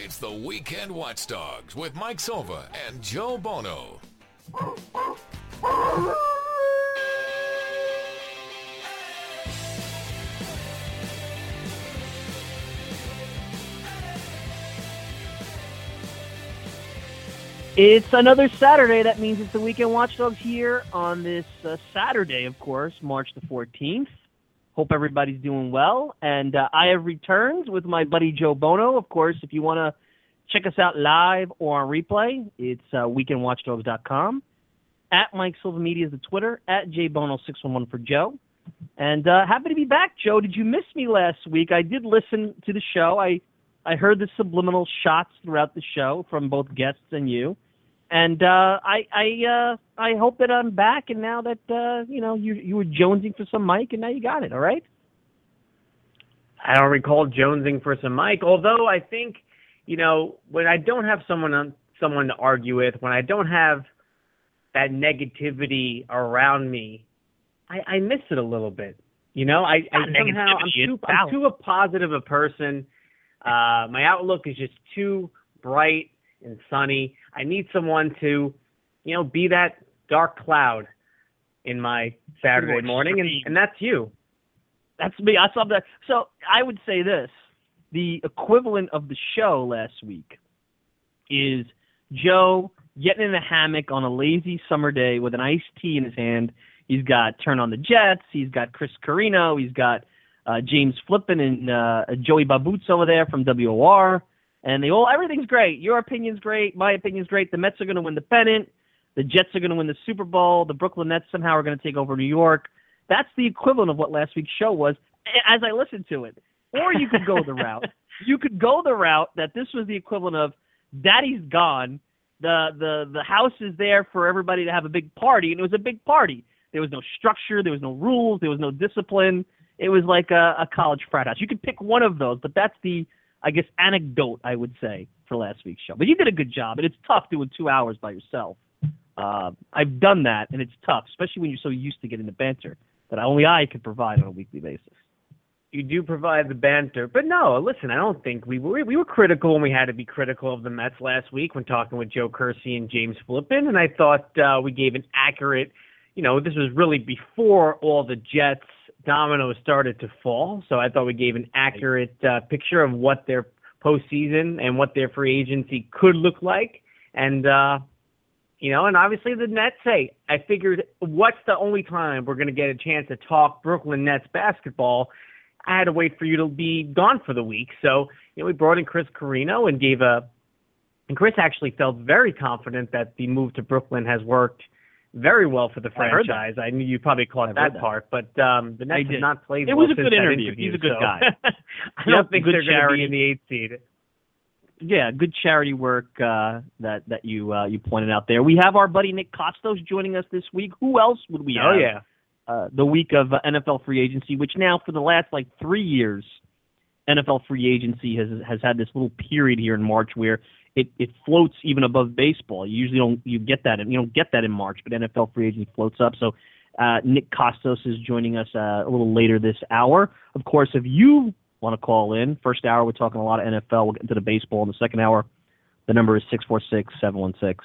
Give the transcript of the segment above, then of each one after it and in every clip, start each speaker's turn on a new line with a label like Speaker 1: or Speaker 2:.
Speaker 1: It's the Weekend Watchdogs with Mike Silva and Joe Buono.
Speaker 2: It's another Saturday. That means it's the Weekend Watchdogs here on this uh, Saturday, of course, March the 14th. Hope everybody's doing well. And uh, I have returned with my buddy Joe Buono. Of course, if you want to check us out live or on replay, it's uh, weekendwatchdogs.com. At Mike Silva Media is the Twitter. At jbono611 for Joe. And uh, happy to be back, Joe. Did you miss me last week? I did listen to the show. I I heard the subliminal shots throughout the show from both guests and you and uh, I I uh, I hope that I'm back, and now that uh, you know you you were jonesing for some mic, and now you got it. All right.
Speaker 3: I don't recall jonesing for some mic, although I think you know when I don't have someone on, someone to argue with, when I don't have that negativity around me, I, I miss it a little bit. You know, I, I somehow I'm too I'm too a positive a person. Uh, my outlook is just too bright and sunny. I need someone to, you know, be that dark cloud in my Saturday morning, and, and that's you.
Speaker 2: That's me. I saw that. So I would say this: the equivalent of the show last week is Joe getting in a hammock on a lazy summer day with an iced tea in his hand. He's got Turn on the Jets. He's got Chris Carrino. He's got uh, James Flippin and uh, Joey Babutz over there from WOR and they all everything's great. Your opinion's great. My opinion's great. The Mets are going to win the pennant. The Jets are going to win the Super Bowl. The Brooklyn Nets somehow are going to take over New York. That's the equivalent of what last week's show was as I listened to it. Or you could go the route. You could go the route that this was the equivalent of Daddy's gone. The the the house is there for everybody to have a big party, and it was a big party. There was no structure. There was no rules. There was no discipline. It was like a, a college frat house. You could pick one of those, but that's the I guess, anecdote, I would say, for last week's show. But you did a good job, and it's tough doing two hours by yourself. Uh, I've done that, and it's tough, especially when you're so used to getting the banter that only I can provide on a weekly basis.
Speaker 3: You do provide the banter, but no. Listen, I don't think we were we were critical when we had to be critical of the Mets last week when talking with Joe Kersey and James Flippin, and I thought uh, we gave an accurate. You know, this was really before all the Jets dominoes started to fall. So I thought we gave an accurate uh, picture of what their postseason and what their free agency could look like. And, uh, you know, and obviously the Nets, hey, I figured what's the only time we're going to get a chance to talk Brooklyn Nets basketball? I had to wait for you to be gone for the week. So, you know, we brought in Chris Carrino and gave a, and Chris actually felt very confident that the move to Brooklyn has worked – very well for the franchise. I, I knew you probably caught that, that, part, but um, the Nets have not played.
Speaker 2: It
Speaker 3: well
Speaker 2: was a good interview.
Speaker 3: interview.
Speaker 2: He's a good
Speaker 3: so.
Speaker 2: guy.
Speaker 3: I don't think they're going to be in the eighth seed.
Speaker 2: Yeah, good charity work uh, that that you uh, you pointed out there. We have our buddy Nick Kostos joining us this week. Who else would we
Speaker 3: oh,
Speaker 2: have?
Speaker 3: Oh yeah,
Speaker 2: uh, the week of uh, NFL free agency, which now for the last like three years, NFL free agency has has had this little period here in March where it, it floats even above baseball. You usually don't you get that you don't get that in March, but NFL free agency floats up. So uh, Nick Kostos is joining us uh, a little later this hour. Of course, if you want to call in, first hour we're talking a lot of NFL. We'll get into the baseball in the second hour. The number is six four six seven one six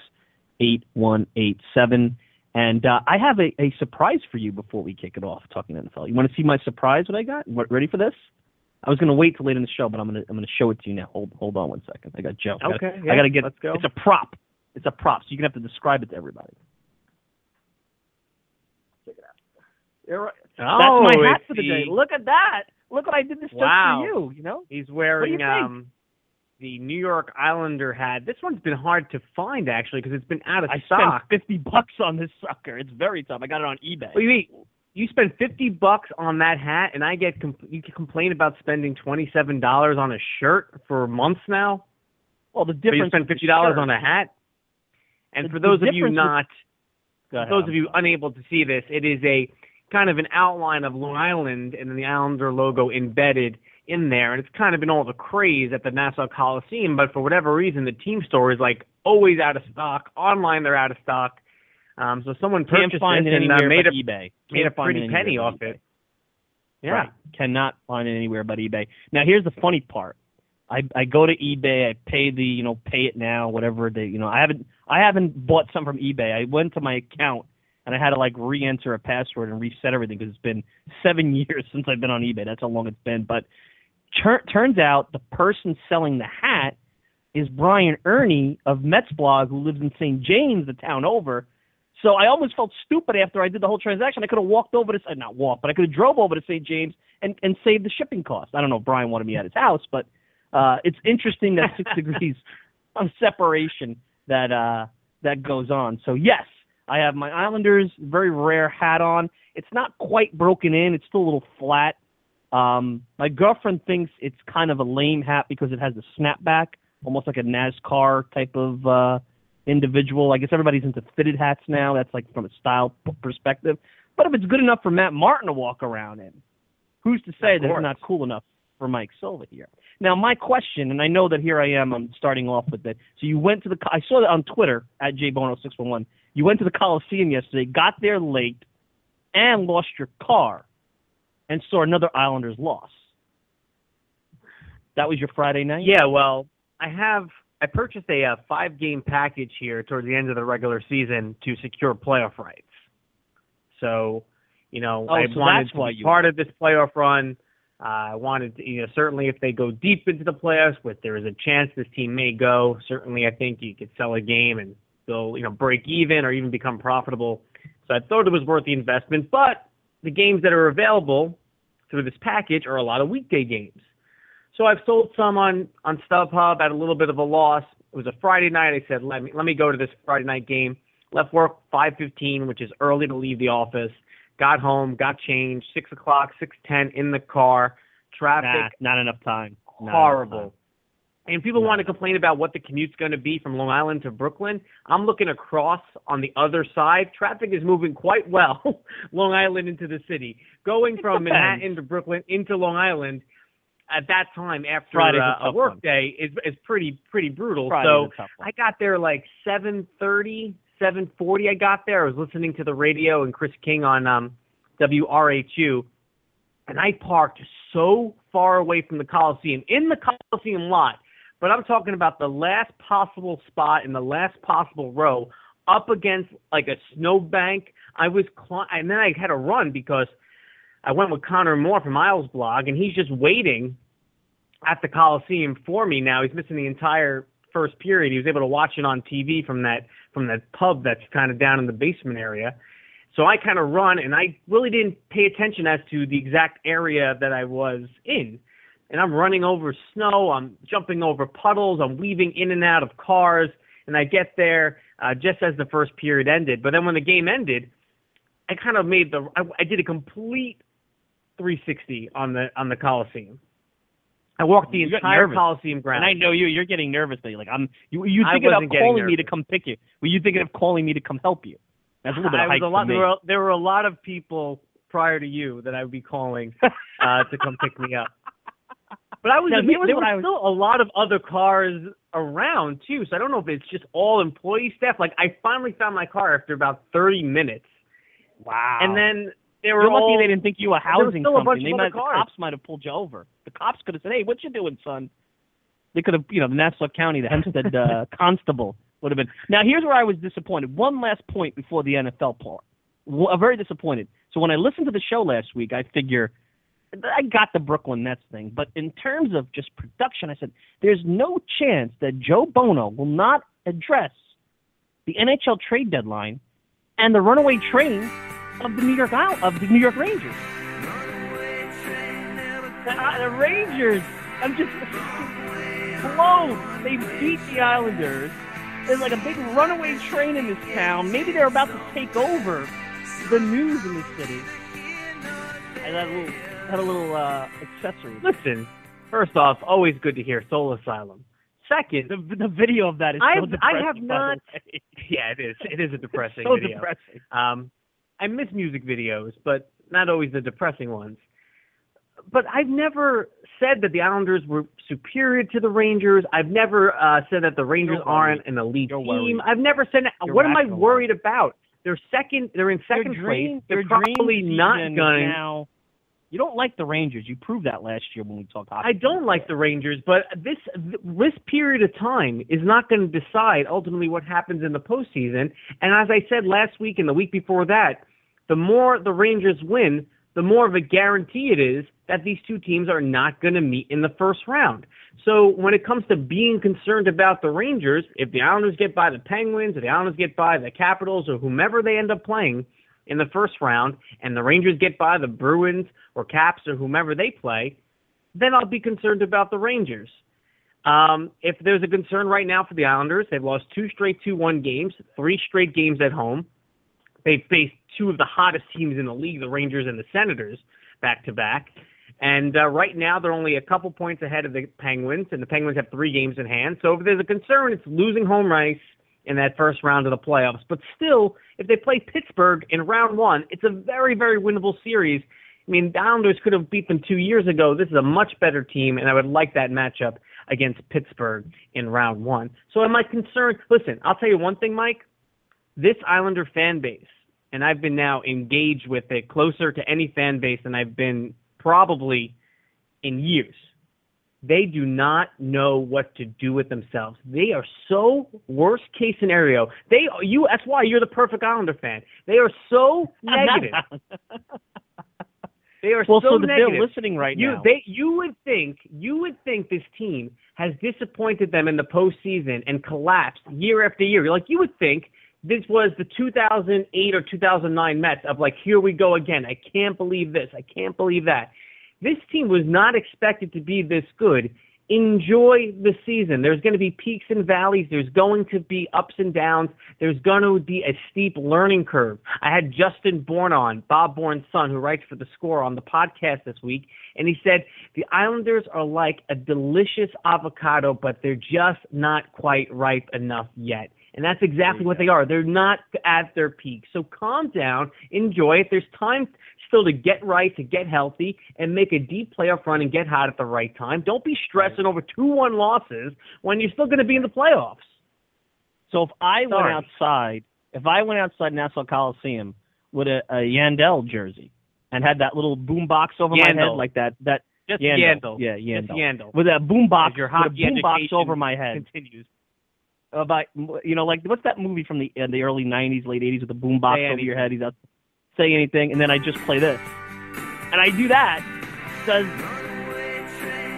Speaker 2: eight one eight seven. And uh, I have a, a surprise for you before we kick it off talking NFL. You want to see my surprise? What I got? What, Ready for this? I was going to wait till late in the show, but I'm going to I'm going to show it to you now. Hold hold on one second. I got Joe.
Speaker 3: Okay.
Speaker 2: I gotta,
Speaker 3: yeah,
Speaker 2: I got to get.
Speaker 3: Let's go.
Speaker 2: It's a prop. It's a prop, so you're gonna have to describe it to everybody. Check it out.
Speaker 3: Oh,
Speaker 2: That's my hat for
Speaker 3: the,
Speaker 2: the day. Look at that. Look what I did this
Speaker 3: wow.
Speaker 2: just for you. You know.
Speaker 3: He's wearing um the New York Islander hat. This one's been hard to find actually because it's been out of
Speaker 2: I
Speaker 3: stock.
Speaker 2: spent fifty bucks on this sucker. It's very tough. I got it on eBay.
Speaker 3: Wait, wait you spend fifty bucks on that hat, and I get compl- you can complain about spending twenty seven dollars on a shirt for months now.
Speaker 2: Well, the difference.
Speaker 3: But you spend fifty dollars on a hat, and
Speaker 2: the,
Speaker 3: for those of you not, those of you unable to see this, it is a kind of an outline of Long Island and then the Islander logo embedded in there, and it's kind of been all the craze at the Nassau Coliseum. But for whatever reason, the team store is like always out of stock. Online, they're out of stock. Um, so someone
Speaker 2: Can't
Speaker 3: purchased
Speaker 2: find
Speaker 3: it and uh, made
Speaker 2: a, eBay.
Speaker 3: made a
Speaker 2: Can't find
Speaker 3: pretty penny off it. Yeah.
Speaker 2: Right. Cannot find it anywhere but eBay. Now here's the funny part. I I go to eBay, I pay the you know pay it now, whatever they you know I haven't I haven't bought some from eBay. I went to my account and I had to like re-enter a password and reset everything because it's been seven years since I've been on eBay. That's how long it's been. But tur- turns out the person selling the hat is Brian Erni of Mets blog, who lives in St. James, the town over. So I almost felt stupid after I did the whole transaction. I could have walked over to not walked, but I could have drove over to St. James and and saved the shipping cost. I don't know if Brian wanted me at his house, but uh, it's interesting that six degrees of separation that uh, that goes on. So yes, I have my Islanders very rare hat on. It's not quite broken in. It's still a little flat. Um, my girlfriend thinks it's kind of a lame hat because it has a snapback, almost like a NASCAR type of uh, individual. I guess everybody's into fitted hats now. That's like from a style perspective. But if it's good enough for Matt Martin to walk around in, who's to say that it's not cool enough for Mike Silva here? Now, my question, and I know that here I am, I'm starting off with it. So you went to the, I saw that on Twitter at jbono611. You went to the Coliseum yesterday, got there late, and lost your car, and saw another Islanders loss. That was your Friday night.
Speaker 3: Yeah, well, I have I purchased a, uh five game package here towards the end of the regular season to secure playoff rights. So, you know,
Speaker 2: Oh,
Speaker 3: I
Speaker 2: so
Speaker 3: wanted to be part of this playoff run. Uh, I wanted to, you know, certainly if they go deep into the playoffs, but there is a chance this team may go. Certainly, I think you could sell a game and they'll, you know, break even or even become profitable. So I thought it was worth the investment. But the games that are available through this package are a lot of weekday games. So I've sold some on on StubHub at a little bit of a loss. It was a Friday night. I said, let me let me go to this Friday night game. Left work 5:15, which is early to leave the office. Got home, got changed. Six o'clock, six ten in the car. Traffic
Speaker 2: Nah, not enough time. Not enough time.
Speaker 3: horrible. And people want to complain about what the commute's going to be from Long Island to Brooklyn. I'm looking across on the other side. Traffic is moving quite well, Long Island into the city. Going from. Manhattan to Brooklyn into Long Island at that time after uh, a work
Speaker 2: one.
Speaker 3: day is is pretty pretty brutal.
Speaker 2: Friday's
Speaker 3: so
Speaker 2: a tough one.
Speaker 3: I got there like 7:30, 7:40. I got there. I was listening to the radio and Chris King on um, WRHU, and I parked so far away from the Coliseum in the Coliseum lot. But I'm talking about the last possible spot in the last possible row, up against like a snowbank. I was, cli- and then I had to run because I went with Connor Moore from Miles Blog, and he's just waiting at the Coliseum for me now. He's missing the entire first period. He was able to watch it on TV from that from that pub that's kind of down in the basement area. So I kind of run, and I really didn't pay attention as to the exact area that I was in. And I'm running over snow, I'm jumping over puddles, I'm weaving in and out of cars, and I get there uh, just as the first period ended. But then when the game ended, I kind of made the I, I did a complete 360 on the on the Coliseum. I walked the
Speaker 2: You
Speaker 3: entire
Speaker 2: nervous.
Speaker 3: Coliseum ground.
Speaker 2: And I know you. You're getting nervous. You're like I'm. You you thinking of calling me to come pick you? Were you thinking of calling me to come help you? That's a little bit
Speaker 3: I was a lot, there, were, there were a lot of people prior to you that I would be calling uh, to come pick me up. But I was
Speaker 2: Now,
Speaker 3: there was
Speaker 2: I was-
Speaker 3: still a lot of other cars around too, so I don't know if it's just all employee staff. Like I finally found my car after about 30 minutes,
Speaker 2: wow.
Speaker 3: and then they were
Speaker 2: You're lucky
Speaker 3: all
Speaker 2: they didn't think you were housing
Speaker 3: still a bunch
Speaker 2: something. They might, the cops might have pulled you over. The cops could have said, "Hey, what you doing, son?" They could have, you know, the Nassau County, the Hempstead uh, constable would have been. Now, here's where I was disappointed. One last point before the NFL part. Well, I'm very disappointed. So when I listened to the show last week, I figure I got the Brooklyn Nets thing, but in terms of just production, I said there's no chance that Joe Buono will not address the NHL trade deadline and the runaway train of the New York of the New York Rangers. The, uh, the Rangers, I'm just blown. They beat the Islanders. There's like a big runaway train in this town. Maybe they're about to take over the news in the city. Little, had a little uh, accessory.
Speaker 3: listen. First off, always good to hear Soul Asylum. Second,
Speaker 2: The, the video of that is
Speaker 3: I
Speaker 2: so.
Speaker 3: I have not- yeah, it is. It is a depressing
Speaker 2: so
Speaker 3: video.
Speaker 2: depressing.
Speaker 3: Um, I miss music videos, but not always the depressing ones. But I've never said that the Islanders were superior to the Rangers. I've never uh, said that the Rangers
Speaker 2: You're
Speaker 3: aren't
Speaker 2: worried.
Speaker 3: an elite
Speaker 2: You're
Speaker 3: team.
Speaker 2: worried.
Speaker 3: I've never said that.
Speaker 2: You're
Speaker 3: what am I worried about? They're second. They're in second
Speaker 2: your dream,
Speaker 3: place. They're probably not going.
Speaker 2: Now, You don't like the Rangers. You proved that last year when we talked hockey.
Speaker 3: I don't like the Rangers, but this this period of time is not going to decide ultimately what happens in the postseason. And as I said last week and the week before that, the more the Rangers win, the more of a guarantee it is that these two teams are not going to meet in the first round. So when it comes to being concerned about the Rangers, if the Islanders get by the Penguins, or the Islanders get by the Capitals, or whomever they end up playing in the first round, and the Rangers get by the Bruins or Caps or whomever they play, then I'll be concerned about the Rangers. Um, if there's a concern right now for the Islanders, they've lost two straight 2 1 games, three straight games at home. They've faced two of the hottest teams in the league, the Rangers and the Senators, back to back. And uh, right now, they're only a couple points ahead of the Penguins, and the Penguins have three games in hand. So if there's a concern, it's losing home ice in that first round of the playoffs. But still, if they play Pittsburgh in round one, it's a very, very winnable series. I mean, the Islanders could have beat them two years ago. This is a much better team, and I would like that matchup against Pittsburgh in round one. So am I concerned? Listen, I'll tell you one thing, Mike. This Islander fan base, and I've been now engaged with it closer to any fan base than I've been probably in years. They do not know what to do with themselves. They are so worst case scenario. They you that's why you're the perfect Islander fan. They are so negative. they are
Speaker 2: well,
Speaker 3: so,
Speaker 2: so
Speaker 3: negative.
Speaker 2: they're listening right
Speaker 3: you,
Speaker 2: now.
Speaker 3: They you would think you would think this team has disappointed them in the postseason and collapsed year after year. Like you would think this was the 2008 or 2009 Mets of like, here we go again. I can't believe this. I can't believe that. This team was not expected to be this good. Enjoy the season. There's going to be peaks and valleys. There's going to be ups and downs. There's going to be a steep learning curve. I had Justin Bourne on, Bob Bourne's son, who writes for The Score on the podcast this week, and he said the Islanders are like a delicious avocado, but they're just not quite ripe enough yet. And that's exactly what they are. They're not at their peak. So calm down, enjoy it. There's time still to get right, to get healthy, and make a deep playoff run and get hot at the right time. Don't be stressing over 2 1 losses when you're still going to be in the playoffs.
Speaker 2: So if I
Speaker 3: Sorry.
Speaker 2: went outside, if I went outside Nassau Coliseum with a, a Yandle jersey and had that little boom box over my head, like that, that
Speaker 3: Just
Speaker 2: Yandle,
Speaker 3: Yandle.
Speaker 2: yeah,
Speaker 3: Just
Speaker 2: Yandle,
Speaker 3: Yandle.
Speaker 2: with that boom box,
Speaker 3: your
Speaker 2: with a boom box over my head.
Speaker 3: Continues.
Speaker 2: About you know like what's that movie from the uh, the early '90s, late '80s with the boom box
Speaker 3: Say
Speaker 2: over your head? He's out say anything, and then I just play this, and I do that because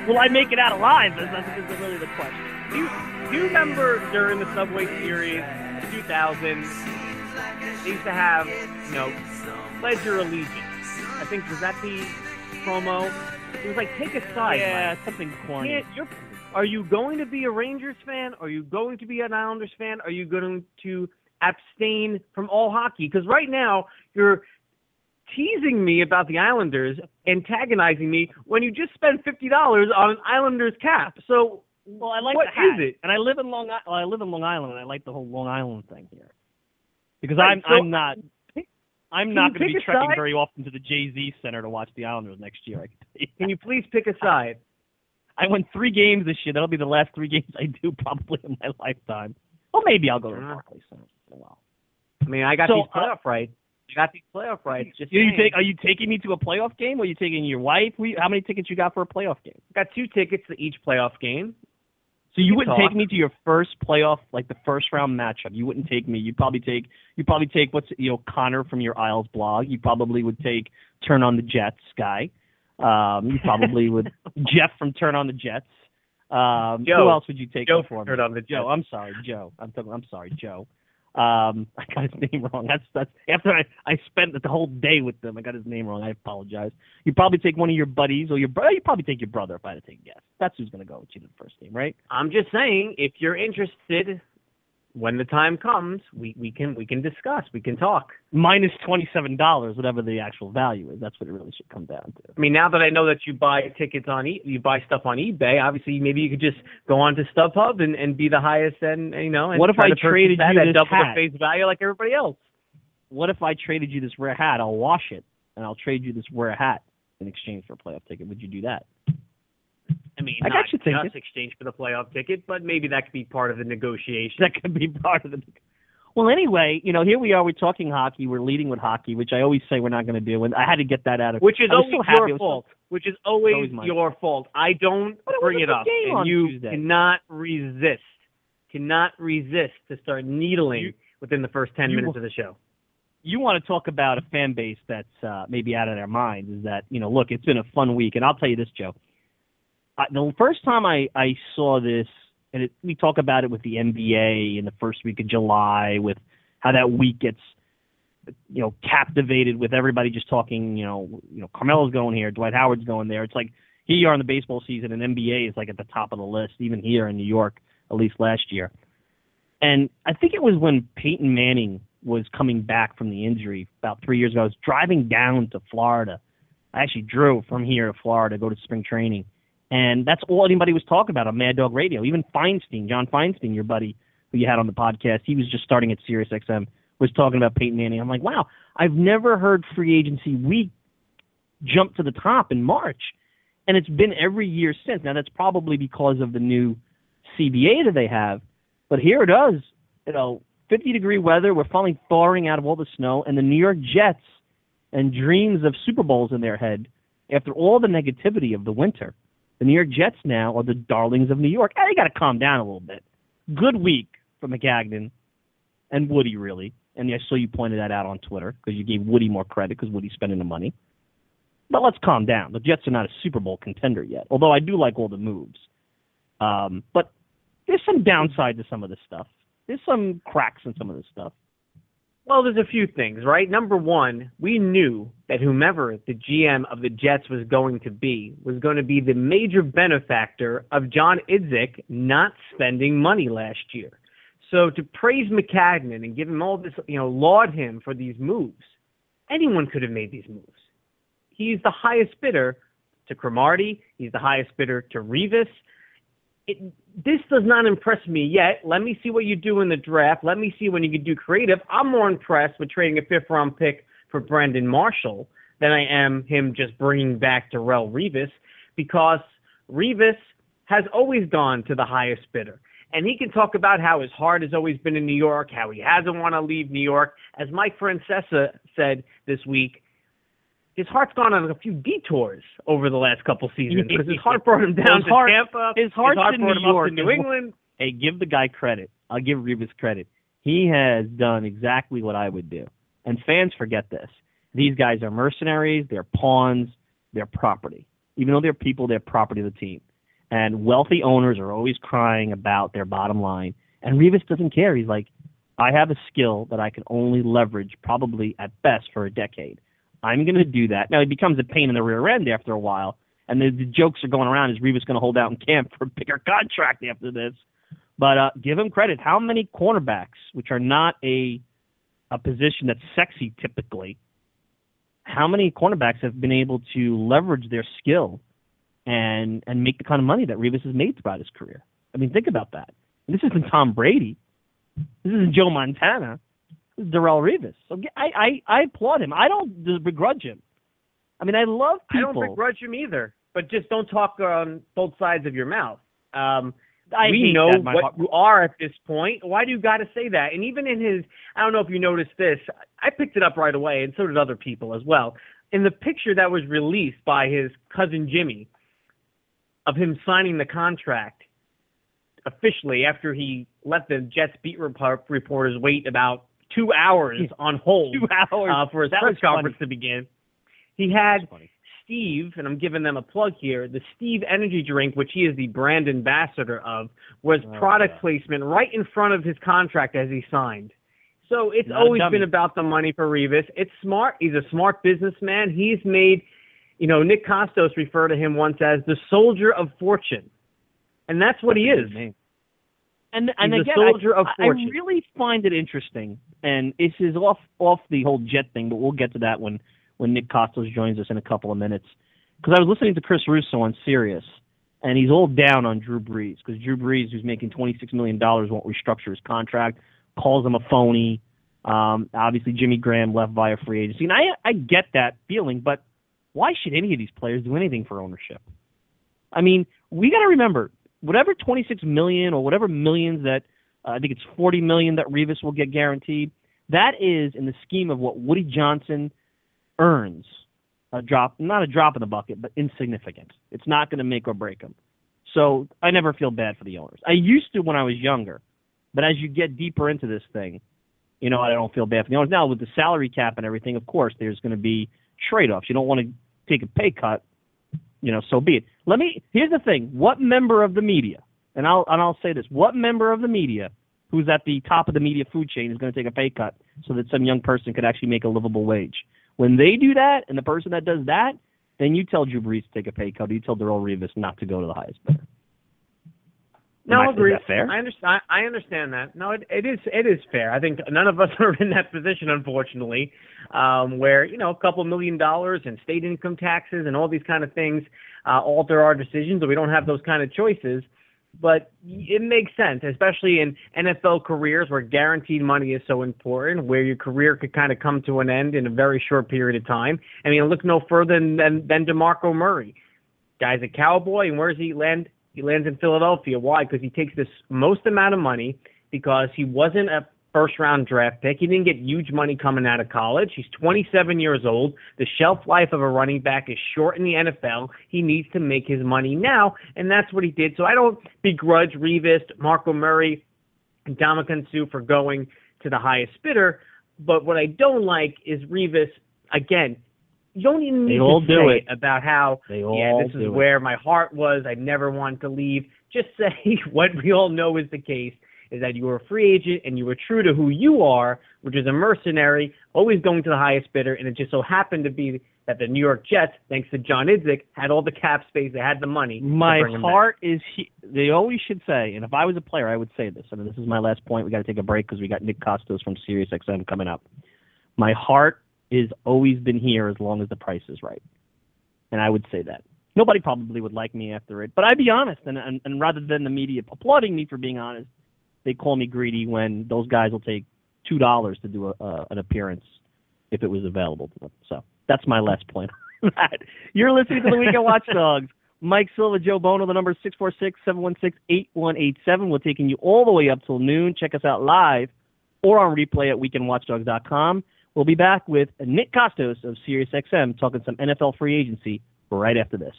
Speaker 2: will I make it out alive? Is, is, is really the question.
Speaker 3: Do you, do you remember during the Subway Series, 2000, they used to have, you know, pledge your allegiance. I think was that the promo? It was like take a side.
Speaker 2: yeah,
Speaker 3: Mike.
Speaker 2: something corny.
Speaker 3: Can't- you're- are you going to be a Rangers fan? Are you going to be an Islanders fan? Are you going to abstain from all hockey? Because right now you're teasing me about the Islanders, antagonizing me when you just spent fifty dollars on an Islanders cap. So
Speaker 2: Well, I like
Speaker 3: what is it?
Speaker 2: And I live in Long I- well, I live in Long Island, and I like the whole Long Island thing here because
Speaker 3: Right,
Speaker 2: I'm
Speaker 3: so-
Speaker 2: I'm not I'm not going to be trekking
Speaker 3: side?
Speaker 2: very often to the Jay Z Center to watch the Islanders next year. I can.
Speaker 3: Can you please pick a side?
Speaker 2: I went three games this year. That'll be the last three games I do probably in my lifetime. Well, maybe I'll go to
Speaker 3: Uh,
Speaker 2: Barclays Center. Oh, well.
Speaker 3: I mean, I got
Speaker 2: So,
Speaker 3: these
Speaker 2: uh,
Speaker 3: playoff rights. I got these playoff rights. Just
Speaker 2: You, you take? Are you taking me to a playoff game, or are you taking your wife? We, how many tickets you got for a playoff game?
Speaker 3: got two tickets to each playoff game.
Speaker 2: So you
Speaker 3: can
Speaker 2: wouldn't
Speaker 3: talk.
Speaker 2: take me to your first playoff, like the first round matchup. You wouldn't take me. You'd probably take you probably take what's you know Connor from your Isles blog. You probably would take Turn on the Jets guy. Um, you probably would Jeff from Turn on the Jets. Um,
Speaker 3: Joe.
Speaker 2: who else would you take
Speaker 3: Joe
Speaker 2: for me?
Speaker 3: turned on the
Speaker 2: Joe. I'm sorry, Joe. I'm talking, I'm sorry, Joe. Um, I got his name wrong. That's that's after I I spent the whole day with them. I got his name wrong. I apologize. You probably take one of your buddies or your brother. You probably take your brother if I had to take a guess. That's who's gonna go with you to the first game, right?
Speaker 3: I'm just saying, if you're interested, when the time comes, we, we can we can discuss. We can talk.
Speaker 2: Minus twenty seven dollars, whatever the actual value is. That's what it really should come down to.
Speaker 3: I mean, now that I know that you buy tickets on e- you buy stuff on eBay, obviously maybe you could just go on to StubHub and, and be the highest and you know. And
Speaker 2: What if I traded
Speaker 3: that
Speaker 2: you
Speaker 3: at
Speaker 2: this
Speaker 3: double
Speaker 2: hat?
Speaker 3: the face value like everybody else?
Speaker 2: What if I traded you this rare hat? I'll wash it and I'll trade you this rare hat in exchange for a playoff ticket. Would you do that?
Speaker 3: I mean,
Speaker 2: I
Speaker 3: not
Speaker 2: got you thinking.
Speaker 3: just exchange for the playoff ticket, but maybe that could be part of the negotiation.
Speaker 2: That could be part of the. Well, anyway, you know, here we are. We're talking hockey. We're leading with hockey, which I always say we're not going to do, and I had to get that out of.
Speaker 3: Which is always
Speaker 2: so happy.
Speaker 3: Your fault. Which is always,
Speaker 2: always
Speaker 3: your fault. I don't bring it up, and you
Speaker 2: Tuesday.
Speaker 3: cannot resist. Cannot resist to start needling
Speaker 2: You-
Speaker 3: within the first ten
Speaker 2: you
Speaker 3: minutes of the show.
Speaker 2: you want to talk about a fan base that's uh, maybe out of their minds is that you know look it's been a fun week and I'll tell you this Joe I, the first time I I saw this and it, we talk about it with the NBA in the first week of July with how that week gets you know captivated with everybody just talking you know you know Carmelo's going here Dwight Howard's going there it's like here you are in the baseball season and NBA is like at the top of the list even here in New York at least last year and I think it was when Peyton Manning was coming back from the injury about three years ago. I was driving down to Florida. I actually drove from here to Florida to go to spring training. And that's all anybody was talking about on Mad Dog Radio. Even Feinstein, John Feinstein, your buddy who you had on the podcast, he was just starting at Sirius XM, was talking about Peyton Manning. I'm like, wow, I've never heard free agency week jump to the top in March. And it's been every year since. Now, that's probably because of the new CBA that they have. But here it is, you know, 50 degree weather. We're finally thawing out of all the snow, and the New York Jets and dreams of Super Bowls in their head after all the negativity of the winter. The New York Jets now are the darlings of New York. Hey, you got to calm down a little bit. Good week for Maccagnan and Woody, really. And I saw you pointed that out on Twitter because you gave Woody more credit because Woody's spending the money. But let's calm down. The Jets are not a Super Bowl contender yet, although I do like all the moves. Um, but there's some downside to some of this stuff. There's some cracks in some of this stuff.
Speaker 3: Well, there's a few things, right? Number one, we knew that whomever the GM of the Jets was going to be was going to be the major benefactor of John Idzik not spending money last year. So to praise Maccagnan and give him all this, you know, laud him for these moves, anyone could have made these moves. He's the highest bidder to Cromartie. He's the highest bidder to Revis. It, this does not impress me yet. Let me see what you do in the draft. Let me see when you can do creative. I'm more impressed with trading a fifth round pick for Brandon Marshall than I am him just bringing back Darrelle Revis because Revis has always gone to the highest bidder. And he can talk about how his heart has always been in New York, how he hasn't want to leave New York. As Mike Francesa said this week, his heart's gone on a few detours over the last couple seasons because his heart brought him down
Speaker 2: His
Speaker 3: to
Speaker 2: heart-
Speaker 3: Tampa.
Speaker 2: his heart's
Speaker 3: heart
Speaker 2: in
Speaker 3: brought
Speaker 2: New
Speaker 3: him up
Speaker 2: York
Speaker 3: to New. England.
Speaker 2: Hey, give the guy credit. I'll give Revis credit. He has done exactly what I would do. And fans forget this. These guys are mercenaries, they're pawns, they're property. Even though they're people, they're property of the team. And wealthy owners are always crying about their bottom line. And Revis doesn't care. He's like, I have a skill that I can only leverage probably at best for a decade. I'm going to do that. Now, it becomes a pain in the rear end after a while. And the, the jokes are going around is Revis going to hold out in camp for a bigger contract after this? But uh, give him credit. How many cornerbacks, which are not a a position that's sexy typically, how many cornerbacks have been able to leverage their skill and and make the kind of money that Revis has made throughout his career? I mean, think about that. And this isn't Tom Brady. This isn't Joe Montana. Darrelle Revis. So I, I I applaud him. I don't begrudge him. I mean, I love people.
Speaker 3: I don't begrudge him either, but just don't talk on both sides of your mouth. Um,
Speaker 2: I
Speaker 3: we know
Speaker 2: that,
Speaker 3: what
Speaker 2: heart-
Speaker 3: you are at this point. Why do you got to say that? And even in his, I don't know if you noticed this. I picked it up right away, and so did other people as well. In the picture that was released by his cousin Jimmy of him signing the contract officially after he let the Jets beat reporters wait about two hours on hold
Speaker 2: Two hours.
Speaker 3: uh, for his
Speaker 2: That
Speaker 3: press
Speaker 2: was funny.
Speaker 3: conference to begin. He had Steve, and I'm giving them a plug here, the Steve energy drink, which he is the brand ambassador of, was
Speaker 2: Oh,
Speaker 3: product
Speaker 2: yeah.
Speaker 3: placement right in front of his contract as he signed. So it's
Speaker 2: Not
Speaker 3: always been about the money for Revis. It's smart. He's a smart businessman. He's made, you know, Nick Kostos referred to him once as the soldier of fortune. And that's what he
Speaker 2: That's a
Speaker 3: is.
Speaker 2: name. And and
Speaker 3: He's
Speaker 2: again,
Speaker 3: soldier
Speaker 2: I,
Speaker 3: of fortune.
Speaker 2: I really find it interesting, and this is off off the whole jet thing, but we'll get to that when when Nick Kostos joins us in a couple of minutes. Because I was listening to Chris Russo on Sirius, and he's all down on Drew Brees because Drew Brees, who's making twenty six million dollars, won't restructure his contract, calls him a phony. Um, obviously, Jimmy Graham left via free agency, and I I get that feeling, but why should any of these players do anything for ownership? I mean, we got to remember whatever 26 million or whatever millions that Uh, I think it's 40 million that Revis will get guaranteed. That is in the scheme of what Woody Johnson earns. A drop, not a drop in the bucket, but insignificant. It's not going to make or break him. So I never feel bad for the owners. I used to when I was younger, but as you get deeper into this thing, you know I don't feel bad for the owners. Now with the salary cap and everything, of course, there's going to be trade-offs. You don't want to take a pay cut, you know. So be it. Let me. Here's the thing: what member of the media, and I'll and I'll say this: what member of the media who's at the top of the media food chain is going to take a pay cut so that some young person could actually make a livable wage? When they do that, and the person that does that, then you tell Drew Brees to take a pay cut. Or you tell Darrelle Revis not to go to the highest bidder.
Speaker 3: No,
Speaker 2: I,
Speaker 3: I agree.
Speaker 2: fair?
Speaker 3: I understand. I understand that. No, it, it is. It is fair. I think none of us are in that position, unfortunately, um, where you know a couple million dollars and state income taxes and all these kind of things uh, alter our decisions, or we don't have those kind of choices. But it makes sense, especially in NFL careers where guaranteed money is so important, where your career could kind of come to an end in a very short period of time. I mean, look no further than than, than DeMarco Murray. Guy's a cowboy, and where does he land? He lands in Philadelphia. Why? Because he takes this most amount of money because he wasn't a first round draft pick. He didn't get huge money coming out of college. He's 27 years old. The shelf life of a running back is short in the NFL. He needs to make his money now, and that's what he did. So I don't begrudge Revis, Marco Murray, and Ndamukong Suh for going to the highest bidder. But what I don't like is Revis, again, you don't even need
Speaker 2: all
Speaker 3: to
Speaker 2: do
Speaker 3: say
Speaker 2: it.
Speaker 3: about how
Speaker 2: They
Speaker 3: yeah, this is
Speaker 2: do it.
Speaker 3: where my heart was. I never wanted to leave. Just say what we all know is the case is that you were a free agent and you were true to who you are, which is a mercenary, always going to the highest bidder. And it just so happened to be that the New York Jets, thanks to John Idzik, had all the cap space, they had the money.
Speaker 2: My
Speaker 3: him back.
Speaker 2: heart is. He- they always should say, and if I was a player, I would say this. And this is my last point. We got to take a break because we got Nick Kostos from SiriusXM coming up. My heart is always been here as long as the price is right, and I would say that. Nobody probably would like me after it, but I'd be honest. And, and and rather than the media applauding me for being honest, they call me greedy when those guys will take two dollars to do a, uh, an appearance if it was available to them. So that's my last point. You're listening to the Weekend Watchdogs. Mike Silva, Joe Buono. The number is 646-716-8187. We're taking you all the way up till noon. Check us out live or on replay at weekendwatchdogs.com. We'll be back with Nick Kostos of SiriusXM talking some NFL free agency right after this.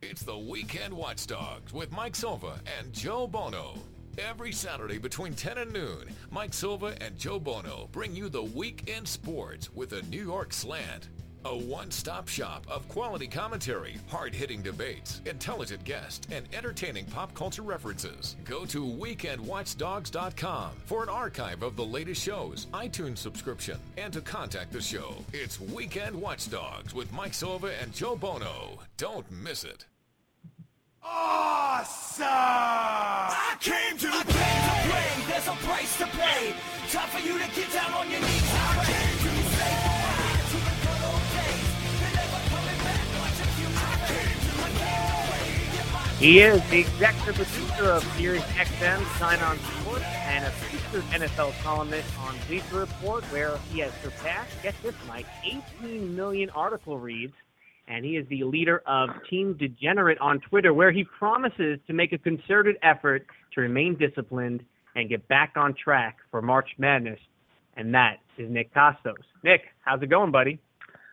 Speaker 1: It's the Weekend Watchdogs with Mike Silva and Joe Buono. Every Saturday between 10 and noon, Mike Silva and Joe Buono bring you the week in sports with a New York slant. A one-stop shop of quality commentary, hard-hitting debates, intelligent guests, and entertaining pop culture references. Go to weekendwatchdogs.com for an archive of the latest shows, iTunes subscription, and to contact the show. It's Weekend Watchdogs with Mike Silva and Joe Buono. Don't miss it.
Speaker 4: Awesome! I came to play. There's a price to pay. Time for you to get down on your knees. I came to say goodbye to the good old days. They're never coming back. Watch a few I came to I came to play.
Speaker 3: He is the executive producer of Sirius XM Sign On Sports and a featured NFL columnist on Bleacher Report, where he has surpassed, get this, Mike, 18 million article reads. And he is the leader of Team Degenerate on Twitter, where he promises to make a concerted effort to remain disciplined and get back on track for March Madness. And that is Nick Kostos. Nick, how's it going, buddy?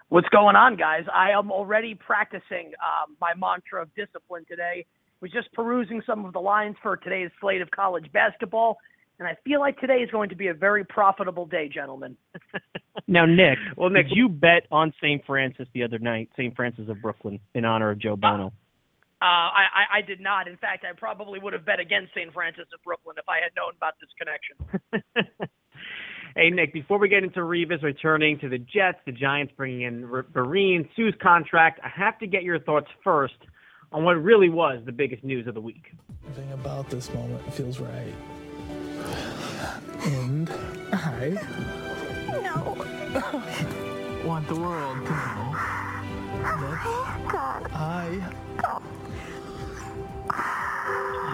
Speaker 5: What's going on, guys? I am already practicing um, my mantra of discipline today. Was just perusing some of the lines for today's slate of college basketball, and I feel like today is going to be a very profitable day, gentlemen.
Speaker 2: Now, Nick,
Speaker 3: Well, Nick-
Speaker 2: did you bet on St. Francis the other night, St. Francis of Brooklyn, in honor of Joe Buono?
Speaker 5: Uh, I, I, I did not. In fact, I probably would have bet against St. Francis of Brooklyn if I had known about this connection.
Speaker 3: hey, Nick, before we get into Revis returning to the Jets, the Giants bringing in R- Vereen, Suh's contract, I have to get your thoughts first on what really was the biggest news of the week.
Speaker 6: Everything about this moment feels right. And I No. want the world to know that I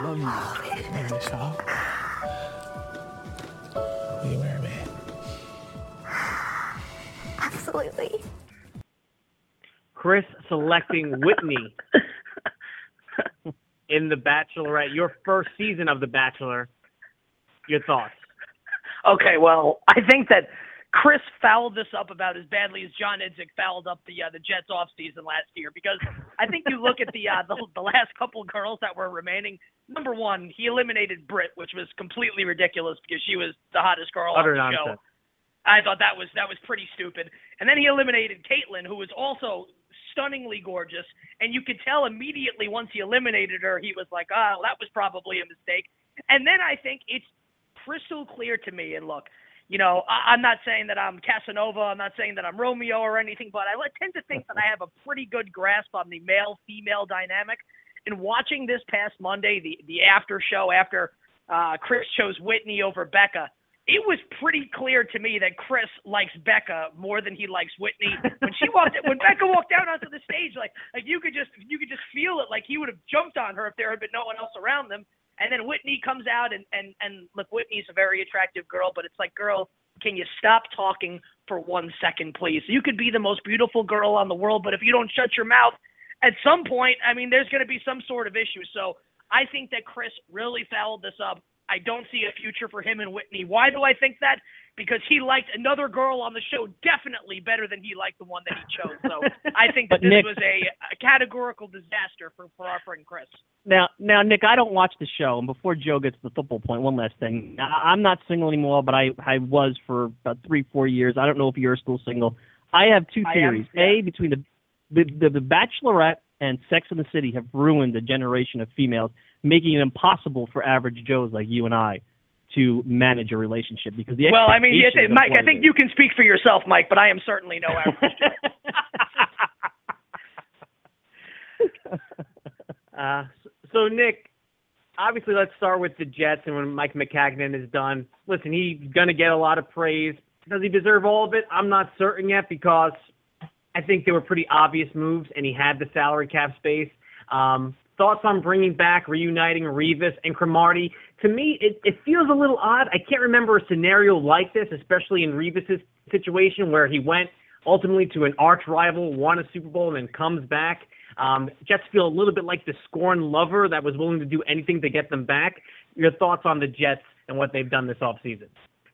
Speaker 6: love you, Alicia. Will you marry me?
Speaker 7: Absolutely.
Speaker 3: Chris selecting Whitney in The Bachelorette, your first season of The Bachelor. Your thoughts?
Speaker 5: Okay, well, I think that Chris fouled this up about as badly as John Idzik fouled up the uh, the Jets off season last year because I think you look at the uh, the, the last couple girls that were remaining. Number one, he eliminated Britt, which was completely ridiculous because she was the hottest girl
Speaker 3: Utter
Speaker 5: on the show. I thought that was that was pretty stupid. And then he eliminated Caitlin, who was also stunningly gorgeous, and you could tell immediately once he eliminated her, he was like, "Oh, that was probably a mistake." And then I think it's crystal clear to me. And look, you know, I, I'm not saying that I'm Casanova, I'm not saying that I'm Romeo or anything, but I tend to think that I have a pretty good grasp on the male-female dynamic. And watching this past Monday, the the after show after uh, Chris chose Whitney over Becca, it was pretty clear to me that Chris likes Becca more than he likes Whitney. When she walked, when Becca walked out onto the stage, like like you could just you could just feel it, like he would have jumped on her if there had been no one else around them. And then Whitney comes out, and and and look, Whitney's a very attractive girl, but it's like, girl, can you stop talking for one second, please? You could be the most beautiful girl on the world, but if you don't shut your mouth, at some point, I mean, there's going to be some sort of issue. So I think that Chris really fouled this up. I don't see a future for him and Whitney. Why do I think that? Because he liked another girl on the show definitely better than he liked the one that he chose. So I think that this
Speaker 2: Nick-
Speaker 5: was a, a categorical disaster for, for our friend Chris.
Speaker 2: Now, now, Nick, I don't watch the show, and before Joe gets to the football point, one last thing. I- I'm not single anymore, but I I was for about three, four years. I don't know if you're still single. I have two
Speaker 5: I am,
Speaker 2: theories.
Speaker 5: yeah.
Speaker 2: A, between the the, the the Bachelorette and Sex in the City have ruined a generation of females, making it impossible for average Joes like you and I to manage a relationship because the
Speaker 5: Well, I mean, yes, Mike, I think you can speak for yourself, Mike, but I am certainly no average.
Speaker 3: Uh, so Nick, obviously, let's start with the Jets and when Mike Maccagnan is done. Listen, he's gonna get a lot of praise. Does he deserve all of it? I'm not certain yet because I think they were pretty obvious moves, and he had the salary cap space. Um, thoughts on bringing back, reuniting Revis and Cromartie? To me, it, it feels a little odd. I can't remember a scenario like this, especially in Revis's situation where he went ultimately to an arch rival, won a Super Bowl, and then comes back. Um, Jets feel a little bit like the scorned lover that was willing to do anything to get them back. Your thoughts on the Jets and what they've done this offseason?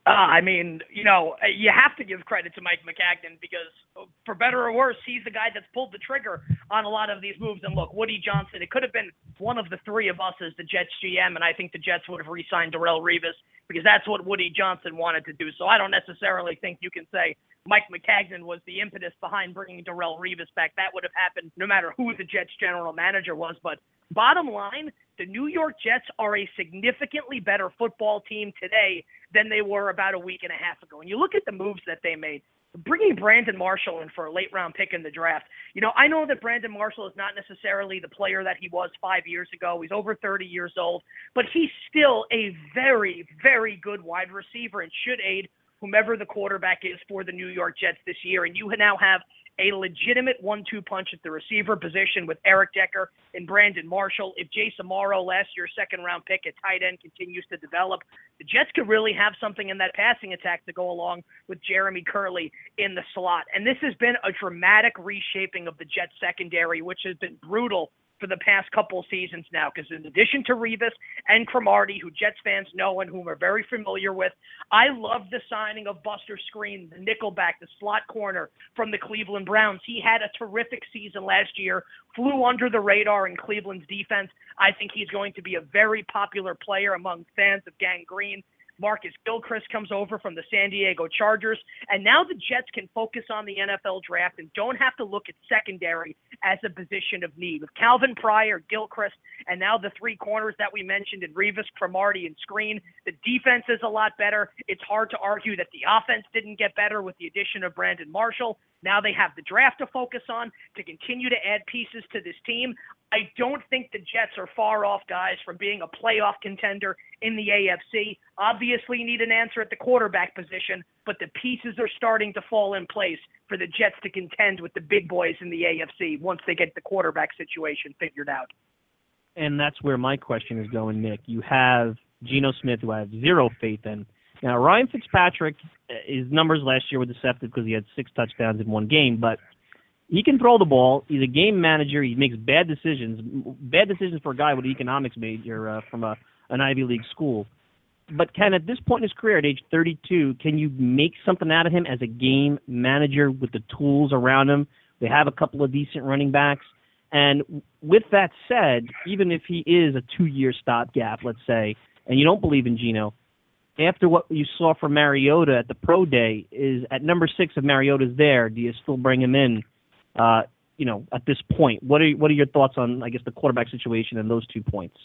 Speaker 5: Uh, I mean, you know, you have to give credit to Mike Maccagnan because, uh, for better or worse, he's the guy that's pulled the trigger on a lot of these moves. And look, Woody Johnson, it could have been one of the three of us as the Jets GM, and I think the Jets would have re-signed Darrelle Revis because that's what Woody Johnson wanted to do. So I don't necessarily think you can say Mike Maccagnan was the impetus behind bringing Darrelle Revis back. That would have happened no matter who the Jets general manager was. But bottom line, the New York Jets are a significantly better football team today than they were about a week and a half ago. And you look at the moves that they made. Bringing Brandon Marshall in for a late round pick in the draft. You know, I know that Brandon Marshall is not necessarily the player that he was five years ago. He's over 30 years old, but he's still a very, very good wide receiver and should aid whomever the quarterback is for the New York Jets this year. And you now have a legitimate one-two punch at the receiver position with Eric Decker and Brandon Marshall. If Jace Amaro, last year's second-round pick at tight end, continues to develop, the Jets could really have something in that passing attack to go along with Jeremy Kerley in the slot. And this has been a dramatic reshaping of the Jets secondary, which has been brutal for the past couple seasons now. Because in addition to Revis and Cromartie, who Jets fans know and whom are very familiar with, I love the signing of Buster Skrine, the nickelback, the slot corner from the Cleveland Browns. He had a terrific season last year, flew under the radar in Cleveland's defense. I think he's going to be a very popular player among fans of Gang Green. Marcus Gilchrist comes over from the San Diego Chargers. And now the Jets can focus on the NFL draft and don't have to look at secondary as a position of need. With Calvin Pryor, Gilchrist, and now the three corners that we mentioned in Revis, Cromartie, and Skrine, the defense is a lot better. It's hard to argue that the offense didn't get better with the addition of Brandon Marshall. Now they have the draft to focus on to continue to add pieces to this team. I don't think the Jets are far off, guys, from being a playoff contender in the AFC. Obviously, you need an answer at the quarterback position, but the pieces are starting to fall in place for the Jets to contend with the big boys in the AFC once they get the quarterback situation figured out.
Speaker 2: and that's where my question is going, Nick. You have Geno Smith, who I have zero faith in. Now, Ryan Fitzpatrick, his numbers last year were deceptive because he had six touchdowns in one game, but he can throw the ball. He's a game manager. He makes bad decisions, bad decisions for a guy with an economics major uh, from a an Ivy League school. but Ken, at this point in his career, at age 32, can you make something out of him as a game manager with the tools around him? They have a couple of decent running backs. And with that said, even if he is a two-year stopgap, let's say, and you don't believe in Geno, after what you saw from Mariota at the pro day, is at number six if Mariota's there, do you still bring him in? Uh, you know, at this point, what are what are your thoughts on, I guess, the quarterback situation and those two points?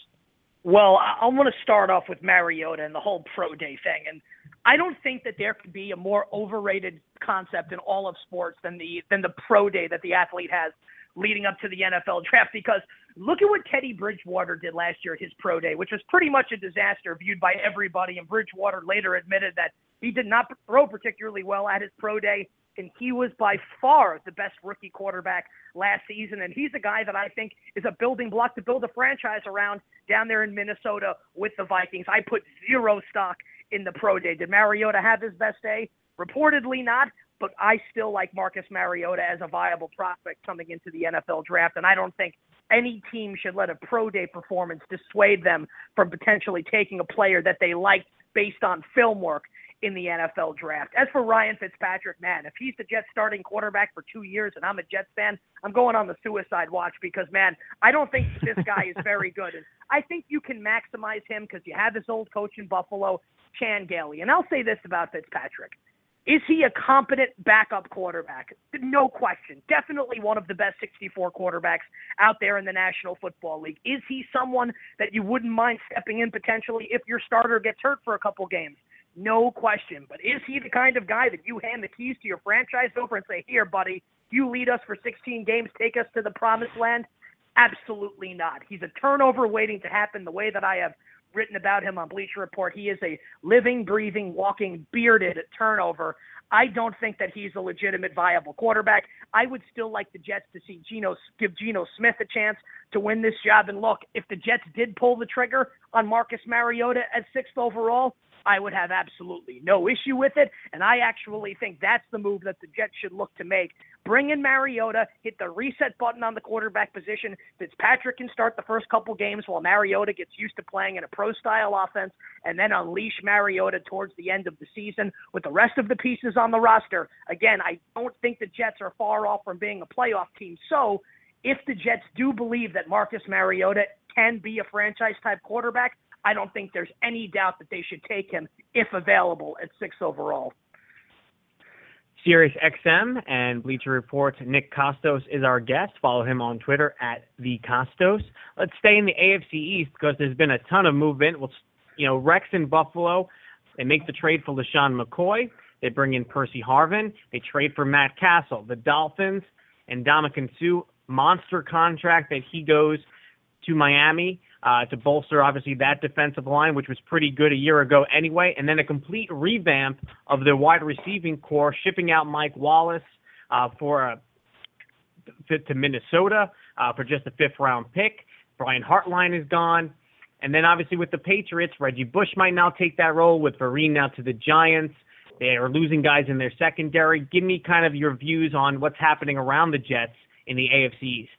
Speaker 5: Well, I, I want to start off with Mariota and the whole pro day thing. And I don't think that there could be a more overrated concept in all of sports than the than the pro day that the athlete has leading up to the NFL draft because look at what Teddy Bridgewater did last year at his pro day, which was pretty much a disaster viewed by everybody. And Bridgewater later admitted that he did not throw particularly well at his pro day. And he was by far the best rookie quarterback last season. And he's a guy that I think is a building block to build a franchise around down there in Minnesota with the Vikings. I put zero stock in the pro day. Did Mariota have his best day? Reportedly not, but I still like Marcus Mariota as a viable prospect coming into the NFL draft. And I don't think any team should let a pro day performance dissuade them from potentially taking a player that they liked based on film work in the NFL draft. As for Ryan Fitzpatrick, man, if he's the Jets starting quarterback for two years and I'm a Jets fan, I'm going on the suicide watch because, man, I don't think this guy is very good. And I think you can maximize him because you have his old coach in Buffalo, Chan Gailey. And I'll say this about Fitzpatrick. Is he a competent backup quarterback? No question. Definitely one of the best 64 quarterbacks out there in the National Football League. Is he someone that you wouldn't mind stepping in potentially if your starter gets hurt for a couple games? No question. But is he the kind of guy that you hand the keys to your franchise over and say, here, buddy, you lead us for 16 games, take us to the promised land? Absolutely not. He's a turnover waiting to happen the way that I have written about him on Bleacher Report. He is a living, breathing, walking, bearded turnover. I don't think that he's a legitimate, viable quarterback. I would still like the Jets to see Geno give Geno Smith a chance to win this job. And look, if the Jets did pull the trigger on Marcus Mariota at sixth overall, I would have absolutely no issue with it. And I actually think that's the move that the Jets should look to make. Bring in Mariota, hit the reset button on the quarterback position. Fitzpatrick can start the first couple games while Mariota gets used to playing in a pro style offense, and then unleash Mariota towards the end of the season with the rest of the pieces on the roster. Again, I don't think the Jets are far off from being a playoff team. So, if the Jets do believe that Marcus Mariota can be a franchise type quarterback, I don't think there's any doubt that they should take him if available at six overall.
Speaker 3: Sirius XM and Bleacher Report's Nick Kostos is our guest. Follow him on Twitter at the Kostos. Let's stay in the AFC East because there's been a ton of movement. Well, you know, Rex in Buffalo, they make the trade for LeSean McCoy. They bring in Percy Harvin. They trade for Matt Cassel. The Dolphins and Ndamukong Suh, monster contract that he goes to Miami uh, to bolster, obviously, that defensive line, which was pretty good a year ago anyway, and then a complete revamp of the wide receiving corps, shipping out Mike Wallace uh, for a to Minnesota uh, for just a fifth round pick. Brian Hartline is gone. And then obviously with the Patriots, Reggie Bush might now take that role with Vereen now to the Giants. They are losing guys in their secondary. Give me kind of your views on what's happening around the Jets in the AFC East.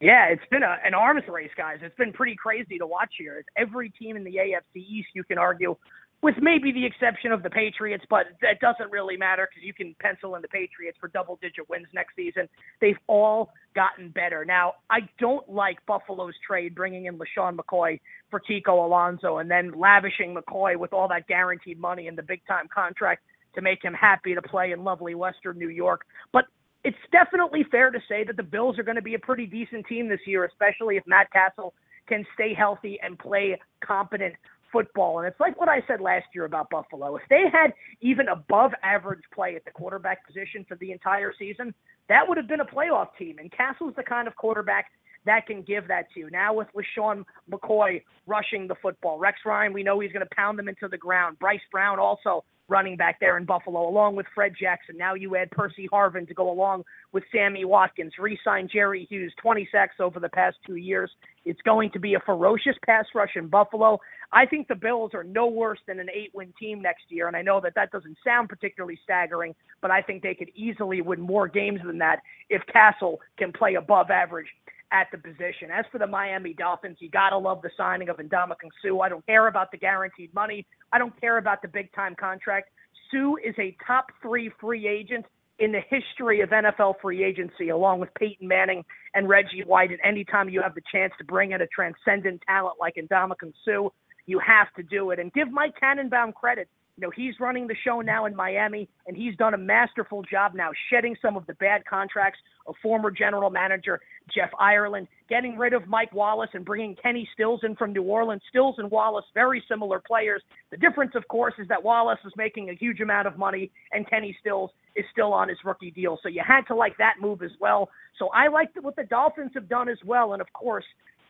Speaker 5: Yeah, it's been a, an arms race, guys. It's been pretty crazy to watch here. Every team in the AFC East, you can argue, with maybe the exception of the Patriots, but that doesn't really matter because you can pencil in the Patriots for double digit wins next season. They've all gotten better. Now, I don't like Buffalo's trade bringing in LeSean McCoy for Kiko Alonso and then lavishing McCoy with all that guaranteed money and the big time contract to make him happy to play in lovely Western New York. But it's definitely fair to say that the Bills are going to be a pretty decent team this year, especially if Matt Cassel can stay healthy and play competent football. And it's like what I said last year about Buffalo. If they had even above average play at the quarterback position for the entire season, that would have been a playoff team. And Cassel's the kind of quarterback that can give that to you. Now with LeSean McCoy rushing the football, Rex Ryan, we know he's going to pound them into the ground. Bryce Brown also running back there in Buffalo, along with Fred Jackson. Now you add Percy Harvin to go along with Sammy Watkins. Re-sign Jerry Hughes, 20 sacks over the past two years. It's going to be a ferocious pass rush in Buffalo. I think the Bills are no worse than an eight-win team next year, and I know that that doesn't sound particularly staggering, but I think they could easily win more games than that if Cassel can play above average at the position. As for the Miami Dolphins, you got to love the signing of Ndamukong Suh. I don't care about the guaranteed money. I don't care about the big time contract. Suh is a top three free agent in the history of NFL free agency, along with Peyton Manning and Reggie White. And anytime you have the chance to bring in a transcendent talent like Ndamukong Suh, you have to do it. And give Mike Tannenbaum credit. You know, he's running the show now in Miami, and he's done a masterful job now shedding some of the bad contracts of former general manager Jeff Ireland, getting rid of Mike Wallace and bringing Kenny Stills in from New Orleans. Stills and Wallace, very similar players. The difference, of course, is that Wallace is making a huge amount of money, and Kenny Stills is still on his rookie deal. So you had to like that move as well. So I like what the Dolphins have done as well. And of course,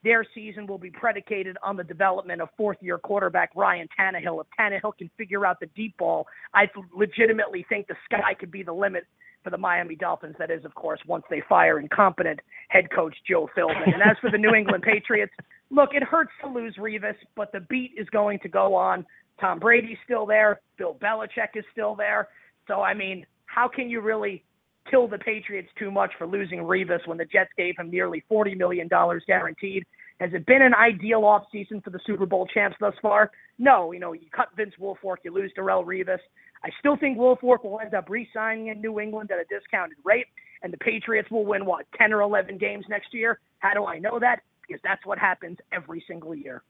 Speaker 5: their season will be predicated on the development of fourth year quarterback Ryan Tannehill. If Tannehill can figure out the deep ball, I legitimately think the sky could be the limit for the Miami Dolphins. That is, of course, once they fire incompetent head coach Joe Philbin. And as for the New England Patriots, look, it hurts to lose Revis, but the beat is going to go on. Tom Brady's still there. Bill Belichick is still there. So, I mean, how can you really kill the Patriots too much for losing Revis when the Jets gave him nearly $40 million guaranteed? Has it been an ideal offseason for the Super Bowl champs thus far? No. You know, you cut Vince Wilfork, you lose Darrelle Revis. I still think Wilfork will end up re-signing in New England at a discounted rate, and the Patriots will win, what, 10 or 11 games next year? How do I know that? Because that's what happens every single year.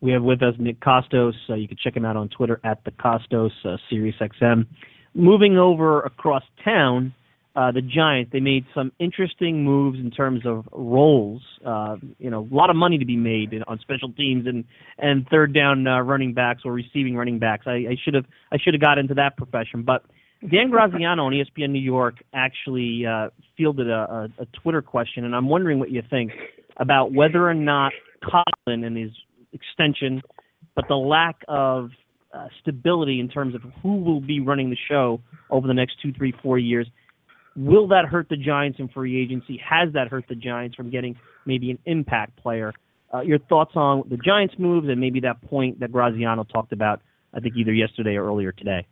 Speaker 2: We have with us Nick Kostos. Uh, you can check him out on Twitter at the Kostos, uh, SiriusXM. Moving over across town, uh, the Giants they made some interesting moves in terms of roles. Uh, you know, a lot of money to be made in, on special teams and and third down uh, running backs or receiving running backs. I, I should have I should have got into that profession, but Dan Graziano on ESPN New York actually uh, fielded a, a, a Twitter question, and I'm wondering what you think about whether or not Colin and his extension, but the lack of uh, stability in terms of who will be running the show over the next two, three, four years. Will that hurt the Giants in free agency? Has that hurt the Giants from getting maybe an impact player? Uh, your thoughts on the Giants' moves and maybe that point that Graziano talked about, I think either yesterday or earlier today?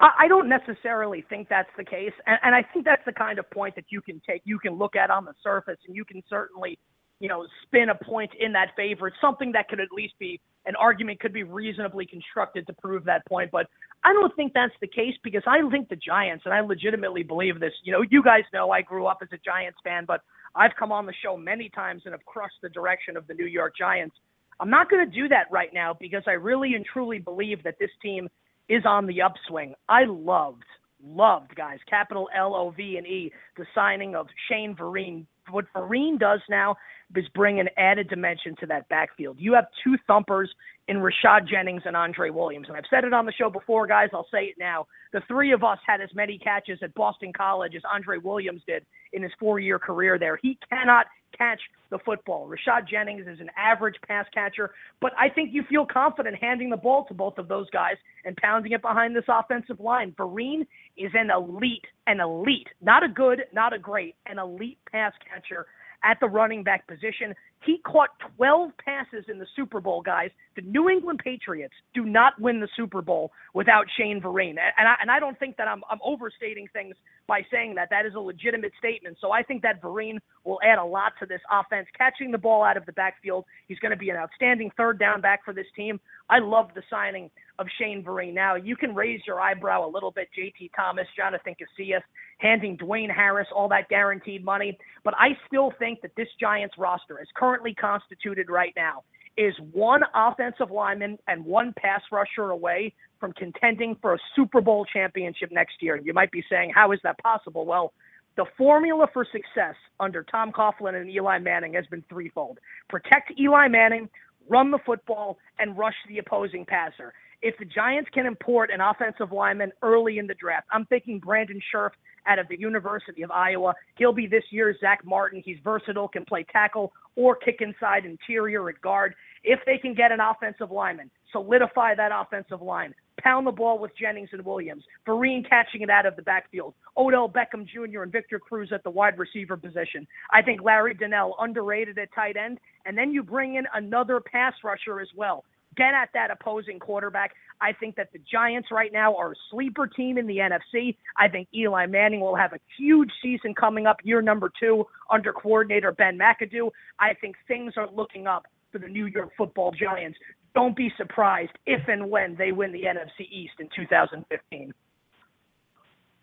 Speaker 5: I don't necessarily think that's the case, and, and I think that's the kind of point that you can take, you can look at on the surface, and you can certainly, you know, spin a point in that favor. It's something that could at least be an argument could be reasonably constructed to prove that point. But I don't think that's the case because I think the Giants, and I legitimately believe this. You know, you guys know I grew up as a Giants fan, but I've come on the show many times and have crushed the direction of the New York Giants. I'm not going to do that right now because I really and truly believe that this team is on the upswing. I loved, loved, guys, capital L O V and E, the signing of Shane Vereen. What Vereen does now is bring an added dimension to that backfield. You have two thumpers in Rashad Jennings and Andre Williams. And I've said it on the show before, guys. I'll say it now. The three of us had as many catches at Boston College as Andre Williams did in his four year career there. He cannot catch the football. Rashad Jennings is an average pass catcher, but I think you feel confident handing the ball to both of those guys and pounding it behind this offensive line. Vereen is an elite, an elite, not a good, not a great, an elite pass catcher at the running back position. He caught 12 passes in the Super Bowl, guys. The New England Patriots do not win the Super Bowl without Shane Vereen. And I, and I don't think that I'm, I'm overstating things by saying that. That is a legitimate statement. So I think that Vereen will add a lot to this offense, catching the ball out of the backfield. He's going to be an outstanding third down back for this team. I love the signing of Shane Vereen. Now, you can raise your eyebrow a little bit, JT Thomas, Jonathan Casillas, handing Dwayne Harris all that guaranteed money. But I still think that this Giants roster, as currently constituted right now, is one offensive lineman and one pass rusher away from contending for a Super Bowl championship next year. You might be saying, how is that possible? Well, the formula for success under Tom Coughlin and Eli Manning has been threefold protect Eli Manning, run the football, and rush the opposing passer if the Giants can import an offensive lineman early in the draft, I'm thinking Brandon Scherff out of the University of Iowa. He'll be this year's Zack Martin. He's versatile, can play tackle or kick inside interior at guard. If they can get an offensive lineman, solidify that offensive line, pound the ball with Jennings and Williams, Vereen catching it out of the backfield, Odell Beckham Jr. and Victor Cruz at the wide receiver position. I think Larry Donnell underrated at tight end, and then you bring in another pass rusher as well get at that opposing quarterback. I think that the Giants right now are a sleeper team in the NFC. I think Eli Manning will have a huge season coming up, year number two under coordinator Ben McAdoo. I think things are looking up for the New York Football Giants. Don't be surprised if and when they win the NFC East in 2015.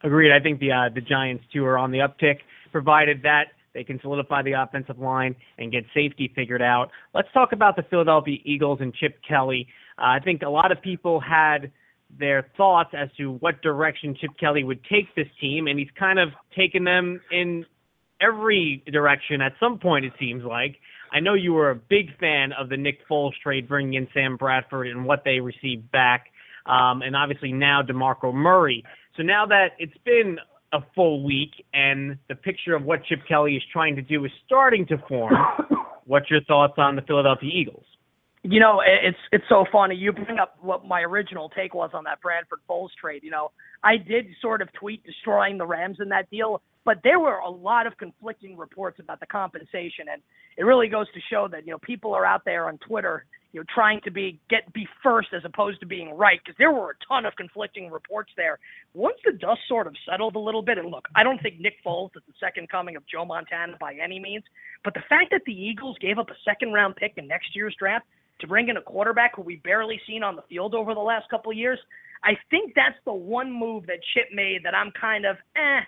Speaker 3: Agreed. I think the uh, the Giants too are on the uptick, provided that they can solidify the offensive line and get safety figured out. Let's talk about the Philadelphia Eagles and Chip Kelly. Uh, I think a lot of people had their thoughts as to what direction Chip Kelly would take this team, and he's kind of taken them in every direction at some point. It seems like. I know you were a big fan of the Nick Foles trade, bringing in Sam Bradford and what they received back, um, and obviously now DeMarco Murray. So now that it's been a full week and the picture of what Chip Kelly is trying to do is starting to form, what's your thoughts on the Philadelphia Eagles?
Speaker 5: You know, it's it's so funny. You bring up what my original take was on that Bradford Foles trade. You know, I did sort of tweet destroying the Rams in that deal, but there were a lot of conflicting reports about the compensation, and it really goes to show that you know people are out there on Twitter you know, trying to be get be first as opposed to being right because there were a ton of conflicting reports there. Once the dust sort of settled a little bit, and look, I don't think Nick Foles is the second coming of Joe Montana by any means, but the fact that the Eagles gave up a second round pick in next year's draft to bring in a quarterback who we've barely seen on the field over the last couple of years, I think that's the one move that Chip made that I'm kind of eh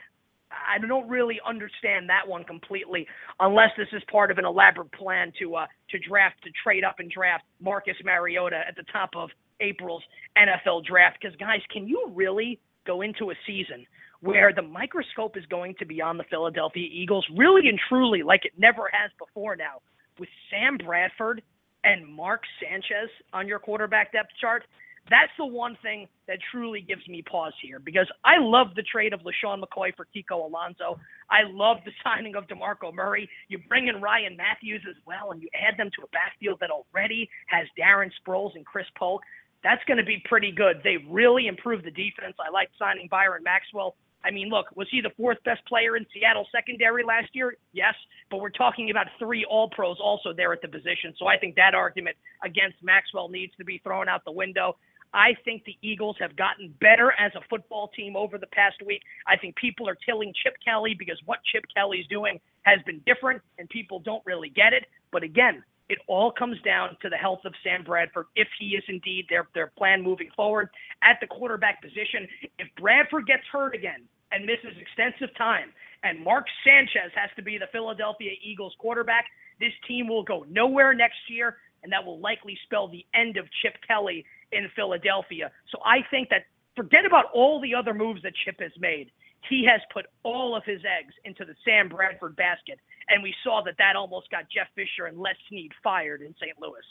Speaker 5: I don't really understand that one completely, unless this is part of an elaborate plan to uh, to draft to trade up and draft Marcus Mariota at the top of April's NFL draft. Because guys, can you really go into a season where the microscope is going to be on the Philadelphia Eagles, really and truly, like it never has before now, with Sam Bradford and Mark Sanchez on your quarterback depth chart? That's the one thing that truly gives me pause here because I love the trade of LeSean McCoy for Kiko Alonso. I love the signing of DeMarco Murray. You bring in Ryan Mathews as well, and you add them to a backfield that already has Darren Sproles and Chris Polk. That's going to be pretty good. They really improved the defense. I like signing Byron Maxwell. I mean, look, was he the fourth best player in Seattle secondary last year? Yes, but we're talking about three All Pros also there at the position. So I think that argument against Maxwell needs to be thrown out the window. I think the Eagles have gotten better as a football team over the past week. I think people are killing Chip Kelly because what Chip Kelly's doing has been different and people don't really get it. But again, it all comes down to the health of Sam Bradford if he is indeed their their plan moving forward at the quarterback position. If Bradford gets hurt again and misses extensive time and Mark Sanchez has to be the Philadelphia Eagles quarterback, this team will go nowhere next year and that will likely spell the end of Chip Kelly in Philadelphia. So I think that forget about all the other moves that Chip has made. He has put all of his eggs into the Sam Bradford basket, and we saw that that almost got Jeff Fisher and Les Snead fired in St. Louis.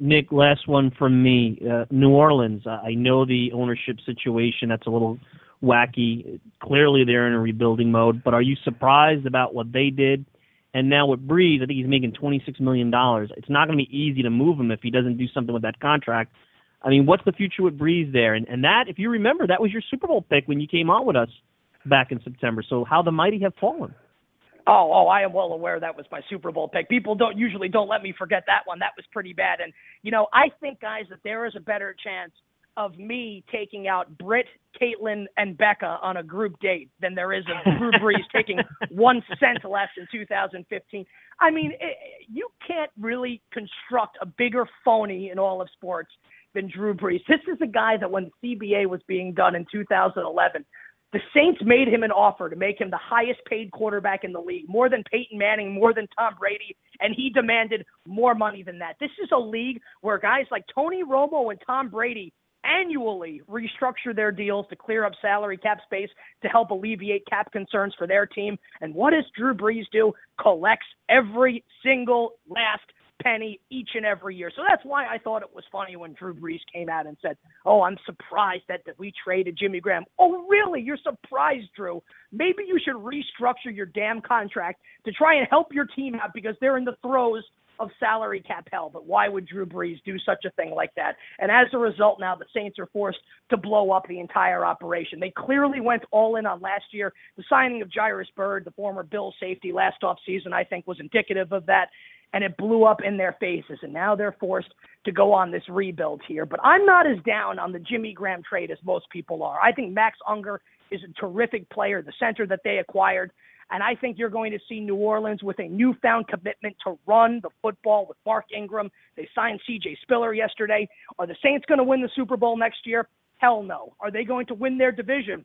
Speaker 2: Nick, last one from me. Uh, New Orleans. I know the ownership situation. That's a little wacky. Clearly, they're in a rebuilding mode. But are you surprised about what they did? And now with Brees, I think he's making $26 million. It's not going to be easy to move him if he doesn't do something with that contract. I mean, what's the future with Brees there? And, and that, if you remember, that was your Super Bowl pick when you came on with us back in September. So how the mighty have fallen.
Speaker 5: Oh, oh, I am well aware that was my Super Bowl pick. People don't usually don't let me forget that one. That was pretty bad. And you know, I think guys that there is a better chance of me taking out Britt, Caitlin, and Becca on a group date than there is of Drew Brees taking one cent less in 2015. I mean, it, you can't really construct a bigger phony in all of sports than Drew Brees. This is a guy that when the CBA was being done in 2011, the Saints made him an offer to make him the highest paid quarterback in the league, more than Peyton Manning, more than Tom Brady, and he demanded more money than that. This is a league where guys like Tony Romo and Tom Brady annually restructure their deals to clear up salary cap space to help alleviate cap concerns for their team. And what does Drew Brees do? Collects every single last penny each and every year. So that's why I thought it was funny when Drew Brees came out and said, "Oh, I'm surprised that, that we traded Jimmy Graham." Oh, really? You're surprised, Drew? Maybe you should restructure your damn contract to try and help your team out because they're in the throes of salary cap hell. But why would Drew Brees do such a thing like that? And as a result, now the Saints are forced to blow up the entire operation. They clearly went all in on last year. The signing of Jairus Byrd, the former Bill safety last offseason, I think was indicative of that. and it blew up in their faces. And now they're forced to go on this rebuild here. But I'm not as down on the Jimmy Graham trade as most people are. I think Max Unger is a terrific player, the center that they acquired. And I think you're going to see New Orleans with a newfound commitment to run the football with Mark Ingram. They signed CJ Spiller yesterday. Are the Saints going to win the Super Bowl next year? Hell no. Are they going to win their division?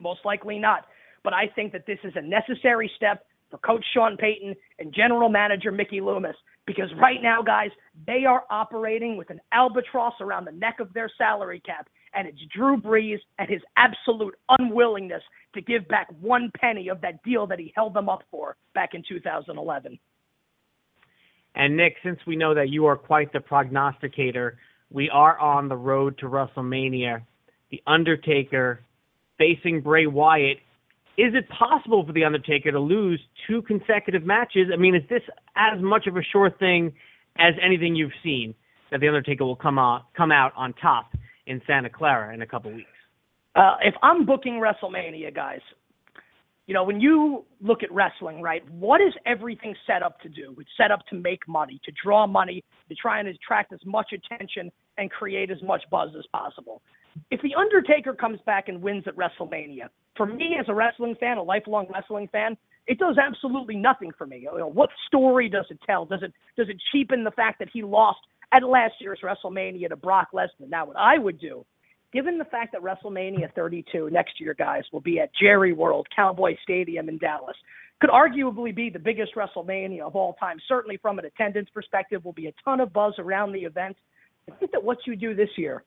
Speaker 5: Most likely not. But I think that this is a necessary step for Coach Sean Payton and General Manager Mickey Loomis because right now, guys, they are operating with an albatross around the neck of their salary cap. And it's Drew Brees and his absolute unwillingness to give back one penny of that deal that he held them up for back in 2011.
Speaker 3: And Nick, since we know that you are quite the prognosticator, we are on the road to WrestleMania. The Undertaker facing Bray Wyatt. Is it possible for The Undertaker to lose two consecutive matches? I mean, is this as much of a sure thing as anything you've seen that The Undertaker will come out, come out on top in Santa Clara in a couple weeks?
Speaker 5: Uh, if I'm booking WrestleMania, guys, you know, when you look at wrestling, right, what is everything set up to do? It's set up to make money, to draw money, to try and attract as much attention and create as much buzz as possible. If The Undertaker comes back and wins at WrestleMania, for me as a wrestling fan, a lifelong wrestling fan, it does absolutely nothing for me. You know, what story does it tell? Does it does it cheapen the fact that he lost at last year's WrestleMania to Brock Lesnar? Now, what I would do given the fact that WrestleMania 32 next year, guys, will be at Jerry World, Cowboy Stadium in Dallas, could arguably be the biggest WrestleMania of all time. Certainly from an attendance perspective, will be a ton of buzz around the event. I think that what you do this year,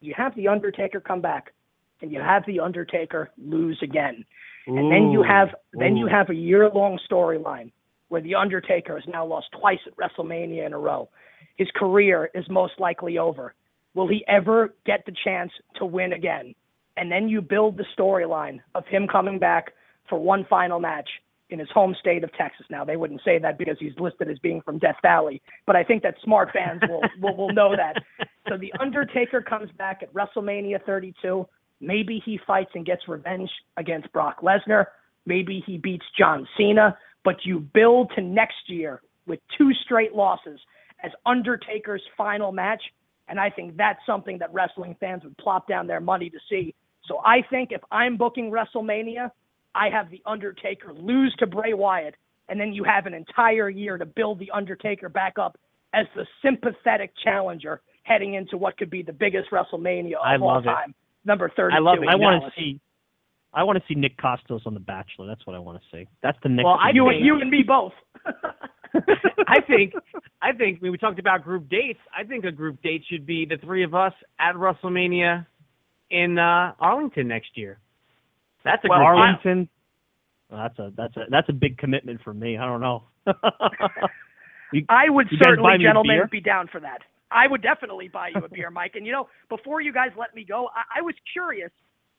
Speaker 5: you have the Undertaker come back, and you have the Undertaker lose again, and then you have then you have a year long storyline where the Undertaker has now lost twice at WrestleMania in a row. His career is most likely over. Will he ever get the chance to win again? And then you build the storyline of him coming back for one final match in his home state of Texas. Now they wouldn't say that because he's listed as being from Death Valley, but I think that smart fans will will, will know that. So the Undertaker comes back at WrestleMania 32. Maybe he fights and gets revenge against Brock Lesnar. Maybe he beats John Cena. But you build to next year with two straight losses as Undertaker's final match. And I think that's something that wrestling fans would plop down their money to see. So I think if I'm booking WrestleMania, I have The Undertaker lose to Bray Wyatt, and then you have an entire year to build The Undertaker back up as the sympathetic challenger heading into what could be the biggest WrestleMania of
Speaker 2: I
Speaker 5: all
Speaker 2: love it.
Speaker 5: time. Number 32.
Speaker 3: I love it.
Speaker 2: I want to see. I want to see Nick Kostos on The Bachelor. That's what I want to see. That's the next.
Speaker 3: Well, I
Speaker 5: You,
Speaker 3: think-
Speaker 5: you and me both.
Speaker 3: I think I think when we talked about group dates, I think a group date should be the three of us at WrestleMania in uh, Arlington next year. That's a
Speaker 2: well,
Speaker 3: group
Speaker 2: Arlington. Well, that's a that's a that's a big commitment for me. I don't know. You-
Speaker 5: I would
Speaker 2: You guys buy
Speaker 5: certainly, gentlemen, be down for that. I would definitely buy you a beer, Mike. And you know, before you guys let me go, I, I was curious.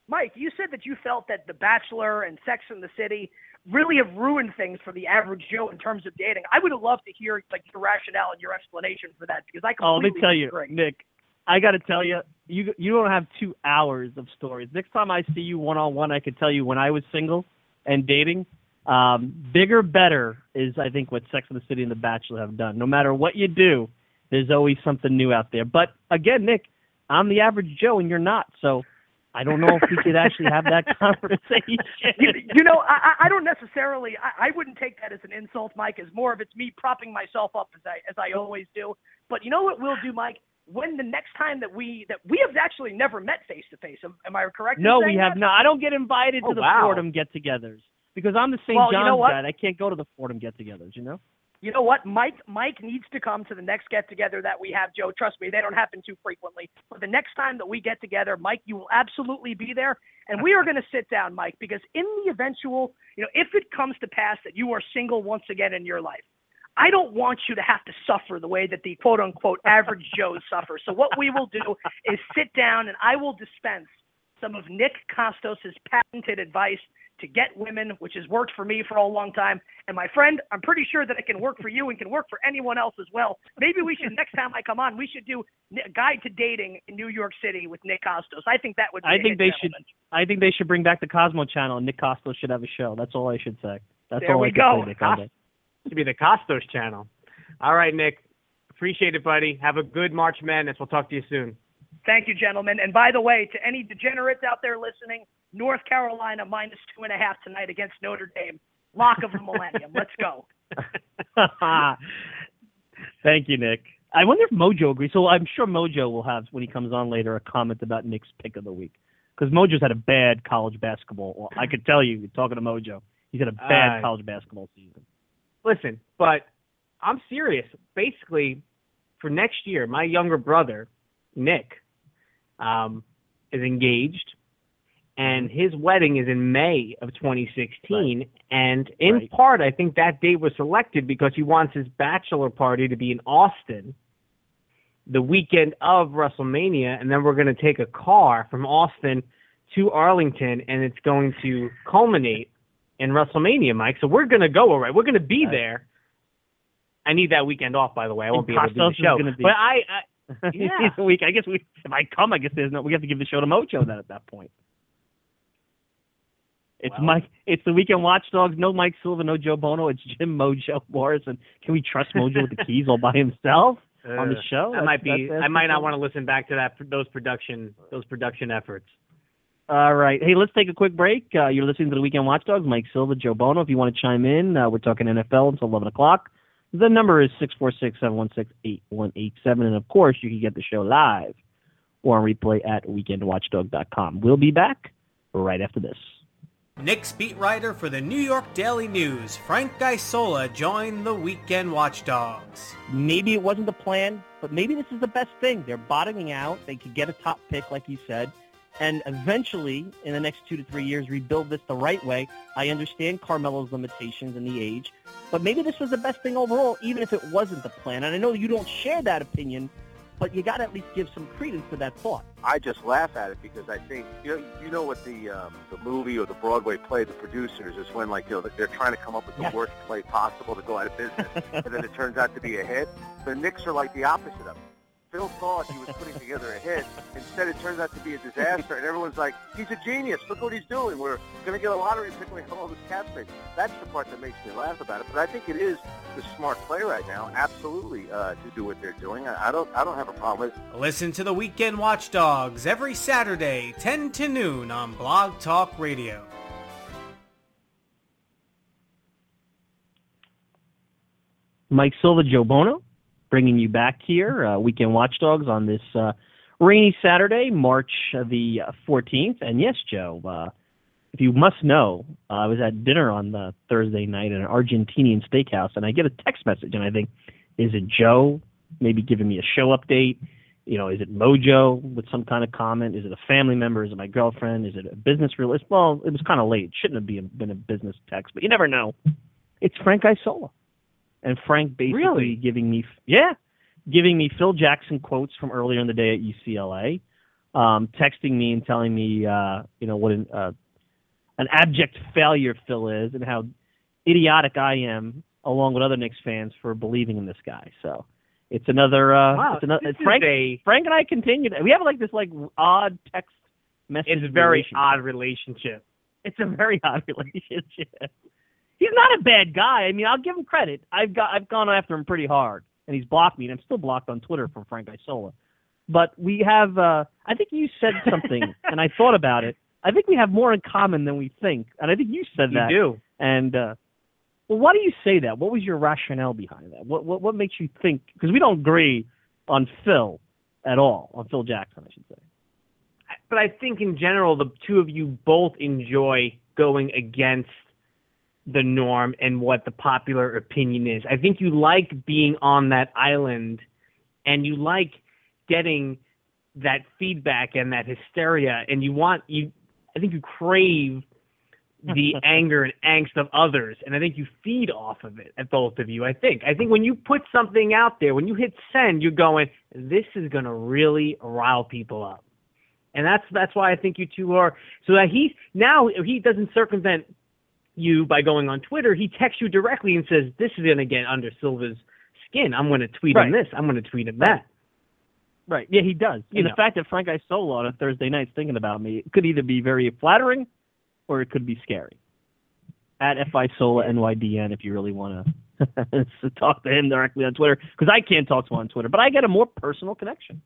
Speaker 5: Mike, you said that you felt that The Bachelor and Sex in the City really have ruined things for the average Joe in terms of dating. I would have loved to hear like your rationale and your explanation for that because I
Speaker 2: Oh, let
Speaker 5: completely
Speaker 2: me tell you,
Speaker 5: disagree.
Speaker 2: Nick. I got to tell you, you you don't have two hours of stories. Next time I see you one on one, I could tell you when I was single and dating. Um, bigger, better is I think what Sex and the City and The Bachelor have done. No matter what you do, there's always something new out there. But again, Nick, I'm the average Joe and you're not, so I don't know if we could actually have that conversation.
Speaker 5: you, you know, I, I don't necessarily. I, I wouldn't take that as an insult, Mike. As more of it's me propping myself up as I as I always do. But you know what we'll do, Mike? When the next time that we that we have actually never met face to face. Am I correct?
Speaker 2: No, we have
Speaker 5: that?
Speaker 2: not. I don't get invited
Speaker 3: Oh,
Speaker 2: to the
Speaker 3: wow.
Speaker 2: Fordham get-togethers because I'm the St.
Speaker 5: Well, you
Speaker 2: John's
Speaker 5: know
Speaker 2: guy. I can't go to the Fordham get-togethers. You know.
Speaker 5: You know what? Mike Mike needs to come to the next get together that we have, Joe. Trust me, they don't happen too frequently. But the next time that we get together, Mike, you will absolutely be there. And we are going to sit down, Mike, because in the eventual, you know, if it comes to pass that you are single once again in your life, I don't want you to have to suffer the way that the quote unquote average Joe suffers. So what we will do is sit down and I will dispense some of Nick Kostos' patented advice to get women, which has worked for me for a long time. And my friend, I'm pretty sure that it can work for you and can work for anyone else as well. Maybe we should next time I come on, we should do a guide to dating in New York City with Nick Kostos. I think that would. Be
Speaker 2: I
Speaker 5: a
Speaker 2: think
Speaker 5: hit,
Speaker 2: they should. I think they should bring back the Cosmo Channel, and Nick Kostos should have a show. That's all I should say. That's
Speaker 5: There
Speaker 2: all
Speaker 5: we
Speaker 2: I can
Speaker 5: go.
Speaker 2: say, Nick, on that.
Speaker 3: to be the Kostos channel. All right, Nick. Appreciate it, buddy. Have a good March Madness. We'll talk to you soon.
Speaker 5: Thank you, gentlemen. And by the way, to any degenerates out there listening, North Carolina minus two and a half tonight against Notre Dame. Lock of the millennium. Let's go.
Speaker 2: Thank you, Nick. I wonder if Mojo agrees. So I'm sure Mojo will have, when he comes on later, a comment about Nick's pick of the week. Because Mojo's had a bad college basketball. Well, I could tell you, talking to Mojo, he's had a bad
Speaker 3: Uh,
Speaker 2: college basketball season.
Speaker 3: Listen, but I'm serious. Basically, for next year, my younger brother, Nick, um, is engaged, and his wedding is in May of 2016. And in
Speaker 2: Right.
Speaker 3: part, I think that date was selected because he wants his bachelor party to be in Austin the weekend of WrestleMania, and then we're going to take a car from Austin to Arlington, and it's going to culminate in WrestleMania, Mike. So we're going to go, all right. We're going to be
Speaker 2: Right.
Speaker 3: there. I need that weekend off, by the way. I won't
Speaker 2: And
Speaker 3: be able to do the show.
Speaker 2: be-
Speaker 3: But I, I Yeah.
Speaker 2: Week. I guess we, if I come, I guess there's no. We have to give the show to Mojo then at that point. It's
Speaker 3: Well.
Speaker 2: Mike. It's the weekend watchdogs. No Mike Silva, no Joe Buono. It's Jim Mojo Morrison. Can we trust Mojo with the keys all by himself on the show?
Speaker 3: I might be.
Speaker 2: That's-
Speaker 3: I might not want to listen back to that. Those production. Those production efforts.
Speaker 2: All right. Hey, let's take a quick break. Uh, you're listening to the Weekend Watchdogs. Mike Silva, Joe Buono. If you want to chime in, uh, we're talking NFL until 11 o'clock. The number is 646-716-8187. And, of course, you can get the show live or on replay at weekendwatchdog.com. We'll be back right after this.
Speaker 7: Knicks beat writer for the New York Daily News, Frank Isola, joined the Weekend Watchdogs.
Speaker 2: maybe it wasn't the plan, but maybe this is the best thing. They're bottoming out. They could get a top pick, like you said, and eventually, in the next two to three years, rebuild this the right way. I understand Carmelo's limitations and the age, but maybe this was the best thing overall, even if it wasn't the plan. And I know you don't share that opinion, but you got to at least give some credence to that thought.
Speaker 8: I just laugh at it because I think you know you know what the um, the movie or the Broadway play, the producers is when like you know they're trying to come up with the worst play possible to go out of business, and then it turns out to be a hit. The Knicks are like the opposite of it. Phil thought he was putting together a hit. Instead, it turns out to be a disaster, and everyone's like, "He's a genius! Look what he's doing. We're going to get a lottery pick when we have all this cap space." That's the part that makes me laugh about it. But I think it is the smart play right now, absolutely, uh, to do what they're doing. I, I don't, I don't have a problem with. it.
Speaker 7: Listen to the Weekend Watchdogs every Saturday, 10 to noon on Blog Talk Radio.
Speaker 2: Mike Silva, Joe Buono, bringing you back here, uh, Weekend Watchdogs on this uh, rainy Saturday, March uh, the uh, 14th. And yes, Joe, uh, if you must know, uh, I was at dinner on the Thursday night at an Argentinian steakhouse, and I get a text message, and I think, is it Joe? Maybe giving me a show update. You know, is it Mojo with some kind of comment? Is it a family member? Is it my girlfriend? Is it a business realist? Well, it was kind of late. Shouldn't have been a business text, but you never know. It's Frank Isola and Frank basically
Speaker 3: Really?
Speaker 2: giving me yeah, giving me Phil Jackson quotes from earlier in the day at UCLA, um, texting me and telling me uh, you know what an uh, an abject failure Phil is and how idiotic I am along with other Knicks fans for believing in this guy. So it's another uh,
Speaker 3: Wow,
Speaker 2: it's another Frank
Speaker 3: a-
Speaker 2: Frank and I continued. We have like this like odd text message.
Speaker 3: It's a very
Speaker 2: relationship.
Speaker 3: odd relationship.
Speaker 2: It's a very odd relationship. He's not a bad guy. I mean, I'll give him credit. I've got I've gone after him pretty hard, and he's blocked me, and I'm still blocked on Twitter from Frank Isola. But we have. uh I think you said something, and I thought about it. I think we have more in common than we think, and I think you said
Speaker 3: You
Speaker 2: that.
Speaker 3: do.
Speaker 2: And uh well, why do you say that? What was your rationale behind that? What what what makes you think? Because we don't agree on Phil at all, on Phil Jackson, I should say.
Speaker 3: but I think in general, the two of you both enjoy going against the norm and what the popular opinion is. I think you like being on that island and you like getting that feedback and that hysteria and you want you I think you crave the anger and angst of others and I think you feed off of it at both of you. I think. I think when you put something out there, when you hit send, you're going, This is gonna really rile people up. And that's that's why I think you two are so that he now he doesn't circumvent you by going on Twitter. He texts you directly and says, "This is going to get under Silva's skin. I'm going to tweet him this. I'm going to tweet him that."
Speaker 2: Right. Yeah, he does.
Speaker 3: You
Speaker 2: and
Speaker 3: know.
Speaker 2: the fact that Frank Isola on a Thursday night's thinking about me it could either be very flattering or it could be scary. At F Isola NYDN if you really want to to talk to him directly on Twitter because I can't talk to him on Twitter, but I get a more personal connection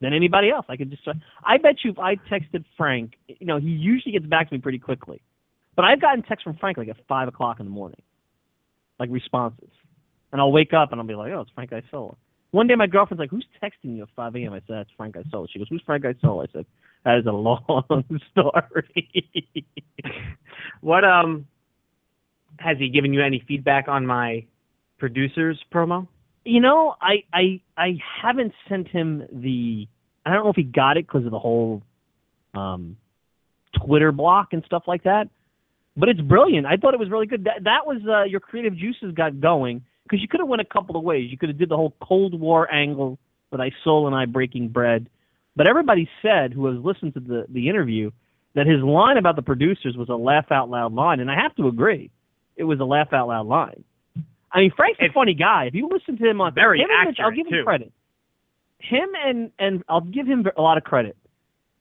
Speaker 2: than anybody else. I could just, I bet you if I texted Frank, you know, he usually gets back to me pretty quickly, but I've gotten texts from Frank like at five o'clock in the morning, like responses, and I'll wake up and I'll be like, oh, it's Frank Isola. One day my girlfriend's like, who's texting you at 5 a.m.? I said, that's Frank Isola. She goes, who's Frank Isola? I said, that is a long story.
Speaker 3: What um has he given you any feedback on my producers promo?
Speaker 2: You know, I I I haven't sent him the. I don't know if he got it because of the whole um, Twitter block and stuff like that. But it's brilliant. I thought it was really good. That that was uh, your creative juices got going because you could have went a couple of ways. You could have did the whole Cold War angle with Isola and I breaking bread. But everybody said who has listened to the the interview that his line about the producers was a laugh out loud line, and I have to agree, it was a laugh out loud line. I mean, Frank's a
Speaker 3: It's
Speaker 2: funny guy. If you listen to him on
Speaker 3: very
Speaker 2: him Mitch, I'll give him
Speaker 3: too.
Speaker 2: credit. Him and and I'll give him a lot of credit.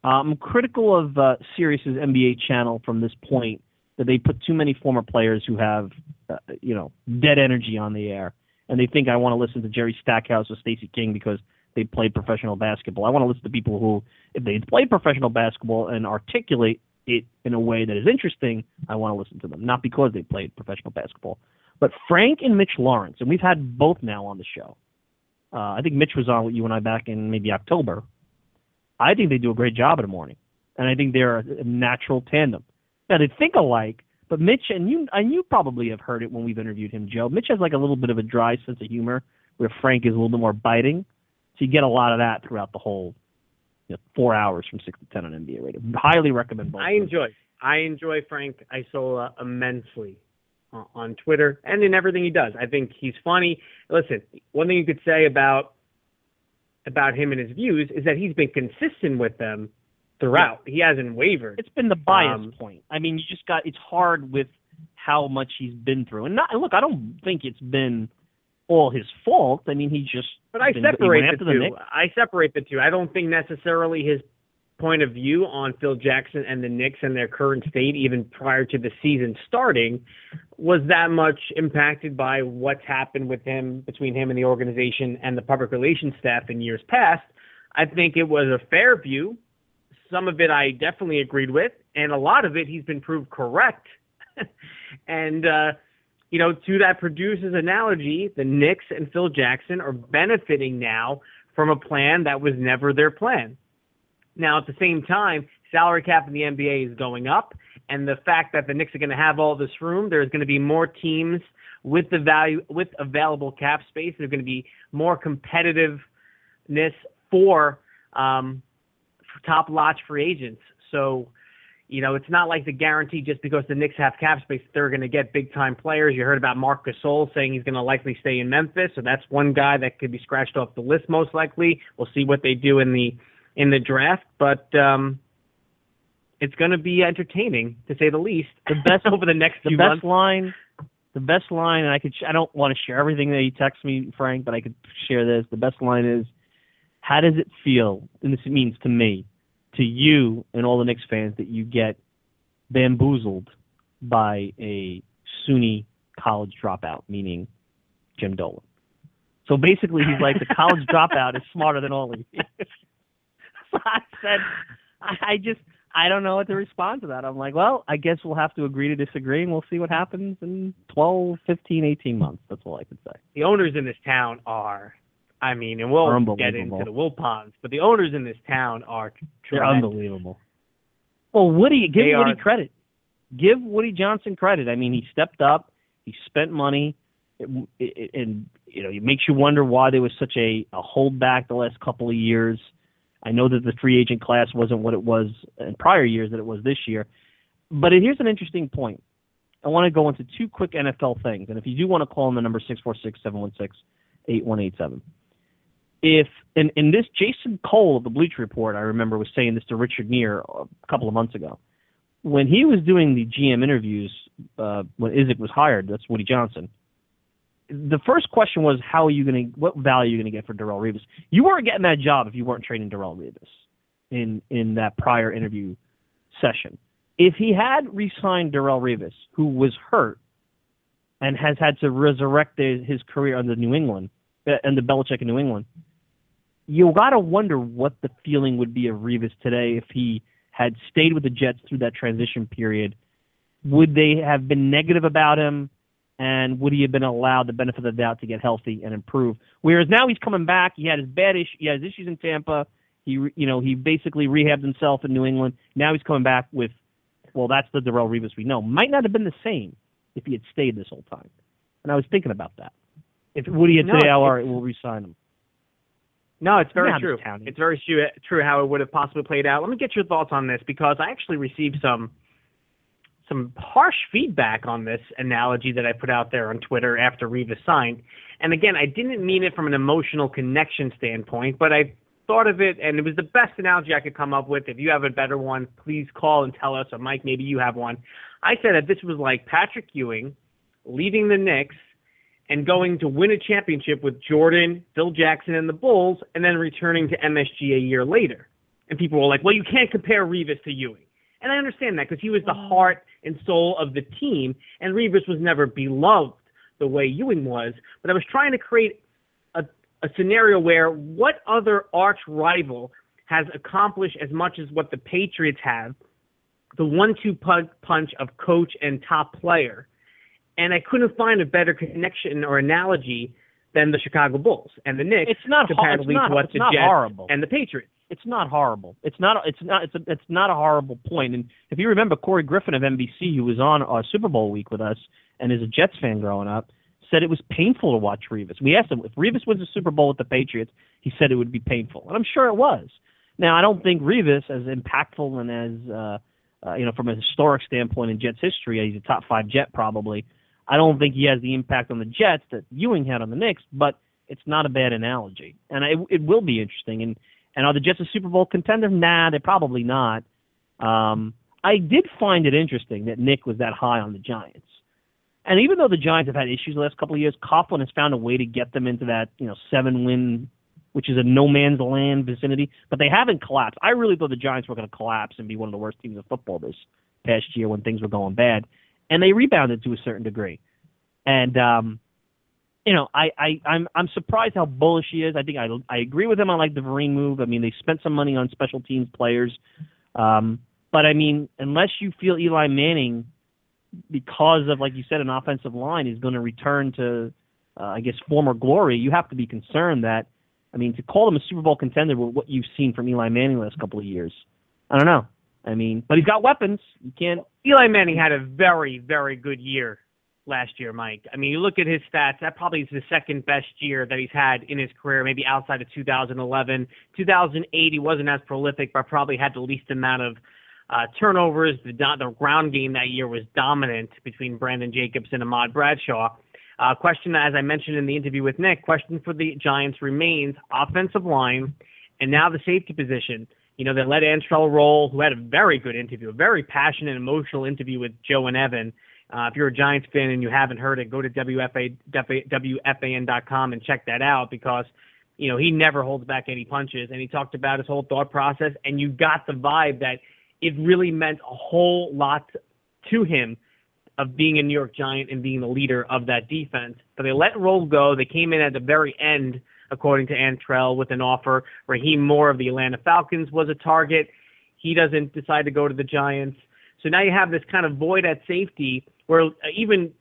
Speaker 2: I'm critical of uh, Sirius's NBA channel from this point that they put too many former players who have, uh, you know, dead energy on the air, and they think I want to listen to Jerry Stackhouse or Stacey King because they played professional basketball. I want to listen to people who, if they played professional basketball and articulate it in a way that is interesting, I want to listen to them, not because they played professional basketball. But Frank and Mitch Lawrence, and we've had both now on the show. Uh, I think Mitch was on with you and I back in maybe October. I think they do a great job in the morning, and I think they're a, a natural tandem. They think alike, but Mitch and you and you probably have heard it when we've interviewed him, Joe. Mitch has like a little bit of a dry sense of humor, where Frank is a little bit more biting. So you get a lot of that throughout the whole you know, four hours from six to ten on NBA radio. Highly recommend both.
Speaker 3: I enjoy I enjoy Frank Isola immensely uh, on Twitter and in everything he does. I think he's funny. Listen, one thing you could say about about him and his views is that he's been consistent with them throughout. He hasn't wavered.
Speaker 2: It's been the bias
Speaker 3: Um,
Speaker 2: point. I mean, you just got it's hard with how much he's been through, and not look. I don't think it's been all his fault. I mean, he just
Speaker 3: But I
Speaker 2: been-
Speaker 3: separate the two. I separate the two. I don't think necessarily his point of view on Phil Jackson and the Knicks and their current state, even prior to the season starting, was that much impacted by what's happened with him between him and the organization and the public relations staff in years past. I think it was a fair view. Some of it I definitely agreed with, and a lot of it he's been proved correct. and uh, you know, to that producer's analogy, the Knicks and Phil Jackson are benefiting now from a plan that was never their plan. Now, at the same time, salary cap in the NBA is going up, and the fact that the Knicks are going to have all this room, there's going to be more teams with the value with available cap space. There's going to be more competitiveness for um, top notch free agents. So you know, it's not like the guarantee just because the Knicks have cap space, they're going to get big time players. You heard about Marc Gasol saying he's going to likely stay in Memphis, so that's one guy that could be scratched off the list most likely. We'll see what they do in the in the draft, but um, it's going to be entertaining to say the least.
Speaker 2: The best
Speaker 3: over the next
Speaker 2: the
Speaker 3: few
Speaker 2: best
Speaker 3: months.
Speaker 2: line, the best line, and I could. sh- I don't want to share everything that he texts me, Frank, but I could share this. The best line is, "How does it feel?" And this means to me, to you, and all the Knicks fans that you get bamboozled by a SUNY college dropout, meaning Jim Dolan. So basically, he's like the college dropout is smarter than all of you. so I said, I I just, I don't know what to respond to that. I'm like, well, I guess we'll have to agree to disagree, and we'll see what happens in 12, 15, 18 months. That's all I could say.
Speaker 3: the owners in this town are, I mean, and we'll get into the Wilpons, but the owners in this town are
Speaker 2: They're
Speaker 3: tremendous.
Speaker 2: unbelievable. Well, Woody, give
Speaker 3: They
Speaker 2: Woody
Speaker 3: are-
Speaker 2: credit. Give Woody Johnson credit. I mean, he stepped up. He spent money, it, it, and you know, it makes you wonder why there was such a, a holdback the last couple of years. I know that the free agent class wasn't what it was in prior years that it was this year, but here's an interesting point. I want to go into two quick NFL things, and if you do want to call in the number six four six seven one six eight one eight seven. If in, in this Jason Cole of the Bleacher Report, I remember was saying this to Richard Neer a couple of months ago. When he was doing the GM interviews, uh, when Idzik was hired, that's Woody Johnson. The first question was, "How are you going to? What value are you going to get for Darrelle Revis?" You weren't getting that job if you weren't trading Darrelle Revis in in that prior interview session. If he had re-signed Darrelle Revis, who was hurt, and has had to resurrect his, career under New England uh, under Belichick in New England. You got to wonder what the feeling would be of Revis today if he had stayed with the Jets through that transition period. Would they have been negative about him? And would he have been allowed the benefit of the doubt to get healthy and improve? Whereas now he's coming back. He had his bad issue. He had his issues in Tampa. He, you know, he basically rehabbed himself in New England. Now he's coming back with, well, that's the Darrelle Revis we know. Might not have been the same if he had stayed this whole time. And I was thinking about that. If Woody had
Speaker 3: No,
Speaker 2: said, "Oh, all
Speaker 3: it's-
Speaker 2: we'll resign him."
Speaker 3: No, it's very true. It's very true, true how it would have possibly played out. Let me get your thoughts on this because I actually received some some harsh feedback on this analogy that I put out there on Twitter after Revis signed. And again, I didn't mean it from an emotional connection standpoint, but I thought of it and it was the best analogy I could come up with. If you have a better one, please call and tell us. Or Mike, maybe you have one. I said that this was like Patrick Ewing leaving the Knicks and going to win a championship with Jordan, Phil Jackson, and the Bulls, and then returning to MSG a year later. And people were like, well, you can't compare Revis to Ewing. And I understand that because he was the heart and soul of the team, and Revis was never beloved the way Ewing was. But I was trying to create a, a scenario where what other arch rival has accomplished as much as what the Patriots have, the one-two punch, punch of coach and top player, and I couldn't find a better connection or analogy than the Chicago Bulls and the Knicks.
Speaker 2: It's not
Speaker 3: comparatively
Speaker 2: it's not-
Speaker 3: to what the Jets
Speaker 2: horrible.
Speaker 3: and the Patriots.
Speaker 2: It's not horrible. It's not. It's not. It's a, It's not a horrible point. And if you remember, Corey Griffin of NBC, who was on our Super Bowl week with us and is a Jets fan growing up, said it was painful to watch Revis. We asked him if Revis wins the Super Bowl with the Patriots, he said it would be painful, and I'm sure it was. Now, I don't think Revis, as impactful and as uh, uh, you know, from a historic standpoint in Jets history, he's a top five Jet probably. I don't think he has the impact on the Jets that Ewing had on the Knicks, but it's not a bad analogy, and it, it will be interesting. And and are the Jets a Super Bowl contender? Nah, they're probably not. Um, I did find it interesting that Nick was that high on the Giants. And even though the Giants have had issues the last couple of years, Coughlin has found a way to get them into that, you know, seven win, which is a no man's land vicinity. But they haven't collapsed. I really thought the Giants were going to collapse and be one of the worst teams in football this past year when things were going bad. And they rebounded to a certain degree. And um, you know, I, I I'm I'm surprised how bullish he is. I think I I agree with him on like the Vereen move. I mean, they spent some money on special teams players. Um, but I mean, unless you feel Eli Manning, because of like you said, an offensive line is going to return to, uh, I guess, former glory, you have to be concerned that. I mean, to call him a Super Bowl contender with what you've seen from Eli Manning the last couple of years, I don't know. I mean, but he's got weapons. You can't.
Speaker 3: Eli Manning had a very, very good year last year, Mike. I mean, you look at his stats, that probably is the second best year that he's had in his career, maybe outside of 2011. 2008, he wasn't as prolific, but probably had the least amount of uh, turnovers. The, the ground game that year was dominant between Brandon Jacobs and Ahmad Bradshaw. Uh, question, as I mentioned in the interview with Nick, question for the Giants remains offensive line and now the safety position. You know, they let Antrel Rolle, who had a very good interview, a very passionate, emotional interview with Joe and Evan. Uh, if you're a Giants fan and you haven't heard it, go to WFA, WFAN.com and check that out because, you know, he never holds back any punches. And he talked about his whole thought process, and you got the vibe that it really meant a whole lot to him of being a New York Giant and being the leader of that defense. But they let Rolle go. They came in at the very end, according to Antrel, with an offer. Rahim Moore of the Atlanta Falcons was a target. He doesn't decide to go to the Giants. So now you have this kind of void at safety where uh, even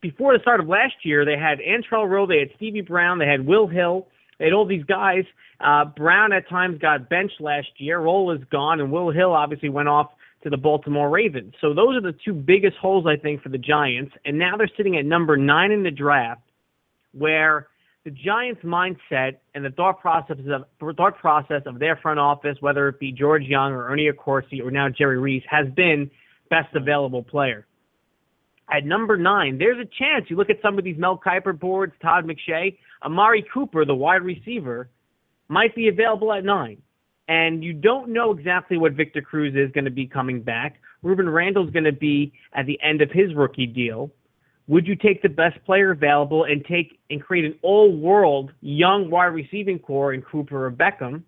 Speaker 3: before the start of last year, they had Antrel Rolle, they had Stevie Brown, they had Will Hill, they had all these guys. Uh, Brown at times got benched last year. Rolle is gone, and Will Hill obviously went off to the Baltimore Ravens. So those are the two biggest holes, I think, for the Giants. And now they're sitting at number nine in the draft, where the Giants' mindset and the thought process of thought process of their front office, whether it be George Young or Ernie Accorsi or now Jerry Reese, has been best available player. At number nine, there's a chance you look at some of these Mel Kiper boards, Todd McShay, Amari Cooper, the wide receiver, might be available at nine. And you don't know exactly what Victor Cruz is going to be coming back. Rueben Randle's going to be at the end of his rookie deal. Would you take the best player available and take and create an all-world young wide receiving core in Cooper or Beckham?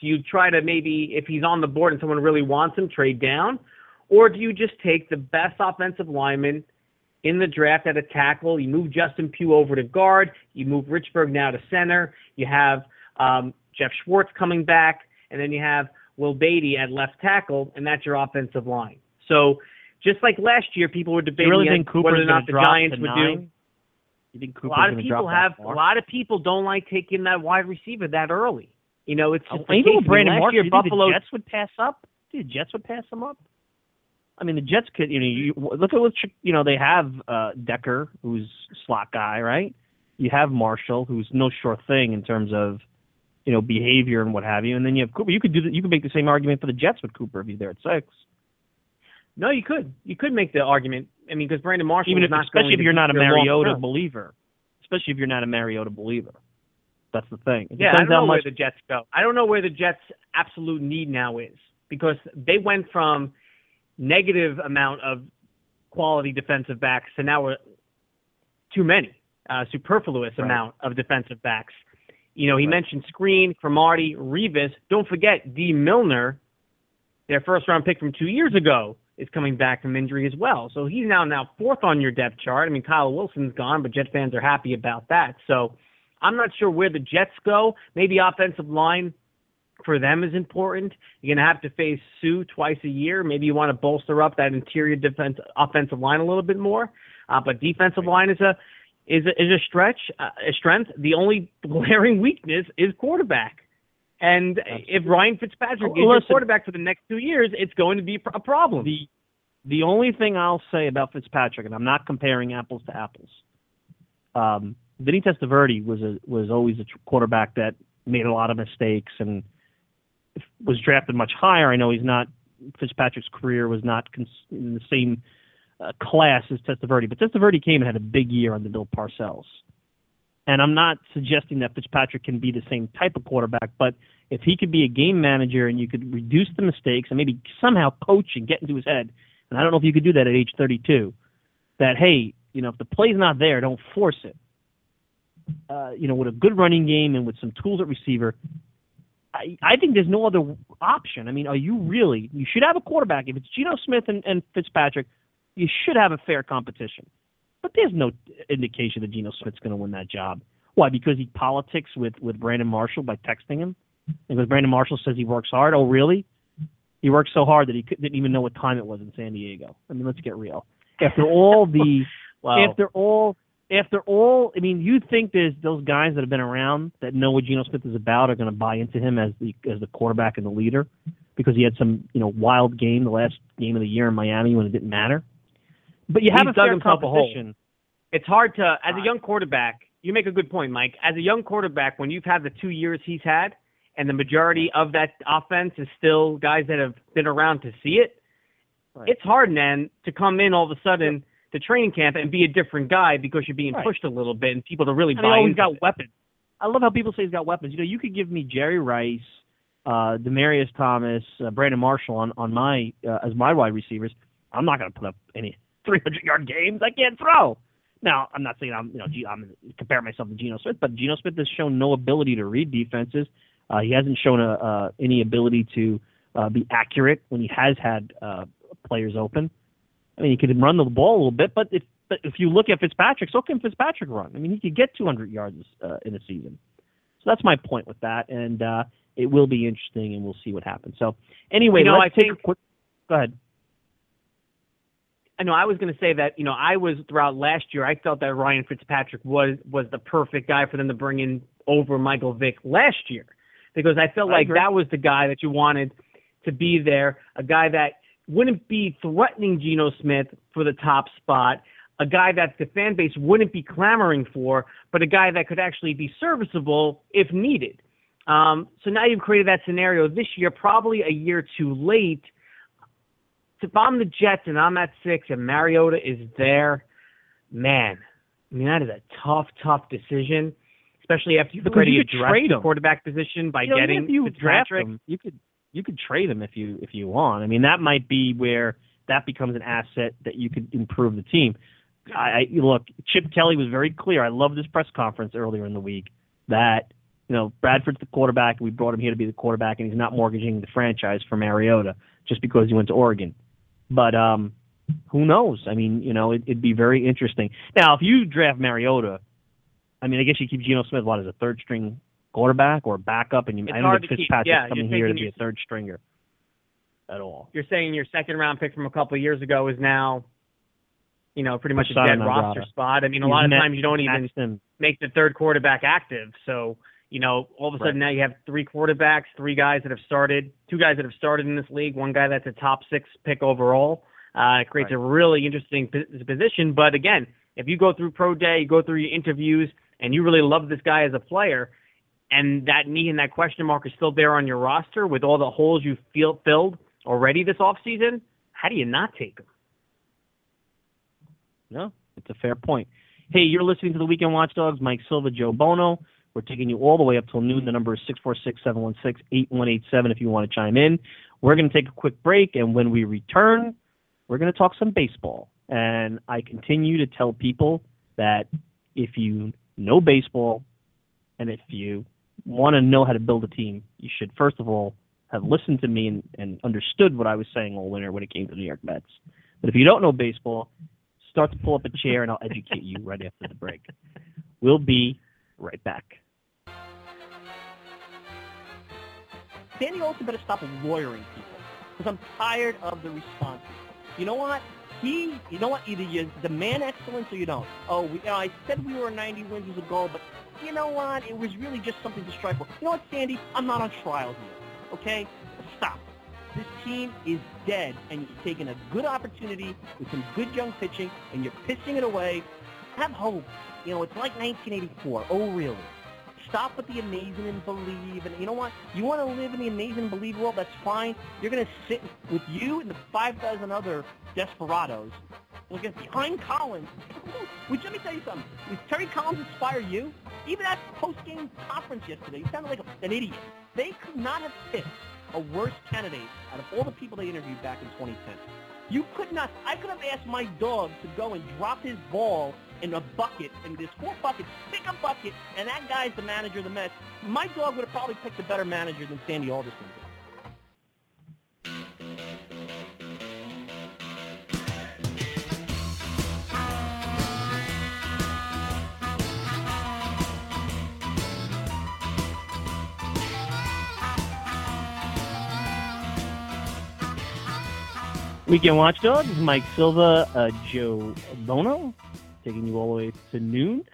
Speaker 3: Do you try to maybe, if he's on the board and someone really wants him, trade down? Or do you just take the best offensive lineman in the draft at a tackle. You move Justin Pugh over to guard. You move Richburg now to center. You have um, Geoff Schwartz coming back, and then you have Will Beatty at left tackle, and that's your offensive line. So just like last year, people were debating
Speaker 2: You really think
Speaker 3: whether or not the Giants would do.
Speaker 2: You think
Speaker 3: A lot of people have a lot of people don't like taking that wide receiver that early. You know, it's just the
Speaker 2: Even with
Speaker 3: I mean,
Speaker 2: Brandon
Speaker 3: last
Speaker 2: Marshall,
Speaker 3: year, Buffalo
Speaker 2: the Jets would pass up? The Jets would pass them up? I mean, the Jets could. You know, you look at what you know. They have uh, Decker, who's slot guy, right? You have Marshall, who's no sure thing in terms of you know behavior and what have you. And then you have Cooper. You could do. The, you could make the same argument for the Jets with Cooper if he's there at six.
Speaker 3: No, you could. You could make the argument. I mean, because Brandon Marshall
Speaker 2: Even
Speaker 3: is
Speaker 2: if,
Speaker 3: not
Speaker 2: especially if you're not a Mariota believer. Especially if you're not a Mariota believer. That's the thing. It
Speaker 3: Yeah, I don't know
Speaker 2: much
Speaker 3: where the Jets go. I don't know where the Jets' absolute need now is because they went from negative amount of quality defensive backs to now we're too many, uh, superfluous
Speaker 2: Right.
Speaker 3: amount of defensive backs. You know, he
Speaker 2: Right.
Speaker 3: mentioned Skrine, Cromartie, Revis. Don't forget Dee Milliner, their first round pick from two years ago, is coming back from injury as well. So he's now now fourth on your depth chart. I mean, Kyle Wilson's gone, but Jet fans are happy about that. So I'm not sure where the Jets go. Maybe offensive line for them is important. You're going to have to face Suh twice a year. Maybe you want to bolster up that interior defense offensive line a little bit more. Uh, but defensive line is a is a, is a stretch, uh, a strength. The only glaring weakness is quarterback. And if Ryan Fitzpatrick
Speaker 2: Oh,
Speaker 3: is your quarterback for the next two years, it's going to be a problem.
Speaker 2: The the only thing I'll say about Fitzpatrick, and I'm not comparing apples to apples. Um, Vinny Testaverde was a was always a quarterback that made a lot of mistakes and was drafted much higher. I know he's not Fitzpatrick's career was not cons- in the same uh, class as Testaverde, but Testaverde came and had a big year under Bill Parcells. And I'm not suggesting that Fitzpatrick can be the same type of quarterback, but if he could be a game manager and you could reduce the mistakes and maybe somehow coach and get into his head, and I don't know if you could do that at age 32, that hey, you know, if the play's not there, don't force it. Uh, you know, with a good running game and with some tools at receiver, I, I think there's no other option. I mean, are you really? You should have a quarterback. If it's Geno Smith and, and Fitzpatrick, you should have a fair competition. But there's no indication that Geno Smith's going to win that job. Why? Because he politics with with Brandon Marshall by texting him, and because Brandon Marshall says he works hard. Oh, really? He works so hard that he didn't even know what time it was in San Diego. I mean, let's get real. After all the,
Speaker 3: Well-
Speaker 2: after all, after all, I mean, you think there's those guys that have been around that know what Geno Smith is about are going to buy into him as the as the quarterback and the leader because he had some you know wild game the last game of the year in Miami when it didn't matter. But you have
Speaker 3: He's
Speaker 2: a
Speaker 3: dug
Speaker 2: fair
Speaker 3: himself a
Speaker 2: competition.
Speaker 3: it's hard to as a young quarterback you make a good point mike as a young quarterback when you've had the two years he's had and the majority of that offense is still guys that have been around to see it
Speaker 2: Right.
Speaker 3: it's hard man to come in all of a sudden to training camp and be a different guy because you're being
Speaker 2: Right.
Speaker 3: pushed a little bit and people to really
Speaker 2: And
Speaker 3: buy
Speaker 2: he always
Speaker 3: into
Speaker 2: got
Speaker 3: it.
Speaker 2: weapons. I love how people say he's got weapons. You know, you could give me Jerry Rice, uh, Demaryius Thomas, uh, Brandon Marshall on on my uh, as my wide receivers. I'm not going to put up any 300 yard games. I can't throw. Now, I'm not saying I'm you know G- I'm comparing myself to Geno Smith, but Geno Smith has shown no ability to read defenses. Uh, he hasn't shown a, uh, any ability to uh, be accurate when he has had uh, players open. I mean, he could run the ball a little bit, but if but if you look at Fitzpatrick, so can Fitzpatrick run. I mean, he could get 200 yards uh, in a season. So that's my point with that, and uh, it will be interesting, and we'll see what happens. So anyway,
Speaker 3: You know,
Speaker 2: let's
Speaker 3: I
Speaker 2: take
Speaker 3: think-
Speaker 2: a quick. Go ahead.
Speaker 3: I know I was going to say that you know I was throughout last year I felt that Ryan Fitzpatrick was was the perfect guy for them to bring in over Michael Vick last year because I felt
Speaker 2: I
Speaker 3: like
Speaker 2: agree.
Speaker 3: that was the guy that you wanted to be there, a guy that wouldn't be threatening Geno Smith for the top spot, a guy that the fan base wouldn't be clamoring for, but a guy that could actually be serviceable if needed. Um, so now you've created that scenario this year, probably a year too late if I'm the Jets and I'm at six and Mariota is there, man, I mean that is a tough, tough decision, especially after you've already
Speaker 2: you
Speaker 3: addressed
Speaker 2: trade
Speaker 3: the quarterback position by
Speaker 2: You know,
Speaker 3: getting
Speaker 2: you draft him, you could you could trade him if you if you want. I mean, that might be where that becomes an asset that you could improve the team. I, I look, Chip Kelly was very clear. I love this press conference earlier in the week that you know Bradford's the quarterback. We brought him here to be the quarterback, and he's not mortgaging the franchise for Mariota just because he went to Oregon. But um, who knows? I mean, you know, it, it'd be very interesting. Now, if you draft Mariota, I mean, I guess you keep Geno Smith what as a third string quarterback or backup, and you,
Speaker 3: It's
Speaker 2: I don't
Speaker 3: hard
Speaker 2: think
Speaker 3: to keep-
Speaker 2: Fitzpatrick's
Speaker 3: yeah,
Speaker 2: coming here to be a third stringer at all.
Speaker 3: You're saying your second round pick from a couple of years ago is now, you know, pretty much a dead roster spot. I mean, a
Speaker 2: He's
Speaker 3: lot of times you don't even
Speaker 2: him.
Speaker 3: make the third quarterback active. So, you know, all of a sudden now you have three quarterbacks, three guys that have started, two guys that have started in this league, one guy that's a top six pick overall. Uh, it creates a really interesting position. But again, if you go through pro day, you go through your interviews, and you really love this guy as a player, and that knee and that question mark is still there on your roster with all the holes you feel filled already this offseason, how do you not take him?
Speaker 2: No, it's a fair point. Hey, you're listening to the Weekend Watchdogs. Mike Silva, Joe Buono. We're taking you all the way up till noon. The number is 646-716-8187 if you want to chime in. We're going to take a quick break, and when we return, we're going to talk some baseball. And I continue to tell people that if you know baseball and if you want to know how to build a team, you should first of all have listened to me and, and understood what I was saying all winter when it came to the New York Mets. But if you don't know baseball, start to pull up a chair and I'll educate you right after the break. We'll be right back.
Speaker 9: Sandy also better stop lawyering people because I'm tired of the responses. You know what? He, you know what? Either you demand excellence or you don't. Oh, we, you know, I said we were 90 wins was a goal, but you know what? It was really just something to strive for. You know what, Sandy? I'm not on trial here. Okay? Stop. This team is dead, and you're taking a good opportunity with some good young pitching, and you're pissing it away. Have hope. You know, it's like 1984. Oh, really? Stop with the amazing and believe. And you know what? You want to live in the amazing and believe world? That's fine. You're going to sit with you and the 5,000 other desperados. At behind Collins. Which let me tell you something. Did Terry Collins inspire you? Even at post-game conference yesterday, you sounded like an idiot. They could not have picked a worse candidate out of all the people they interviewed back in 2010. You could not. I could have asked my dog to go and drop his ball in a bucket, and there's four buckets, pick a bucket, and that guy's the manager of the Mets. My dog would have probably picked a better manager than Sandy Alderson.
Speaker 2: Weekend Watchdogs, Mike Silva, uh, Joe Buono, taking you all the way to noon,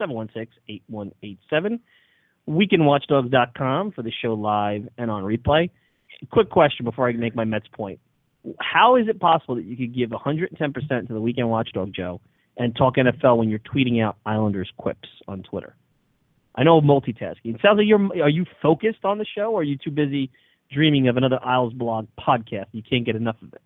Speaker 2: 646-716-8187. WeekendWatchdogs.com for the show live and on replay. Quick question before I make my Mets point. How is it possible that you could give 110% to the Weekend Watchdog, Joe, and talk NFL when you're tweeting out Islanders quips on Twitter? I know multitasking. It sounds like you're. Are you focused on the show, or are you too busy dreaming of another Isles blog podcast? You can't get enough of it.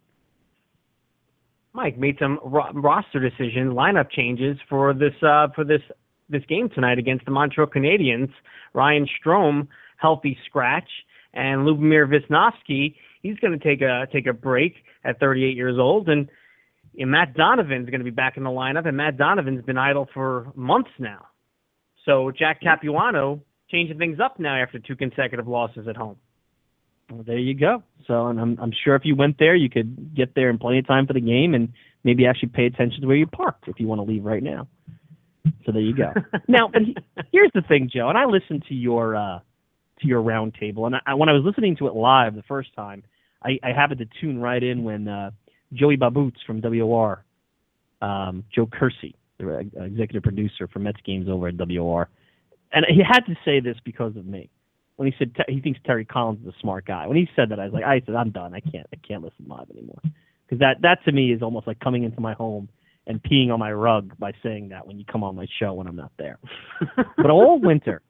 Speaker 3: Mike made some ro- roster decisions, lineup changes for this uh, for this this game tonight against the Montreal Canadiens. Ryan Strome, healthy scratch, and Lubomir Visnovsky, he's going to take a take a break at 38 years old, and, and Matt Donovan's going to be back in the lineup, and Matt Donovan's been idle for months now. So Jack Capuano changing things up now after two consecutive losses at home.
Speaker 2: Well, there you go. So, and I'm I'm sure if you went there, you could get there in plenty of time for the game, and maybe actually pay attention to where you parked if you want to leave right now. So there you go. now, he- here's the thing, Joe, and I listened to your uh, to your roundtable, and I, when I was listening to it live the first time, I, I happened to tune right in when uh, Joey Baboots from WR, um, Joe Kersey, the uh, executive producer for Mets games over at WR, and he had to say this because of me when he said te- he thinks Terry Collins is a smart guy. When he said that, I was like, I said, I'm done. I can't, I can't listen live anymore. Because that, that to me is almost like coming into my home and peeing on my rug by saying that when you come on my show when I'm not there. but all winter,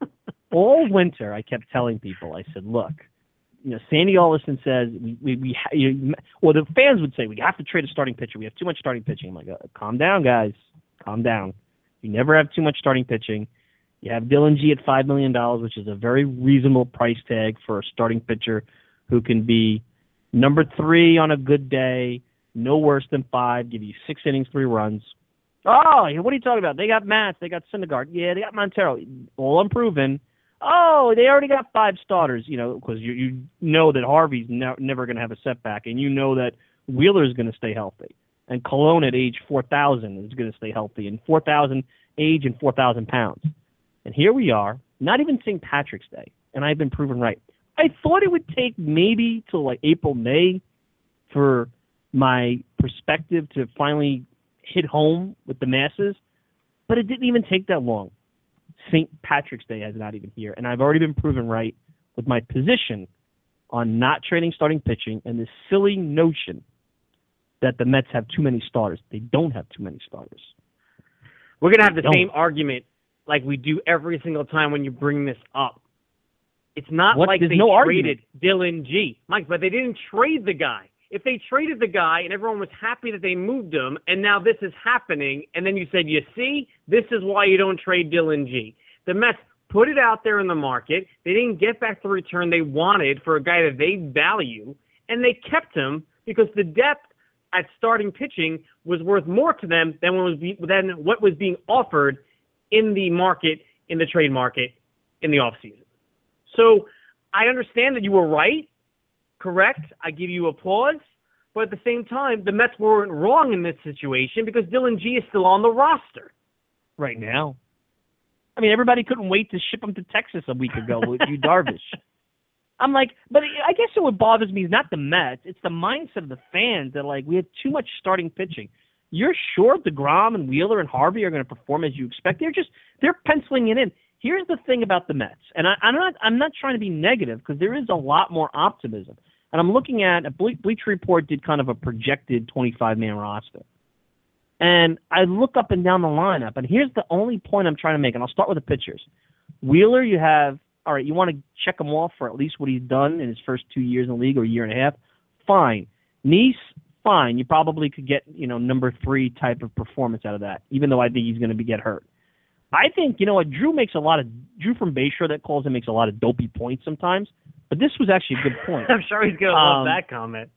Speaker 2: all winter, I kept telling people, I said, look, you know, Sandy Alderson says we, we, we ha- you, well, the fans would say we have to trade a starting pitcher. We have too much starting pitching. I'm like, uh, calm down, guys, calm down. You never have too much starting pitching. You have Dillon Gee at five million dollars, which is a very reasonable price tag for a starting pitcher who can be number three on a good day, no worse than five, give you six innings, three runs. Oh, what are you talking about? They got Matz, they got Syndergaard, yeah, they got Montero, all unproven. Oh, they already got five starters, you know, because you you know that Harvey's ne- never going to have a setback, and you know that Wheeler is going to stay healthy, and Colon at age 4,000 is going to stay healthy, and 4,000 age and 4,000 pounds. And here we are, not even St. Patrick's Day, and I've been proven right. I thought it would take maybe till like April, May for my perspective to finally hit home with the masses, but it didn't even take that long. St. Patrick's Day is not even here, and I've already been proven right with my position on not trading starting pitching and this silly notion that the Mets have too many starters. They don't have too many starters.
Speaker 3: We're gonna have the same argument like we do every single time when you bring this up. It's not
Speaker 2: What?
Speaker 3: like
Speaker 2: There's
Speaker 3: they
Speaker 2: no
Speaker 3: traded Dillon Gee, Mike, but they didn't trade the guy. If they traded the guy and everyone was happy that they moved him, and now this is happening, and then you said, you see, this is why you don't trade Dillon Gee. The Mets put it out there in the market. They didn't get back the return they wanted for a guy that they value, and they kept him because the depth at starting pitching was worth more to them than what was be, than what was being offered in the market in the trade market in the offseason. So I understand that you were right, correct. I give you applause, but at the same time, the Mets weren't wrong in this situation because Dillon Gee is still on the roster.
Speaker 2: right now. I mean, everybody couldn't wait to ship him to Texas a week ago with you, Darvish. I'm like, but I guess what bothers me is not the Mets; it's the mindset of the fans that like we had too much starting pitching. You're sure Degrom and Wheeler and Harvey are going to perform as you expect? They're just they're penciling it in. Here's the thing about the Mets, and I, I'm not I'm not trying to be negative because there is a lot more optimism. And I'm looking at a Ble- Bleacher Report did kind of a projected 25 man roster. And I look up and down the lineup, and here's the only point I'm trying to make, and I'll start with the pitchers. Wheeler, you have all right. You want to check him off for at least what he's done in his first two years in the league or a year and a half. Fine. Nice, fine. You probably could get you know number three type of performance out of that, even though I think he's going to be get hurt. I think you know what Drew makes a lot of Drew from Bayshore that calls him makes a lot of dopey points sometimes, but this was actually a good point.
Speaker 3: I'm sure he's gonna love
Speaker 2: Um,
Speaker 3: that comment.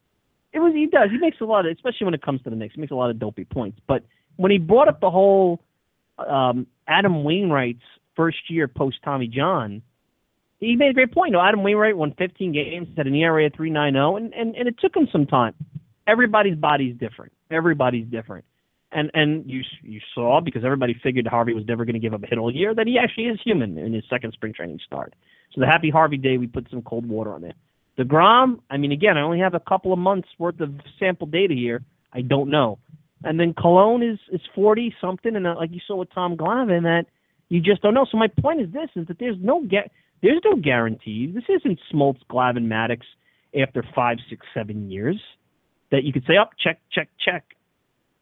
Speaker 2: It was he does. He makes a lot of especially when it comes to the Knicks, he makes a lot of dopey points. But when he brought up the whole um Adam Wainwright's first year post Tommy John, he made a great point. You know, Adam Wainwright won 15 games, had an ERA of 3.90, and, and and it took him some time. Everybody's body's different. Everybody's different. And and you you saw because everybody figured Harvey was never going to give up a hit all year that he actually is human in his second spring training start. So the happy Harvey day, we put some cold water on there. DeGrom, I mean, again, I only have a couple of months worth of sample data here. I don't know. And then Colon is is 40 something, and uh, like you saw with Tom Glavine, that you just don't know. So my point is this: is that there's no get there's no guarantees. This isn't Smoltz, Glavine, Maddux after five, six, seven years that you could say, up, oh, check, check, check.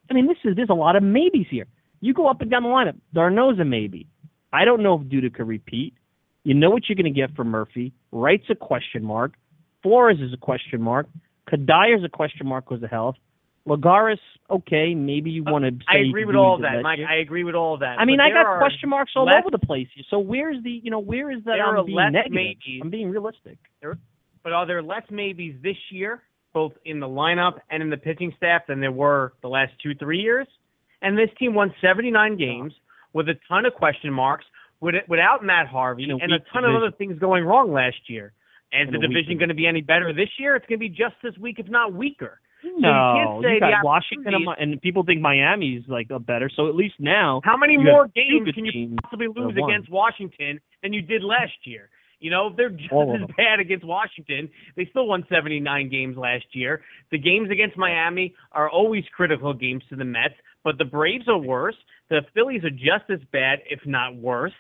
Speaker 2: I mean, this is there's a lot of maybes here. You go up and down the lineup. d'Arnaud's a maybe. I don't know if Duda could repeat. You know what you're going to get from Murphy. Wright's a question mark. Flores is a question mark. Cuddyer's a question mark because of health. Lagares, okay, maybe you want to.
Speaker 3: Uh, I agree with all of that, Mike. I agree with all of that.
Speaker 2: I mean, I got question marks all
Speaker 3: less-
Speaker 2: over the place. So where's the, you know, where is that
Speaker 3: There
Speaker 2: I'm
Speaker 3: are
Speaker 2: being
Speaker 3: less
Speaker 2: negative?
Speaker 3: maybes.
Speaker 2: I'm being realistic.
Speaker 3: But are there less maybes this year, both in the lineup and in the pitching staff, than there were the last two, three years? And this team won 79 games with a ton of question marks, without Matt Harvey, and a ton of other things going wrong last year. Is the division going to be any better this year? It's going to be just as weak, if not weaker. So
Speaker 2: no,
Speaker 3: you can't say
Speaker 2: got
Speaker 3: the
Speaker 2: Washington and, and people think Miami's like a better. So at least now,
Speaker 3: How many more games can you possibly lose against Washington than you did last year? You know, they're just as bad against Washington, they still won 79 games last year. The games against Miami are always critical games to the Mets, but the Braves are worse. The Phillies are just as bad, if not worse.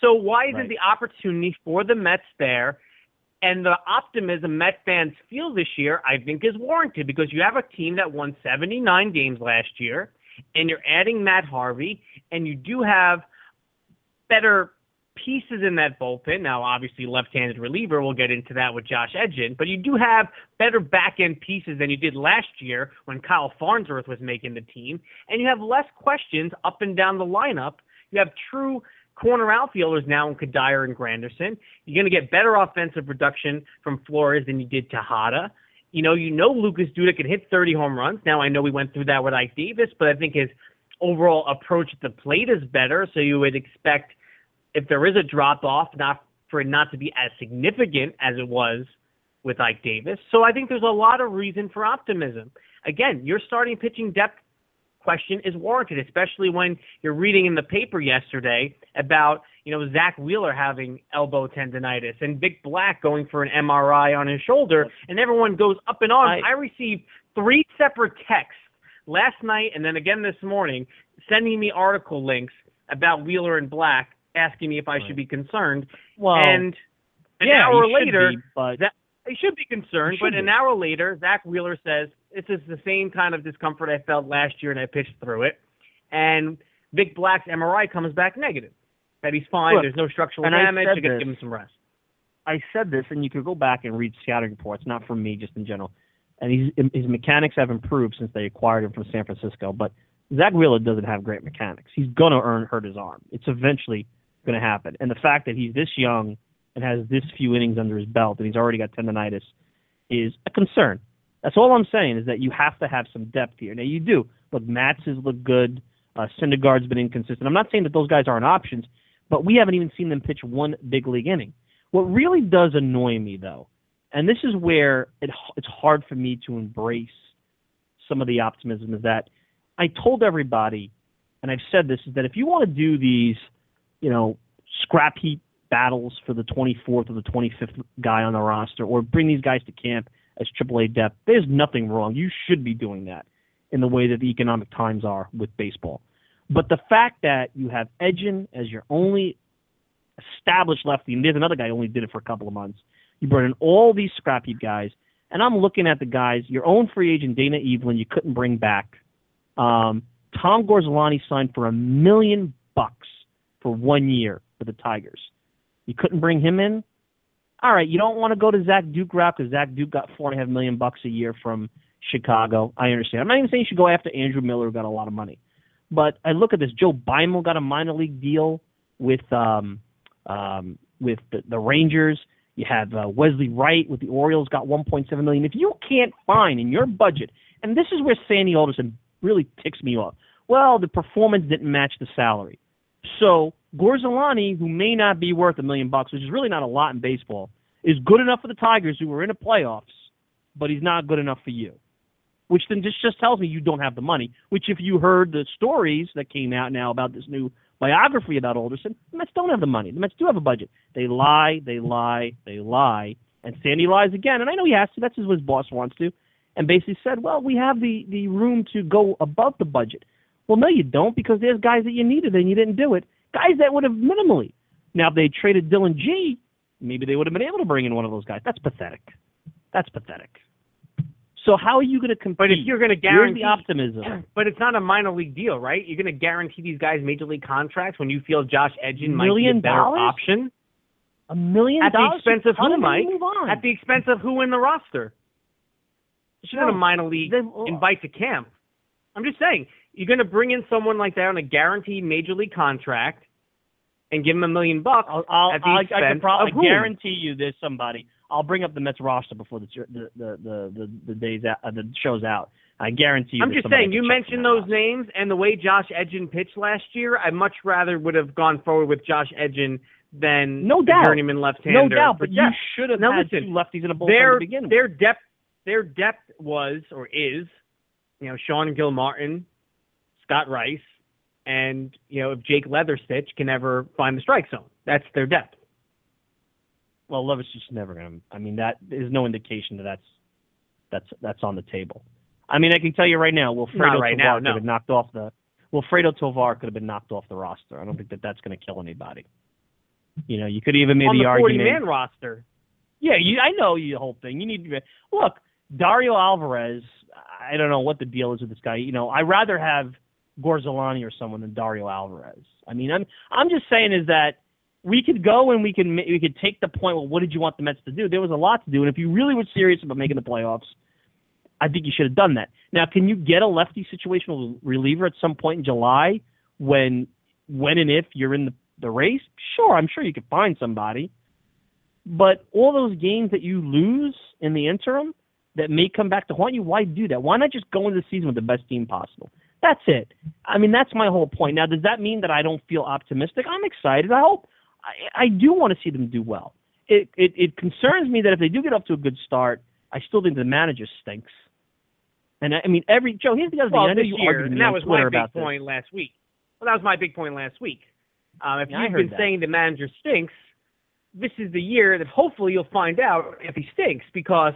Speaker 3: So why isn't
Speaker 2: Right.
Speaker 3: the opportunity for the Mets there? And the optimism Met fans feel this year, I think, is warranted because you have a team that won 79 games last year, and you're adding Matt Harvey, and you do have better pieces in that bullpen. Now, obviously, left-handed reliever. We'll get into that with Josh Edgin, but you do have better back-end pieces than you did last year when Kyle Farnsworth was making the team, and you have less questions up and down the lineup. You have true corner outfielders now in Cuddyer and Granderson. You're going to get better offensive production from Flores than you did Tejada. You know, you know Lucas Duda can hit 30 home runs. Now I know we went through that with Ike Davis, but I think his overall approach at the plate is better. So you would expect if there is a drop off, not for it not to be as significant as it was with Ike Davis. So I think there's a lot of reason for optimism. Again, your starting pitching depth question is warranted, especially when you're reading in the paper yesterday about you know Zack Wheeler having elbow tendonitis and Vic Black going for an MRI on his shoulder, and everyone goes up in arms. I, I received three separate texts last night and then again this morning, sending me article links about Wheeler and Black, asking me if I should be concerned.
Speaker 2: Well,
Speaker 3: and an
Speaker 2: yeah,
Speaker 3: hour
Speaker 2: you should
Speaker 3: later,
Speaker 2: be, but
Speaker 3: Zack, he should be concerned.
Speaker 2: Should
Speaker 3: but an hour later, Zack Wheeler says this is the same kind of discomfort I felt last year, and I pitched through it. And Vic Black's MRI comes back negative. That he's fine.
Speaker 2: Look,
Speaker 3: There's no structural
Speaker 2: and I
Speaker 3: damage.
Speaker 2: said
Speaker 3: You got to
Speaker 2: this.
Speaker 3: give him some rest.
Speaker 2: I said this, and you could go back and read scouting reports, not from me, just in general. And he's, his mechanics have improved since they acquired him from San Francisco. But Zack Wheeler doesn't have great mechanics. He's gonna earn hurt his arm. It's eventually gonna happen. And the fact that he's this young and has this few innings under his belt, and he's already got tendonitis, is a concern. That's all I'm saying is that you have to have some depth here. Now you do. Look, Matz has looked good. Uh, Syndergaard's been inconsistent. I'm not saying that those guys aren't options, but we haven't even seen them pitch one big league inning. What really does annoy me, though, and this is where it, it's hard for me to embrace some of the optimism, is that I told everybody, and I've said this, is that if you want to do these, you know, scrap heap battles for the 24th or the 25th guy on the roster, or bring these guys to camp as AAA depth, there's nothing wrong. You should be doing that in the way that the economic times are with baseball. But the fact that you have Edgin as your only established lefty, and there's another guy who only did it for a couple of months. You brought in all these scrap heap guys, and I'm looking at the guys. Your own free agent Dana Eveland, you couldn't bring back. Um, Tom Gorzelanny signed for a million bucks for one year for the Tigers. You couldn't bring him in. All right, you don't want to go to Zach Duke route because Zach Duke got four and a half million bucks a year from Chicago. I understand. I'm not even saying you should go after Andrew Miller, who got a lot of money. But I look at this. Joe Beimel got a minor league deal with um, um, with the, the Rangers. You have uh, Wesley Wright with the Orioles got 1.7 million. If you can't find in your budget, and this is where Sandy Alderson really ticks me off. Well, the performance didn't match the salary. So Gorzelanny, who may not be worth a million bucks, which is really not a lot in baseball, is good enough for the Tigers, who were in the playoffs, but he's not good enough for you. Which then just just tells me you don't have the money. Which, if you heard the stories that came out now about this new biography about Alderson, the Mets don't have the money. The Mets do have a budget. They lie, they lie, they lie, and Sandy lies again. And I know he has to. That's just what his boss wants to. And basically said, well, we have the the room to go above the budget. Well, no, you don't, because there's guys that you needed and you didn't do it. Guys that would have minimally. Now, if they traded Dillon Gee, maybe they would have been able to bring in one of those guys. That's pathetic. That's pathetic. So how are you going to compete?
Speaker 3: But if you're going to
Speaker 2: Where's
Speaker 3: guarantee
Speaker 2: the optimism?
Speaker 3: But it's not a minor league deal, right? You're going to guarantee these guys major league contracts when you feel Josh Edgin might be a
Speaker 2: Million
Speaker 3: better
Speaker 2: dollars?
Speaker 3: option
Speaker 2: A million
Speaker 3: at the expense of who, Mike? At the expense of who in the roster? Shouldn't
Speaker 2: No,
Speaker 3: a minor league
Speaker 2: they- well,
Speaker 3: invite to camp? I'm just saying, you're going to bring in someone like that on a guaranteed major league contract and give him a million bucks
Speaker 2: I'll, I'll,
Speaker 3: at the
Speaker 2: I, I can probably guarantee you there's somebody. I'll bring up the Mets roster before the the the the, the, the days out, uh, the show's out. I guarantee you.
Speaker 3: I'm just saying, you mentioned those
Speaker 2: box.
Speaker 3: names and the way Josh Edgin pitched last year. I much rather would have gone forward with Josh Edgin than
Speaker 2: No doubt.
Speaker 3: journeyman left-hander.
Speaker 2: No doubt, but you
Speaker 3: Jeff.
Speaker 2: should have
Speaker 3: Now
Speaker 2: had
Speaker 3: listen,
Speaker 2: two lefties in a bullpen
Speaker 3: their
Speaker 2: to begin with.
Speaker 3: their depth their depth was or is, you know, Sean Gilmartin, Scott Rice, and you know if Jack Leathersich can ever find the strike zone, that's their depth.
Speaker 2: Well, Love is just never going to. I mean, that is no indication that that's that's that's on the table. I mean, I can tell you right now, Wilfredo
Speaker 3: Not right
Speaker 2: Tovar
Speaker 3: now,
Speaker 2: could have knocked off the Wilfredo Tovar could have been knocked off the roster. I don't think that that's going to kill anybody. You know, you could even make
Speaker 3: on
Speaker 2: the
Speaker 3: the 40
Speaker 2: argument.
Speaker 3: man roster.
Speaker 2: Yeah, you, I know you the whole thing. You need to look Dario Alvarez. I don't know what the deal is with this guy. You know, I rather have Gorzelanny or someone than Dario Alvarez. I mean, I'm I'm just saying is that we could go and we can ma- we could take the point. Well, what did you want the Mets to do? There was a lot to do, and if you really were serious about making the playoffs, I think you should have done that. Now, can you get a lefty situational reliever at some point in July when when and if you're in the the race? Sure, I'm sure you could find somebody. But all those games that you lose in the interim that may come back to haunt you, why do that? Why not just go into the season with the best team possible? That's it. I mean, that's my whole point. Now, does that mean that I don't feel optimistic? I'm excited. I hope. I, I do want to see them do well. it, it it concerns me that if they do get off to a good start, I still think the manager stinks. And I, I mean, every Joe, here's the other
Speaker 3: well,
Speaker 2: thing. I know you
Speaker 3: year,
Speaker 2: argued
Speaker 3: and that was
Speaker 2: Twitter
Speaker 3: my big
Speaker 2: about this.
Speaker 3: point last week. Well, that was my big point last week. Um, if
Speaker 2: Yeah,
Speaker 3: you've been
Speaker 2: that.
Speaker 3: saying the manager stinks, this is the year that hopefully you'll find out if he stinks because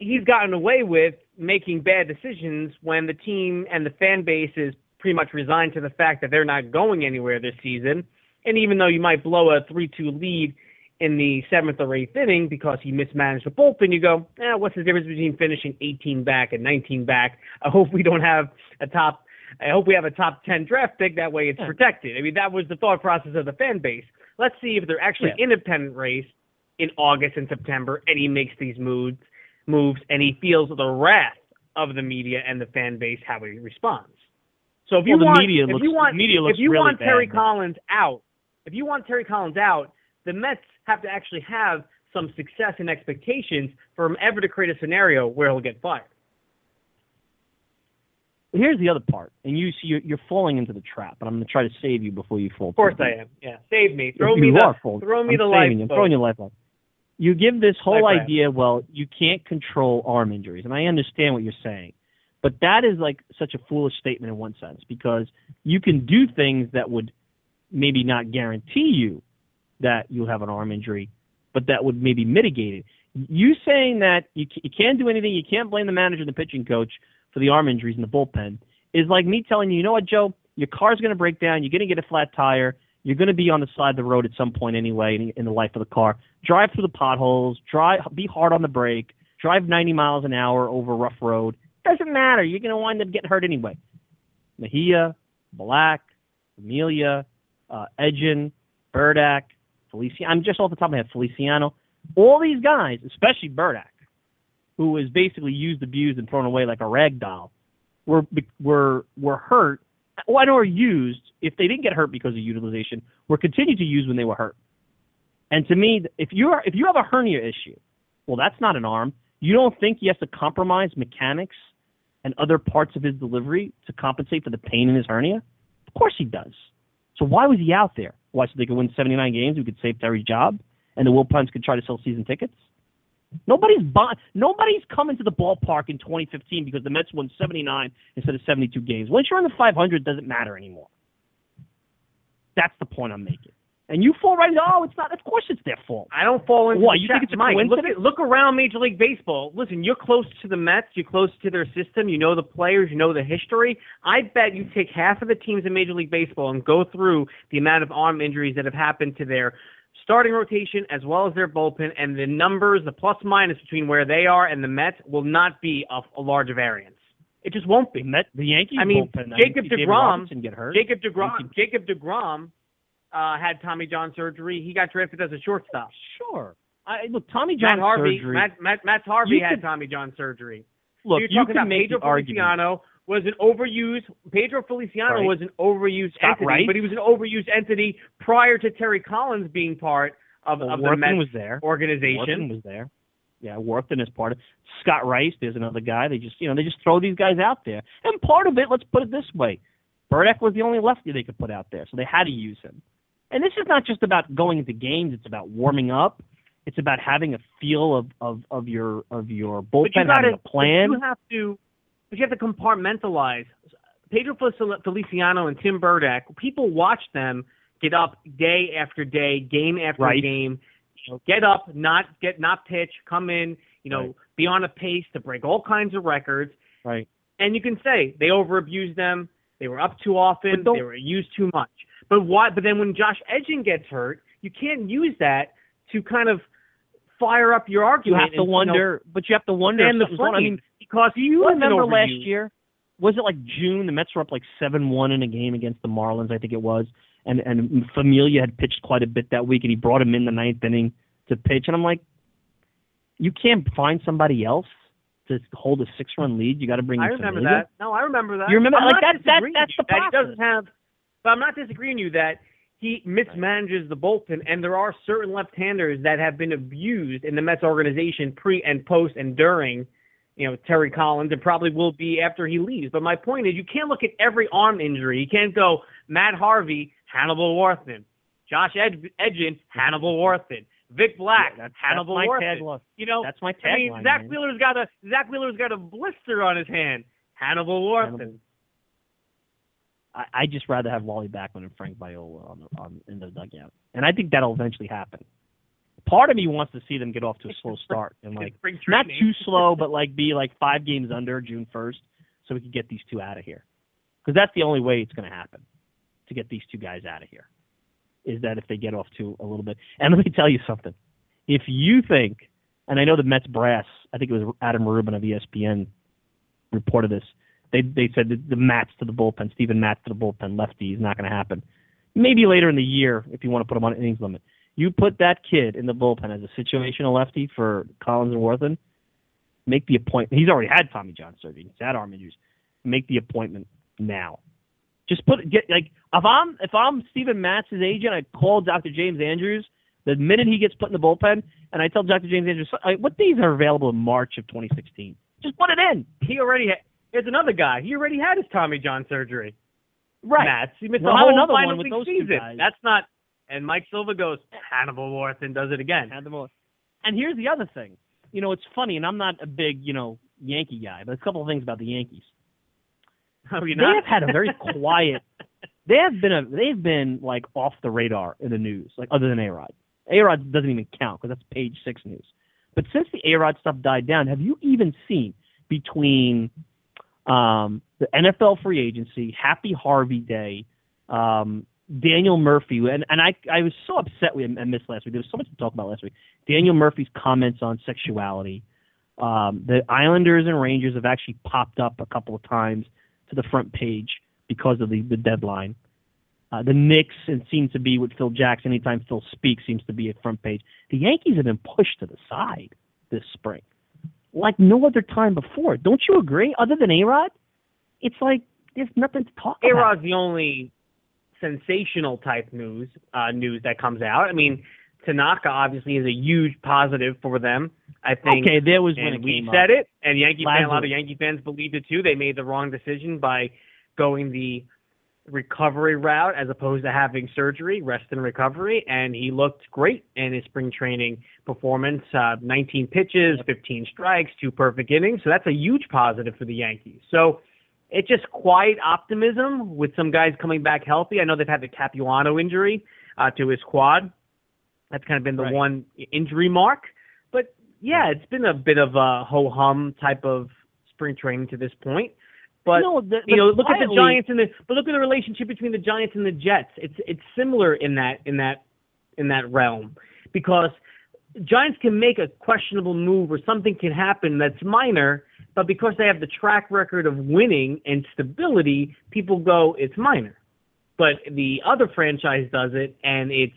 Speaker 3: he's gotten away with making bad decisions when the team and the fan base is pretty much resigned to the fact that they're not going anywhere this season. And even though you might blow a 3-2 lead in the seventh or eighth inning because he mismanaged the bullpen, you go, eh, what's the difference between finishing 18 back and 19 back? I hope we don't have a top. I hope we have a top 10 draft pick. That way, it's
Speaker 2: Yeah.
Speaker 3: protected. I mean, that was the thought process of the fan base. Let's see if they're actually
Speaker 2: Yeah.
Speaker 3: independent race in August and September, and he makes these moves, moves, and he feels the wrath of the media and the fan base how he responds. So if you
Speaker 2: Well, the
Speaker 3: want,
Speaker 2: media
Speaker 3: if
Speaker 2: looks-
Speaker 3: you want,
Speaker 2: media
Speaker 3: if you
Speaker 2: really
Speaker 3: want Terry
Speaker 2: bad.
Speaker 3: Collins out, if you want Terry Collins out, the Mets have to actually have some success and expectations for him ever to create a scenario where he'll get fired.
Speaker 2: Here's the other part, and you see you're, you're falling into the trap, but I'm going to try to save you before you fall.
Speaker 3: Of course I am. Yeah, save me. Throw
Speaker 2: you
Speaker 3: me the throw me
Speaker 2: I'm
Speaker 3: the life.
Speaker 2: you. I'm throwing your lifeline. You give this whole idea, well, you can't control arm injuries, and I understand what you're saying, but that is like such a foolish statement in one sense because you can do things that would maybe not guarantee you that you'll have an arm injury, but that would maybe mitigate it. You saying that you, you can't do anything, you can't blame the manager and the pitching coach for the arm injuries in the bullpen is like me telling you, you know what, Joe, your car's going to break down, you're going to get a flat tire, you're going to be on the side of the road at some point anyway in, in the life of the car. Drive through the potholes, drive, be hard on the brake, drive 90 miles an hour over rough road. Doesn't matter. You're going to wind up getting hurt anyway. Mejia, Black, Amelia, uh, Edgin, Byrdak, Feliciano. I'm just off the top of my head, Feliciano. All these guys, especially Byrdak, who was basically used, abused, and thrown away like a rag doll, were were were hurt. Oh, well, or used if they didn't get hurt because of utilization, were continued to use when they were hurt. And to me, if you're if you have a hernia issue, well, that's not an arm. You don't think he has to compromise mechanics and other parts of his delivery to compensate for the pain in his hernia? Of course he does. So why was he out there? Why so they could win 79 games? We could save Terry's job, and the Wilpons could try to sell season tickets. Nobody's bu- nobody's coming to the ballpark in 2015 because the Mets won 79 instead of 72 games. Once you're in the 500, it doesn't matter anymore. That's the point I'm making. And you fall right oh, it's not. Of course, it's their fault.
Speaker 3: I don't fall into
Speaker 2: What, you think it's a
Speaker 3: Mike, look, at, look around Major League Baseball. Listen, you're close to the Mets. You're close to their system. You know the players. You know the history. I bet you take half of the teams in Major League Baseball and go through the amount of arm injuries that have happened to their starting rotation as well as their bullpen, and the numbers, the plus minus between where they are and the Mets will not be a, a large variance. It just won't be.
Speaker 2: The Met, the Yankees.
Speaker 3: I mean,
Speaker 2: bullpen,
Speaker 3: Jacob DeGrom-
Speaker 2: get hurt.
Speaker 3: Jacob Degrom. Jacob Degrom uh, had Tommy John surgery. He got drafted as a shortstop.
Speaker 2: Sure. I, look, Tommy John
Speaker 3: Matt Harvey,
Speaker 2: surgery.
Speaker 3: Matt, Matt, Matt Harvey
Speaker 2: You
Speaker 3: had
Speaker 2: could-
Speaker 3: Tommy John surgery.
Speaker 2: look,
Speaker 3: so you're
Speaker 2: you
Speaker 3: talking
Speaker 2: can
Speaker 3: about
Speaker 2: make
Speaker 3: Pedro
Speaker 2: the argument.
Speaker 3: Was an overused. Pedro Feliciano
Speaker 2: Right.
Speaker 3: was an overused
Speaker 2: Scott
Speaker 3: entity,
Speaker 2: Rice.
Speaker 3: but he was an overused entity prior to Terry Collins being part of,
Speaker 2: Well,
Speaker 3: of the Mets
Speaker 2: was there.
Speaker 3: organization.
Speaker 2: Worthington was there. Yeah, Worthington is part of Scott Rice. There's another guy. They just you know they just throw these guys out there. And part of it, let's put it this way, Byrdak was the only lefty they could put out there, so they had to use him. And this is not just about going into games. It's about warming up. It's about having a feel of of, of your of your
Speaker 3: But you
Speaker 2: bullpen,
Speaker 3: got
Speaker 2: having a plan.
Speaker 3: You have to, but you have to compartmentalize. Pedro Feliciano and Tim Byrdak. People watch them get up day after day, game after
Speaker 2: Right.
Speaker 3: game. You know, get up, not get not pitch, come in. You know,
Speaker 2: Right.
Speaker 3: be on a pace to break all kinds of records.
Speaker 2: Right.
Speaker 3: And you can say they overabused them. They were up too often. They were used too much. But why? But then when Josh Edgin gets hurt, you can't use that to kind of fire up your argument.
Speaker 2: You have to
Speaker 3: and, you know,
Speaker 2: wonder, but you have to wonder.
Speaker 3: And the
Speaker 2: going. I mean,
Speaker 3: because
Speaker 2: Do you remember last
Speaker 3: overused.
Speaker 2: year? Was it like June? The Mets were up like seven one in a game against the Marlins, I think it was. And and Familia had pitched quite a bit that week, and he brought him in the ninth inning to pitch. And I'm like, you can't find somebody else to hold a six run lead. You got to bring.
Speaker 3: I remember
Speaker 2: Familia.
Speaker 3: that. No, I remember that.
Speaker 2: You remember-
Speaker 3: I'm
Speaker 2: like, that- that- that's
Speaker 3: you
Speaker 2: the
Speaker 3: that he doesn't have. But I'm not disagreeing with you that he mismanages the bullpen, and there are certain left-handers that have been abused in the Mets organization pre and post and during, you know, Terry Collins, and probably will be after he leaves. But my point is, you can't look at every arm injury. You can't go Matt Harvey, Hannibal Worthington, Josh Ed- Edgin, Hannibal Worthington, Vic Black,
Speaker 2: Yeah, that's,
Speaker 3: Hannibal
Speaker 2: that's my tagline.
Speaker 3: You know,
Speaker 2: That's my tagline.
Speaker 3: I mean,
Speaker 2: tagline.
Speaker 3: Zack
Speaker 2: man.
Speaker 3: Wheeler's got a Zack Wheeler's got a blister on his hand. Hannibal.
Speaker 2: Hannibal. I, I just rather have Wally Backman and Frank Viola on, the, on in the dugout, and I think that'll eventually happen. Part of me wants to see them get off to a slow start and like not too slow, but like be like five games under June first, so we can get these two out of here. Because that's the only way it's going to happen to get these two guys out of here. Is that if they get off to a little bit? And let me tell you something. If you think, and I know the Mets brass, I think it was Adam Rubin of ESPN reported this. They they said that the Matz to the bullpen, Steven Matz to the bullpen, lefty is not going to happen. Maybe later in the year if you want to put him on an innings limit. You put that kid in the bullpen as a situational lefty for Collins and Warthen. Make the appointment. He's already had Tommy John surgery. He's had arm injuries. Make the appointment now. Just put get like if I'm if I'm Steven Matz' agent, I call Dr. James Andrews the minute he gets put in the bullpen, and I tell Dr. James Andrews "Uh, what days are available in March of 2016. Just put it in.
Speaker 3: He already had. Here's another guy. He already had his Tommy John surgery.
Speaker 2: Right.
Speaker 3: Matz. He missed
Speaker 2: We'll
Speaker 3: the whole
Speaker 2: another
Speaker 3: minor
Speaker 2: one with those
Speaker 3: season.
Speaker 2: guys.
Speaker 3: That's not. And Mike Silva goes Hannibal Orton does it again.
Speaker 2: All. And here's the other thing. You know, it's funny, and I'm not a big, you know, Yankee guy, but a couple of things about the Yankees.
Speaker 3: Oh, you
Speaker 2: They have had a very quiet. They have been a. They've been like off the radar in the news, like other than A Rod. A Rod doesn't even count because that's page six news. But since the A Rod stuff died down, have you even seen between um, the NFL free agency, Happy Harvey Day, um, Daniel Murphy, and, and I I was so upset we missed last week. There was so much to talk about last week. Daniel Murphy's comments on sexuality. Um, the Islanders and Rangers have actually popped up a couple of times to the front page because of the, the deadline. Uh, the Knicks and seems to be with Phil Jackson. Anytime Phil speaks, seems to be at front page. The Yankees have been pushed to the side this spring, like no other time before. Don't you agree? Other than A Rod, it's like there's nothing to talk
Speaker 3: A
Speaker 2: about.
Speaker 3: Rod's the only sensational type news uh, news that comes out. I mean, Tanaka obviously is a huge positive for them. I think.
Speaker 2: Okay, there was when
Speaker 3: we said
Speaker 2: up.
Speaker 3: it, and Yankee fan, a lot of. Yankee fans believed it too. They made the wrong decision by going the recovery route as opposed to having surgery, rest and recovery, and he looked great in his spring training performance. Uh, 19 pitches, 15 strikes, two perfect innings. So that's a huge positive for the Yankees. So it's just quiet optimism with some guys coming back healthy. I know they've had the Capuano injury uh, to his quad. That's kind of been the
Speaker 2: Right.
Speaker 3: one injury mark. But yeah, it's been a bit of a ho hum type of spring training to this point. But
Speaker 2: No, the-
Speaker 3: you know, look at the Giants and the but look at the relationship between the Giants and the Jets. It's it's similar in that in that in that realm because Giants can make a questionable move or something can happen that's minor, but because they have the track record of winning and stability, people go it's minor. But the other franchise does it and it's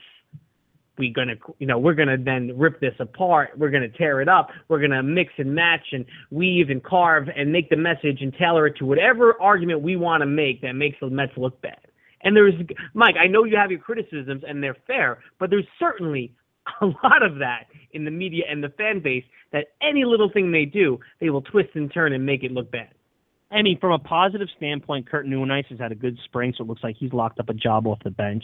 Speaker 3: we're gonna you know we're gonna then rip this apart we're gonna tear it up we're gonna mix and match and weave and carve and make the message and tailor it to whatever argument we want to make that makes the Mets look bad and there's Mike I know you have your criticisms and they're fair but there's certainly a lot of that in the media and the fan base that any little thing they do they will twist and turn and make it look bad
Speaker 2: I mean, from a positive standpoint, Kirk Nieuwenhuis has had a good spring, so it looks like he's locked up a job off the bench.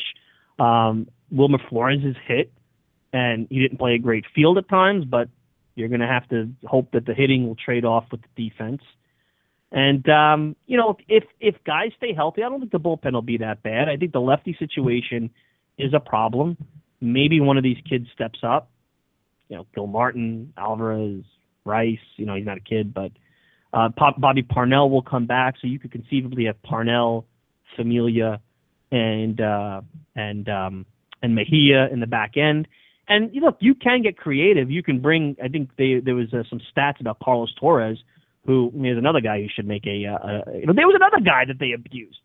Speaker 2: Um, Wilmer Flores is hit, and he didn't play a great field at times, but you're going to have to hope that the hitting will trade off with the defense. And um, you know, if if guys stay healthy, I don't think the bullpen will be that bad. I think the lefty situation is a problem. Maybe one of these kids steps up. You know, Gilmartin, Alvarez, Rice. You know, he's not a kid, but uh, Bobby Parnell will come back, so you could conceivably have Parnell, Familia, and uh, and um, and Mejia in the back end. And look, you can get creative. You can bring. I think they, there was uh, some stats about Carlos Torres, who is another guy who should make a. Uh, you know, there was another guy that they abused.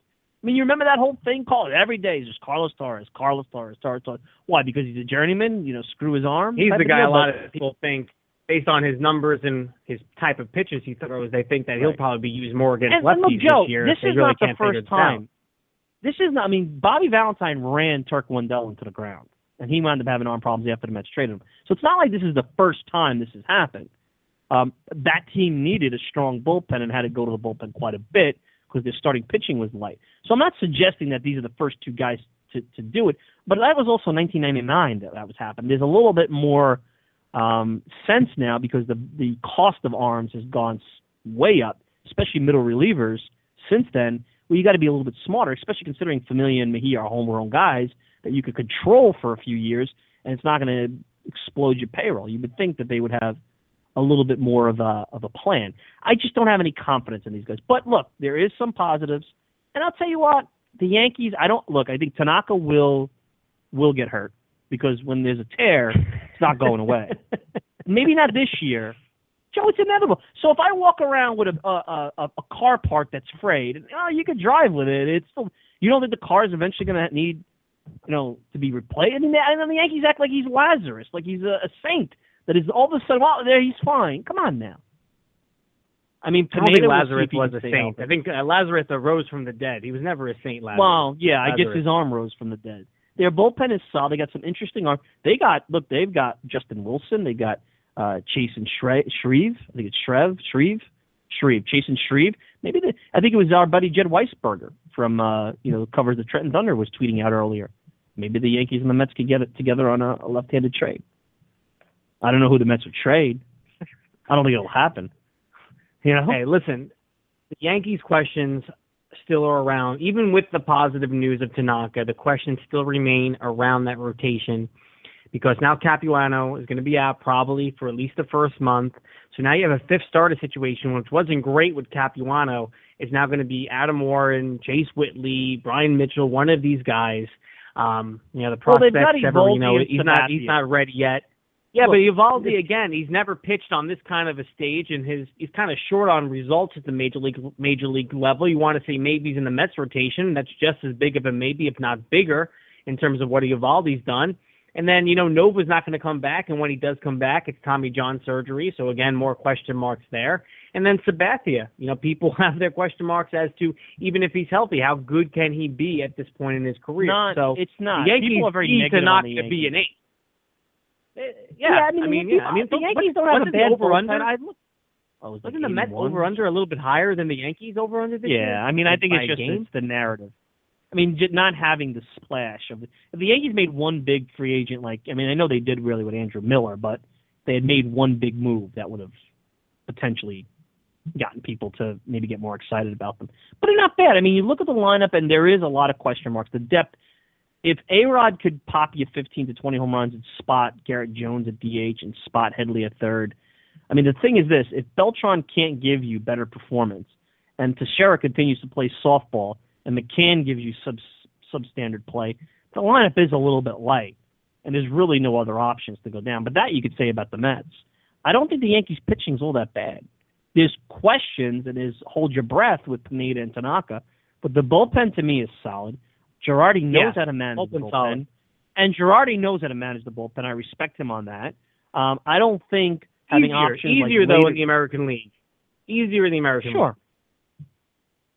Speaker 2: I mean, you remember that whole thing? called every day is just Carlos Torres, Carlos Torres, Torres, Torres. Why? Because he's a journeyman. You know, screw his arm.
Speaker 3: He's the guy a lot of people think, based on his numbers and his type of pitches he throws, they think that he'll
Speaker 2: Right.
Speaker 3: probably be used more against
Speaker 2: and, and
Speaker 3: lefties
Speaker 2: look, Joe,
Speaker 3: this year.
Speaker 2: this is
Speaker 3: really
Speaker 2: not the first time. This is not. I mean, Bobby Valentine ran Turk Wendell into the ground, and he wound up having arm problems after the Mets traded him. So it's not like this is the first time this has happened. Um, that team needed a strong bullpen and had to go to the bullpen quite a bit because their starting pitching was light. So I'm not suggesting that these are the first two guys to to do it. But that was also 1999 that that was happening. There's a little bit more um, sense now because the the cost of arms has gone way up, especially middle relievers. Since then, well, you got to be a little bit smarter, especially considering Familia and Mejia are homegrown guys that you could control for a few years, and it's not going to explode your payroll. You would think that they would have a little bit more of a of a plan. I just don't have any confidence in these guys. But look, there is some positives, and I'll tell you what, the Yankees. I don't look. I think Tanaka will will get hurt because when there's a tear, it's not going away. Maybe not this year. Joe, it's inevitable. So if I walk around with a a, a, a car part that's frayed, and, oh, you could drive with it. It's still, you don't think the car is eventually going to need, you know, to be replaced? I mean, and then the Yankees act like he's Lazarus, like he's a, a saint that is all of a sudden, well, there he's fine. Come on now. I mean,
Speaker 3: I don't think
Speaker 2: Pineda will see
Speaker 3: Lazarus was a saint. I think uh, Lazarus arose from the dead. He was never a saint. Lazarus.
Speaker 2: Well, yeah, I guess his arm rose from the dead. Their bullpen is solid. They got some interesting arm. They got look. They've got Justin Wilson. They got uh and Shre- Shreve. I think it's Shreve. Shreve. Shreve. Chasen Shreve. Maybe the, I think it was our buddy Jed Weisberger from uh you know covers the Trenton Thunder was tweeting out earlier. Maybe the Yankees and the Mets could get it together on a, a left-handed trade. I don't know who the Mets would trade. I don't think it'll happen. You know.
Speaker 3: Hey, listen, the Yankees questions still are around. Even with the positive news of Tanaka, the questions still remain around that rotation because now Capuano is going to be out probably for at least the first month. So now you have a fifth starter situation, which wasn't great with Capuano. It's now going to be Adam Warren, Chase Whitley, Bryan Mitchell, one of these guys. Um, you know, the
Speaker 2: Well, they've
Speaker 3: prospect
Speaker 2: got
Speaker 3: Severino,
Speaker 2: Eovaldi and
Speaker 3: he's not he's not ready yet. Yeah,
Speaker 2: Look,
Speaker 3: but Eovaldi
Speaker 2: this-
Speaker 3: again, he's never pitched on this kind of a stage, and his he's kind of short on results at the major league major league level. You want to say maybe he's in the Mets rotation. That's just as big of a maybe, if not bigger, in terms of what Eovaldi's done. And then you know Nova's not going to come back, and when he does come back, it's Tommy John surgery. So again, more question marks there. And then Sabathia, you know, people have their question marks as to even if he's healthy, how good can he be at this point in his career?
Speaker 2: Not,
Speaker 3: so
Speaker 2: it's not.
Speaker 3: the Yankees
Speaker 2: People are very
Speaker 3: need to not to be an eight. Eh,
Speaker 2: Yeah,
Speaker 3: Yeah,
Speaker 2: I mean,
Speaker 3: I mean,
Speaker 2: the,
Speaker 3: yeah, I mean,
Speaker 2: the Yankees don't have a bad
Speaker 3: over-under?
Speaker 2: I look. Oh, was
Speaker 3: Wasn't the Mets over under a little bit higher than the Yankees over under this year?
Speaker 2: Yeah, I mean, I think it's just it's the narrative. I mean, not having the splash of the, if the Yankees made one big free agent, like I mean, I know they did really with Andrew Miller, but they had made one big move that would have potentially gotten people to maybe get more excited about them. But they're not bad. I mean, you look at the lineup, and there is a lot of question marks. The depth. If A Rod could pop you 15 to 20 home runs and spot Garrett Jones at DH and spot Headley at third, I mean, the thing is this: if Beltran can't give you better performance, and Teixeira continues to play softball, and McCann gives you sub substandard play, the lineup is a little bit light, and there's really no other options to go down. But that you could say about the Mets. I don't think the Yankees' pitching's all that bad. There's questions and there's hold your breath with Pineda and Tanaka, but the bullpen to me is solid. Girardi knows
Speaker 3: Yeah,
Speaker 2: how to manage the
Speaker 3: bullpen's
Speaker 2: bullpen,
Speaker 3: solid.
Speaker 2: and Girardi knows how to manage the bullpen. I respect him on that. Um, I don't think having
Speaker 3: easier,
Speaker 2: options like
Speaker 3: easier though
Speaker 2: later-
Speaker 3: in the American League. Easier in the American League.
Speaker 2: Sure.
Speaker 3: League.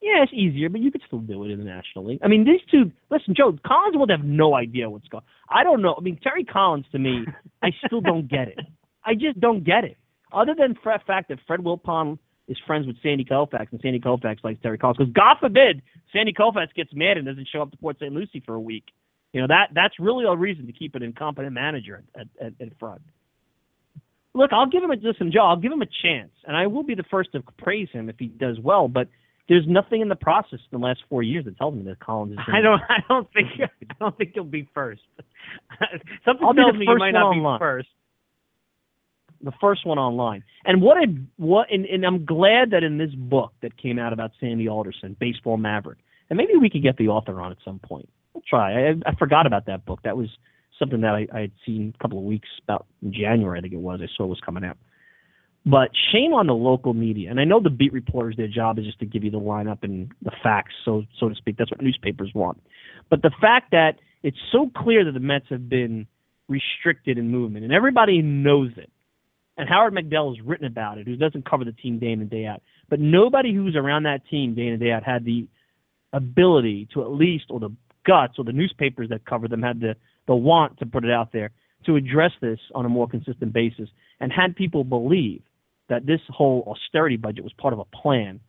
Speaker 2: Yeah, it's easier, but you could still do it in the National League. I mean, these two. Listen, Joe Collins would have no idea what's going. I don't know. I mean, Terry Collins to me, I still don't get it. I just don't get it. Other than the fact that Fred Wilpon is friends with Sandy Koufax, and Sandy Koufax likes Terry Collins, because God forbid Sandy Koufax gets mad and doesn't show up to Port St. Lucie for a week. You know that that's really a reason to keep an incompetent manager at at, at front. Look, I'll give him a listen, Joe. I'll give him a chance, and I will be the first to praise him if he does well. But there's nothing in the process in the last four years that tells me that Collins is.
Speaker 3: I don't. I don't think. I don't think he'll be first. Something
Speaker 2: I'll be
Speaker 3: tells me
Speaker 2: first
Speaker 3: might not be
Speaker 2: online.
Speaker 3: first.
Speaker 2: The first one online. And what a what and, and I'm glad that in this book that came out about Sandy Alderson, Baseball Maverick, and maybe we could get the author on at some point. We'll try. I, I forgot about that book. That was something that I, I had seen a couple of weeks about January, I think it was. I saw it was coming out. But shame on the local media. And I know the beat reporters, their job is just to give you the lineup and the facts, so so to speak. That's what newspapers want. But the fact that it's so clear that the Mets have been restricted in movement, and everybody knows it. And Howard Megdal has written about it, who doesn't cover the team day in and day out. But nobody who's around that team day in and day out had the ability to at least, or the guts, or the newspapers that cover them had the, the want to put it out there to address this on a more consistent basis and had people believe that this whole austerity budget was part of a plan.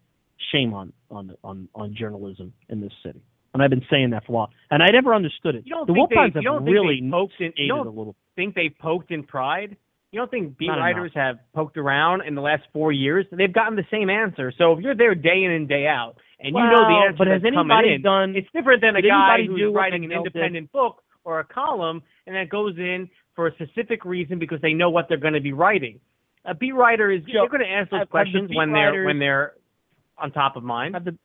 Speaker 2: Shame on on on, on journalism in this city. and I've been saying that for a while, and I never understood it.
Speaker 3: You don't
Speaker 2: the
Speaker 3: think
Speaker 2: Wolfpads
Speaker 3: they,
Speaker 2: have
Speaker 3: you don't
Speaker 2: really
Speaker 3: poked in, you
Speaker 2: aided a
Speaker 3: don't
Speaker 2: little.
Speaker 3: think they poked in pride? You don't think beat
Speaker 2: Not
Speaker 3: writers have poked around in the last four years? They've gotten the same answer. So if you're there day in and day out, and you know the
Speaker 2: Well,
Speaker 3: answer
Speaker 2: but has anybody
Speaker 3: in,
Speaker 2: done?
Speaker 3: it's different than a guy who's
Speaker 2: do
Speaker 3: writing an
Speaker 2: McNeil did?
Speaker 3: independent book or a column and that goes in for a specific reason because they know what they're going to be writing. A beat writer is
Speaker 2: Joe,
Speaker 3: they're going to ask those
Speaker 2: have- have the
Speaker 3: questions
Speaker 2: beat
Speaker 3: when they're
Speaker 2: writers-
Speaker 3: when they're on top of mind.
Speaker 2: have the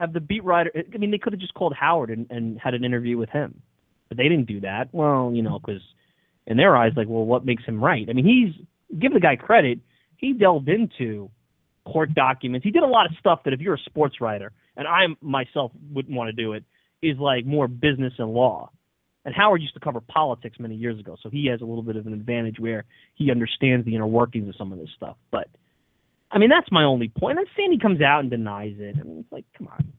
Speaker 2: have the beat writer. I mean, they could have just called Howard and, and had an interview with him, but they didn't do that. Well, you know, because in their eyes, like, well, what makes him right? I mean, he's give the guy credit. He delved into court documents. He did a lot of stuff that if you're a sports writer, and I myself wouldn't want to do it, is like more business and law. And Howard used to cover politics many years ago, so he has a little bit of an advantage where he understands the inner workings of some of this stuff. But I mean, that's my only point. And Sandy comes out and denies it. I mean, it's like, come on.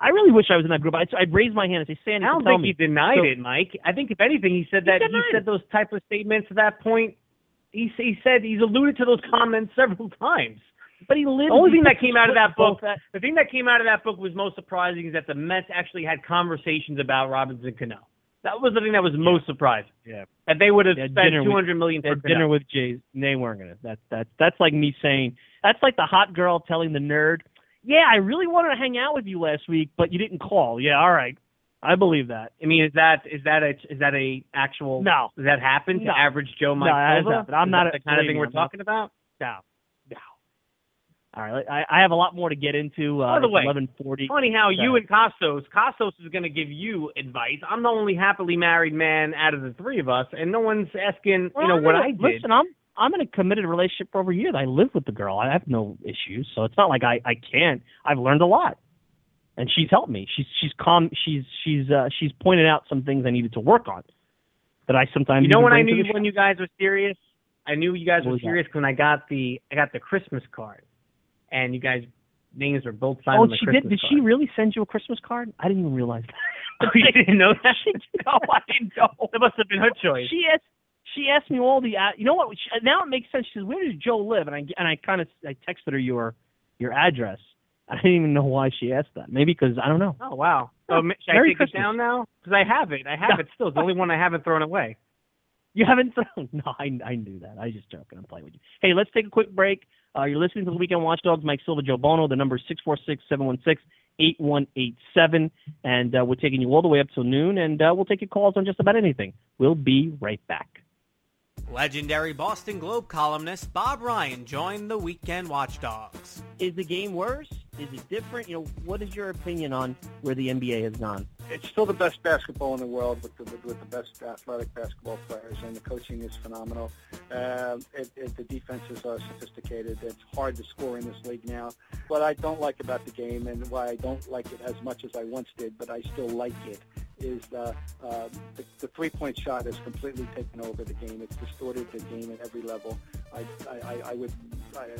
Speaker 2: I really wish I was in that group. I'd, I'd raise my hand and say, Sandy,
Speaker 3: I don't think
Speaker 2: me.
Speaker 3: he denied
Speaker 2: So-
Speaker 3: it, Mike. I think if anything, he said
Speaker 2: He
Speaker 3: that he said those type of statements at that point. He he said he's alluded to those comments several times.
Speaker 2: But he lived.
Speaker 3: The only thing that came out of that book, the thing that came out of that book was most surprising is that the Mets actually had conversations about Robinson Cano. That was the thing that was most surprising.
Speaker 2: Yeah.
Speaker 3: That they would have spent two hundred million for
Speaker 2: dinner with Jay. They weren't gonna. That's that that's like me saying. That's like the hot girl telling the nerd, "Yeah, I really wanted to hang out with you last week, but you didn't call." Yeah, all right, I believe that.
Speaker 3: I mean, is that is that a is that a actual?
Speaker 2: No.
Speaker 3: Does that happen to
Speaker 2: No.
Speaker 3: average Joe
Speaker 2: No,
Speaker 3: Mike
Speaker 2: that
Speaker 3: Silva?
Speaker 2: happened. I'm
Speaker 3: Is
Speaker 2: not
Speaker 3: that
Speaker 2: a-
Speaker 3: the kind of thing we're
Speaker 2: I'm not-
Speaker 3: talking about.
Speaker 2: No, no. All right, I, I have a lot more to get into. Uh,
Speaker 3: By the way,
Speaker 2: 11:40.
Speaker 3: Funny how
Speaker 2: Go
Speaker 3: you and Kostos, Kostos is going to give you advice. I'm the only happily married man out of the three of us, and no one's asking,
Speaker 2: Well,
Speaker 3: you know, what I did.
Speaker 2: Listen, I'm I'm in a committed relationship for over a year. I live with the girl. I have no issues, so it's not like I I can't. I've learned a lot, and she's helped me. She's she's calm. She's she's uh, she's pointed out some things I needed to work on that I sometimes.
Speaker 3: You know when I knew when you guys were serious? I knew you guys
Speaker 2: What
Speaker 3: were
Speaker 2: that?
Speaker 3: serious when I got the I got the Christmas card, and you guys names were both signed
Speaker 2: Oh,
Speaker 3: on the
Speaker 2: she
Speaker 3: Christmas
Speaker 2: did. Did
Speaker 3: card.
Speaker 2: she really send you a Christmas card? I didn't even realize that.
Speaker 3: Oh, you didn't know that?
Speaker 2: no, I didn't know.
Speaker 3: That must have been her choice.
Speaker 2: She asked. She asked me all the. Uh, you know what? She, now it makes sense. She says, "Where does Joe live?" And I and I kind of I texted her your your address. I didn't even know why she asked that. Maybe because I don't know.
Speaker 3: Oh wow! So
Speaker 2: Yeah,
Speaker 3: ma- should I take
Speaker 2: Christmas.
Speaker 3: it down now? Because I have it. I have it still. It's the only one I haven't thrown away.
Speaker 2: You haven't thrown? No, I I knew that. I was just joking. I'm playing with you. Hey, let's take a quick break. Uh, you're listening to the Weekend Watchdogs. Mike Silva, Joe Buono. The number is six four six seven one six eight one eight seven, and uh, we're taking you all the way up till noon, and uh, we'll take your calls on just about anything. We'll be right back.
Speaker 7: Legendary Boston Globe columnist Bob Ryan joined the Weekend Watchdogs.
Speaker 9: Is the game worse? Is it different? You know, what is your opinion on where the NBA has gone?
Speaker 10: it's still the best basketball in the world with the, with, with the best athletic basketball players, and the coaching is phenomenal. Uh, it, it, the defenses are sophisticated. It's hard to score in this league now. What I don't like about the game, and why I don't like it as much as I once did, but I still like it, is the, uh, the, the three-point shot has completely taken over the game. It's distorted the game at every level. I, I, I- would,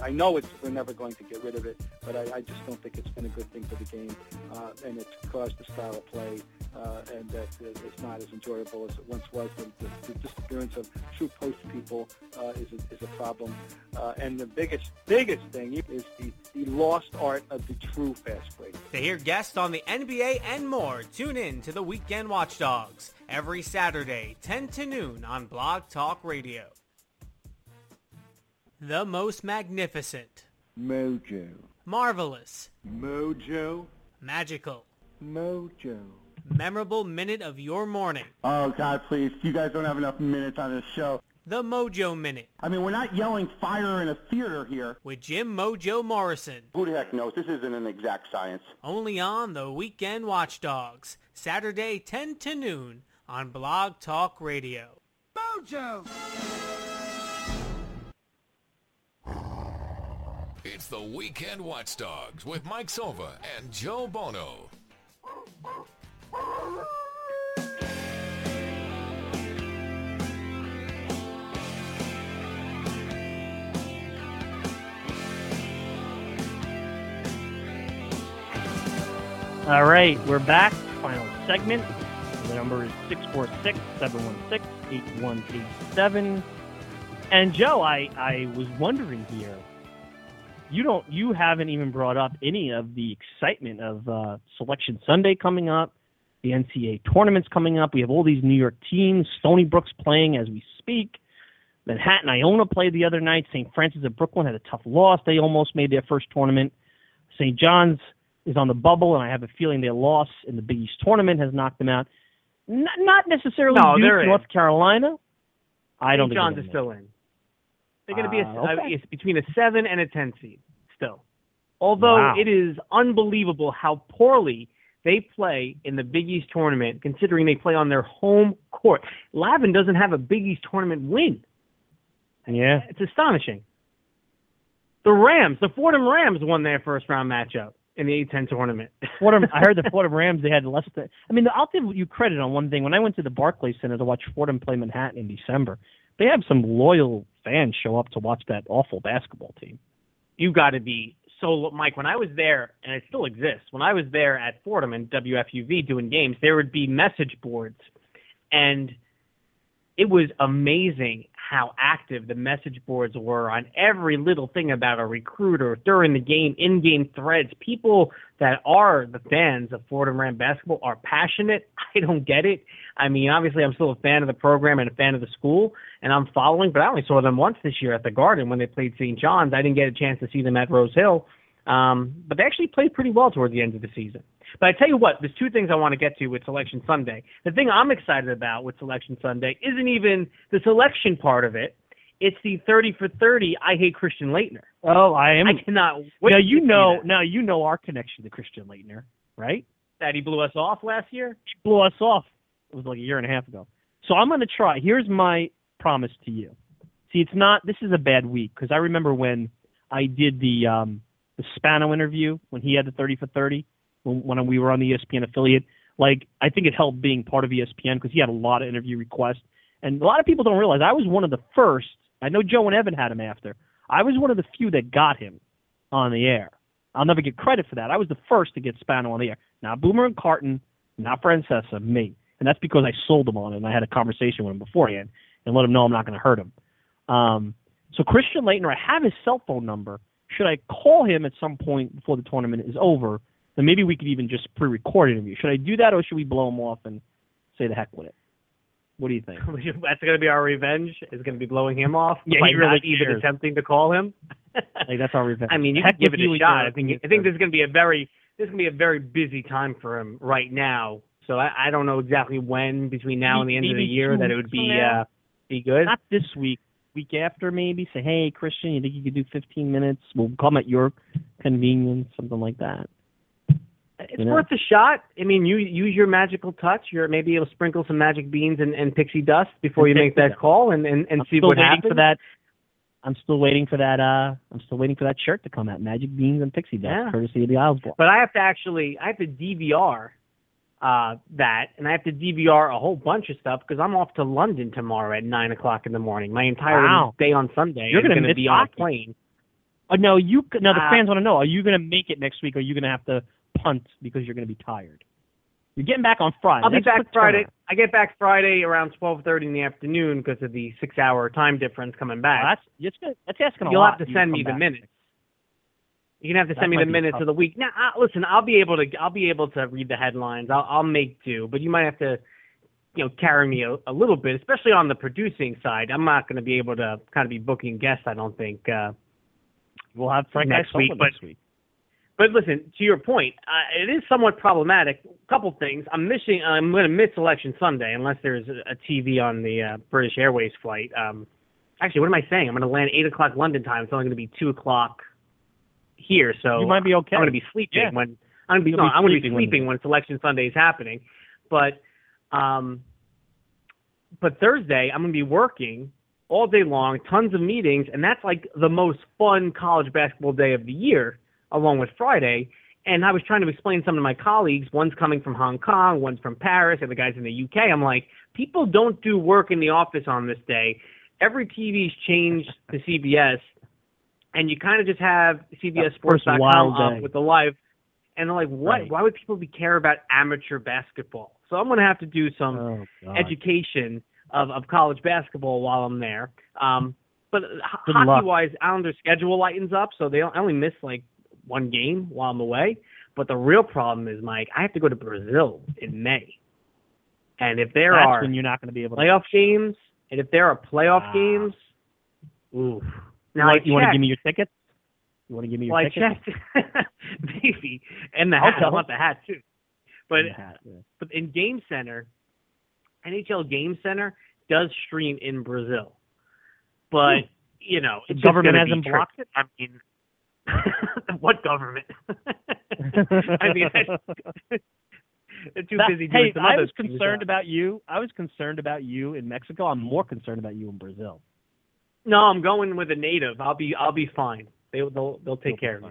Speaker 10: I, know it's, we're never going to get rid of it, but I, I just don't think it's been a good thing for the game, uh, and it's caused the style of play, uh, and that it's not as enjoyable as it once was. The, the, the disappearance of true post people uh, is, a, is a problem, uh, and the biggest, biggest thing is the, the lost art of the true fast break.
Speaker 7: To hear guests on the NBA and more, tune in to the Weekend Watchdogs every Saturday, 10 to noon on Blog Talk Radio. The most magnificent,
Speaker 10: Mojo.
Speaker 7: marvelous,
Speaker 10: Mojo.
Speaker 7: magical,
Speaker 10: Mojo.
Speaker 7: memorable minute of your morning.
Speaker 11: Oh, God, please. You guys don't have enough minutes on this show.
Speaker 7: The Mojo Minute
Speaker 11: I mean, we're not yelling fire in a theater here.
Speaker 7: with Jim Mojo Morrison.
Speaker 11: Who the heck knows? This isn't an exact science.
Speaker 7: Only on the Weekend Watchdogs, Saturday 10 to noon on Blog Talk Radio.
Speaker 4: Mojo!
Speaker 1: It's the Weekend Watchdogs with Mike Silva and Joe Buono.
Speaker 2: All right, we're back. Final segment. The number is 646-716-8187. And Joe, I, I was wondering here, you don't you haven't even brought up any of the excitement of uh, Selection Sunday coming up, the NCAA tournaments coming up. We have all these New York teams. Stony Brook's playing as we speak. Manhattan Iona played the other night. St. Francis of Brooklyn had a tough loss. They almost made their first tournament. St. John's is on the bubble, and I have a feeling their loss in the Big East tournament has knocked them out. Not, not necessarily
Speaker 3: No,
Speaker 2: Duke,
Speaker 3: they're in.
Speaker 2: North Carolina. I don't
Speaker 3: St. John's is still in. They're going to be a,
Speaker 2: Ah, okay.
Speaker 3: uh, it's between a seven and a ten seed still. Although
Speaker 2: Wow.
Speaker 3: it is unbelievable how poorly they play in the Big East tournament, considering they play on their home court. Lavin doesn't have a Big East tournament win.
Speaker 2: Yeah.
Speaker 3: It's astonishing. The Rams, the Fordham Rams, won their first round matchup in the A10 tournament.
Speaker 2: Fordham, I heard the Fordham Rams they had less than. I mean, I'll give you credit on one thing. When I went to the Barclays Center to watch Fordham play Manhattan in December, they have some loyal fans show up to watch that awful basketball team.
Speaker 3: you got to be so Mike. When I was there, and it still exists. When I was there at Fordham and WFUV doing games, there would be message boards, and it was amazing how active the message boards were on every little thing about a recruiter during the game, in-game threads. People that are the fans of Fordham Ram basketball are passionate. I don't get it. I mean, obviously, I'm still a fan of the program and a fan of the school, and I'm following. But I only saw them once this year at the Garden when they played St. John's. I didn't get a chance to see them at Rose Hill, um, but they actually played pretty well toward the end of the season. But I tell you what, there's two things I want to get to with Selection Sunday. The thing I'm excited about with Selection Sunday isn't even the selection part of it. It's the 30 for 30. I hate Christian Laettner.
Speaker 2: Oh, I am.
Speaker 3: I cannot wait.
Speaker 2: now you know. Now you know our connection to Christian Laettner, right?
Speaker 3: that he blew us off last year.
Speaker 2: He blew us off. It was like a year and a half ago. So I'm going to try. Here's my promise to you. See, it's not. This is a bad week because I remember when I did the um, the Spano interview when he had the 30 for 30 when, when we were on the ESPN affiliate. Like I think it helped being part of ESPN because he had a lot of interview requests, and a lot of people don't realize I was one of the first. I know Joe and Evan had him after. I was one of the few that got him on the air. I'll never get credit for that. I was the first to get Spano on the air. Not Boomer and Carton, not Francesa, me. And that's because I sold him on it and I had a conversation with him beforehand and let him know I'm not going to hurt him. Um, so Christian Laettner, I have his cell phone number. Should I call him at some point before the tournament is over? Then maybe we could even just pre-record an interview. Should I do that or should we blow him off and say the heck with it? What do you think?
Speaker 3: That's going to be our revenge. Is going to be blowing him off
Speaker 2: Yeah,
Speaker 3: by
Speaker 2: he really
Speaker 3: not even attempting to call him.
Speaker 2: Like that's our revenge.
Speaker 3: I mean, you
Speaker 2: Heck
Speaker 3: can give it a shot. I think I think this is going to be a very this is going to be a very busy time for him right now. So I, I don't know exactly when between now and the end of the year that it would be uh, be good.
Speaker 2: Not this week. Week after, maybe. Say, hey, Christian, you think you could do 15 minutes? We'll come at your convenience, something like that.
Speaker 3: It's
Speaker 2: you know?
Speaker 3: worth a shot. I mean, you use your magical touch. You're maybe you'll sprinkle some magic beans and, and pixie dust before you make that call and and, and
Speaker 2: I'm
Speaker 3: see what happens.
Speaker 2: for that. I'm still waiting for that. Uh, I'm still waiting for that shirt to come out. Magic beans and pixie dust,
Speaker 3: Yeah.
Speaker 2: courtesy of the Isles Bowl.
Speaker 3: But I have to actually, I have to DVR uh, that, and I have to DVR a whole bunch of stuff because I'm off to London tomorrow at nine o'clock in the morning. My entire
Speaker 2: Wow.
Speaker 3: day on Sunday
Speaker 2: You're
Speaker 3: is going to be on a plane.
Speaker 2: Oh, no, you. No, the
Speaker 3: Uh,
Speaker 2: fans want to know: Are you going to make it next week? Or are you going to have to punt because you're going to be tired? You're getting back on Friday.
Speaker 3: I'll be
Speaker 2: That's
Speaker 3: back Friday. I get back Friday around twelve thirty in the afternoon because of the six-hour time difference coming back.
Speaker 2: Well, that's. That's asking a
Speaker 3: You'll
Speaker 2: lot.
Speaker 3: have to send me the minutes. You're gonna have to
Speaker 2: That
Speaker 3: send me the minutes
Speaker 2: tough.
Speaker 3: of the week. Now, uh, listen, I'll be able to. I'll be able to read the headlines. I'll, I'll make do, but you might have to, you know, carry me a, a little bit, especially on the producing side. I'm not going to be able to kind of be booking guests. I don't think. Uh,
Speaker 2: We'll have Frank
Speaker 3: next week, but-
Speaker 2: next week.
Speaker 3: but listen, to your point, uh, it is somewhat problematic. A couple things. I'm missing. I'm going to miss Election Sunday unless there's a, a TV on the uh, British Airways flight. Um, actually, what am I saying? I'm going to land eight o'clock London time. It's only going to be two o'clock here. So
Speaker 2: You might be okay.
Speaker 3: I'm going to be sleeping
Speaker 2: Yeah.
Speaker 3: when I'm going to be, no,
Speaker 2: be
Speaker 3: I'm going to be
Speaker 2: sleeping when-
Speaker 3: when Selection Sunday is happening. But um, but Thursday I'm going to be working all day long, tons of meetings, and that's like the most fun college basketball day of the year, along with Friday. And I was trying to explain some of my colleagues. One's coming from Hong Kong, one's from Paris, and the guy's in the UK. I'm like, people don't do work in the office on this day. Every TV's changed to CBS, and you kind of just have CBSSports.com up with the live. And they're like, what?
Speaker 2: Right.
Speaker 3: Why would people be care about amateur basketball? So I'm going to have to do some
Speaker 2: Oh,
Speaker 3: education of, of college basketball while I'm there. Um, But
Speaker 2: Good luck.
Speaker 3: hockey wise, Islanders' schedule lightens up, so they I only miss like one game while I'm away. But the real problem is, Mike, I have to go to Brazil in May, and if there
Speaker 2: That's
Speaker 3: are
Speaker 2: when you're not going to be able to.
Speaker 3: playoff games, and if there are playoff games, ooh.
Speaker 2: You
Speaker 3: Now
Speaker 2: want, you want to give me your tickets? You want to give me your
Speaker 3: well, I
Speaker 2: tickets?
Speaker 3: checked, maybe, and the hat. I want the hat too. But
Speaker 2: Yeah, yeah.
Speaker 3: but in Game Center, NHL Game Center does stream in Brazil, but hmm. you know
Speaker 2: The government hasn't blocked it?
Speaker 3: I mean, what government? I mean, they're too
Speaker 2: That-
Speaker 3: busy doing
Speaker 2: hey,
Speaker 3: some
Speaker 2: I was concerned about you. I was concerned about you in Mexico. I'm more concerned about you in Brazil.
Speaker 3: No, I'm going with a native. I'll be I'll be fine. They they'll they'll take care of me.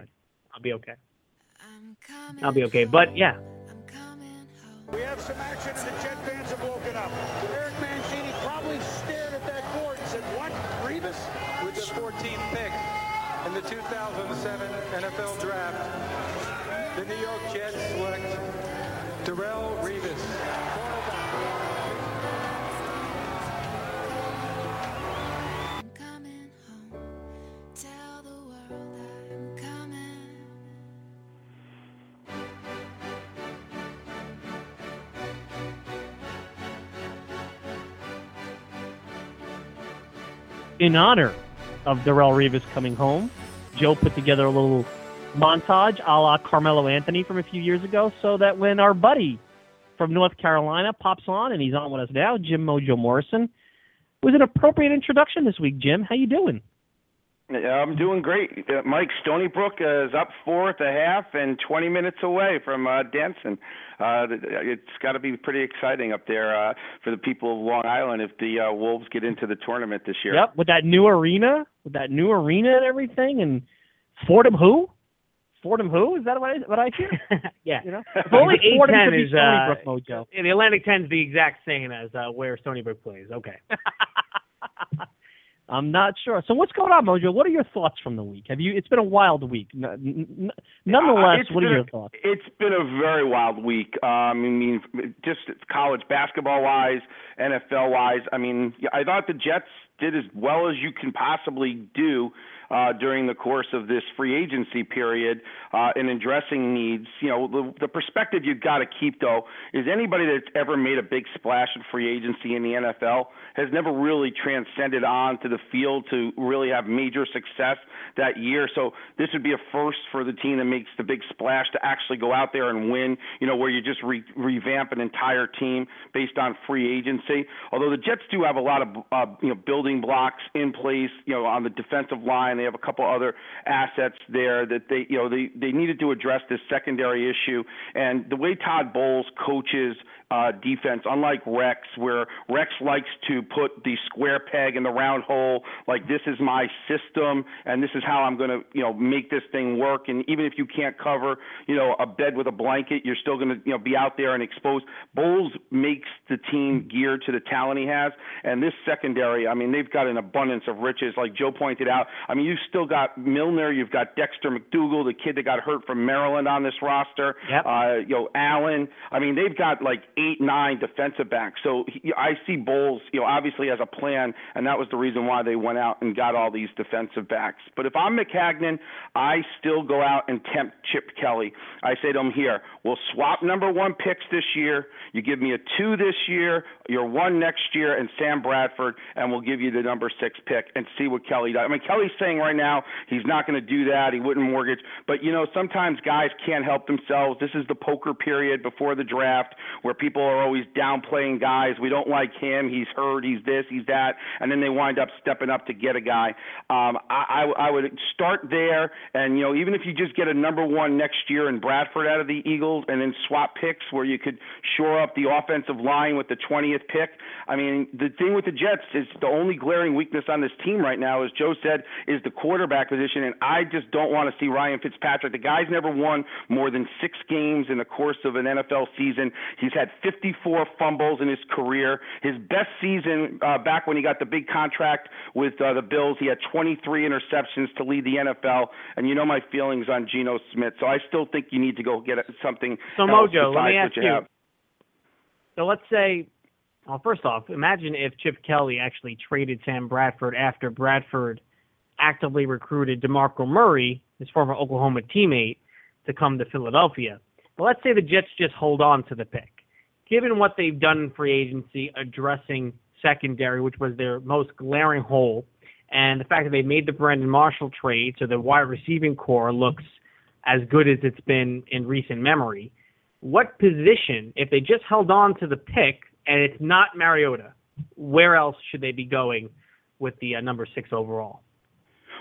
Speaker 3: I'll be okay. I'll be okay. But yeah,
Speaker 12: We have some action and the Jet fans have woken up. Eric Mangini probably stared at that board and said, what? Revis?
Speaker 13: With the 14th pick in the 2007 NFL Draft, the New York Jets select Darrelle Revis.
Speaker 2: In honor of Darrelle Revis coming home, Joe put together a little montage a la Carmelo Anthony from a few years ago, so that when our buddy from North Carolina pops on, and he's on with us now, Jim Mojo Morrison, it was an appropriate introduction this week. Jim, how you doing?
Speaker 14: Yeah, I'm doing great. Uh, Mike Stony Brook uh, is up four at the half and 20 minutes away from uh, Denson. Uh, th- it's got to be pretty exciting up there uh, for the people of Long Island if the uh, Wolves get into the tournament this year.
Speaker 2: Yep, with that new arena, with that new arena and everything, and Fordham who? Fordham who? Is that what I, what I hear?
Speaker 3: yeah.
Speaker 2: You know,
Speaker 3: If only
Speaker 2: Fordham
Speaker 3: A10
Speaker 2: could be
Speaker 3: is
Speaker 2: Stony
Speaker 3: uh,
Speaker 2: Brook Mojo.
Speaker 3: yeah, the Atlantic 10 is the exact same as uh, where Stony Brook plays. Okay.
Speaker 2: I'm not sure. So what's going on, Mojo? What are your thoughts from the week? Have you? It's been a wild week. N- nonetheless,
Speaker 14: Uh,
Speaker 2: what are your
Speaker 14: a-
Speaker 2: thoughts?
Speaker 14: It's been a very wild week. Um, I mean, just college basketball wise, NFL wise. I mean, I thought the Jets did as well as you can possibly do uh, during the course of this free agency period uh, in addressing needs. You know, the, the perspective you've got to keep though is anybody that's ever made a big splash in free agency in the NFL has never really transcended on to the field to really have major success that year. So this would be a first for the team that makes the big splash to actually go out there and win. You know, where you just re- revamp an entire team based on free agency. Although the Jets do have a lot of uh, you know building blocks in place. You know, on the defensive line, they have a couple other assets there that they you know they they needed to address this secondary issue. And the way Todd Bowles coaches uh, defense, unlike Rex, where Rex likes to put the square peg in the round hole, like this is my system and this is how I'm going to, you know, make this thing work. And even if you can't cover, you know, a bed with a blanket, you're still going to, you know, be out there and exposed. Bowles makes the team geared to the talent he has, and this secondary, I mean, they've got an abundance of riches. Like Joe pointed out, I mean, you've still got Milliner, you've got Dexter McDougle, the kid that got hurt from Maryland on this roster.
Speaker 3: Yep.
Speaker 14: Uh, you know, Allen. I mean, they've got like eight, nine defensive backs. So he, I see Bowles, you know, obviously has a plan, and that was the reason why they went out and got all these defensive backs. But if I'm Maccagnan, I still go out and tempt Chip Kelly. I say to him, here, we'll swap number one picks this year. You give me a two this year, your one next year, and Sam Bradford, and we'll give you the number six pick and see what Kelly does. I mean, Kelly's saying right now he's not going to do that. He wouldn't mortgage. But, you know, sometimes guys can't help themselves. This is the poker period before the draft where people are always downplaying guys. We don't like him. He's hurt. He's this. He's that. And then they wind up stepping up to get a guy. Um, I, I, I would start there. And, you know, even if you just get a number one next year in Bradford out of the Eagles and then swap picks where you could shore up the offensive line with the 20th pick. I mean, the thing with the Jets is the only glaring weakness on this team right now, as Joe said, is the quarterback position. And I just don't want to see Ryan Fitzpatrick. The guy's never won more than six games in the course of an NFL season. He's had 54 fumbles in his career. His best season uh, back when he got the big contract with uh, the Bills, he had 23 interceptions to lead the NFL. And you know my feelings on Geno Smith, so I still think you need to go get something
Speaker 3: So
Speaker 14: else
Speaker 3: Mojo, let me ask
Speaker 14: you
Speaker 3: you. So let's say Well, first off, imagine if Chip Kelly actually traded Sam Bradford after Bradford actively recruited DeMarco Murray, his former Oklahoma teammate, to come to Philadelphia. But let's say the Jets just hold on to the pick. Given what they've done in free agency addressing secondary, which was their most glaring hole, and the fact that they made the Brandon Marshall trade so the wide receiving corps looks as good as it's been in recent memory, what position, if they just held on to the pick and it's not Mariota, where else should they be going with the uh, number six overall?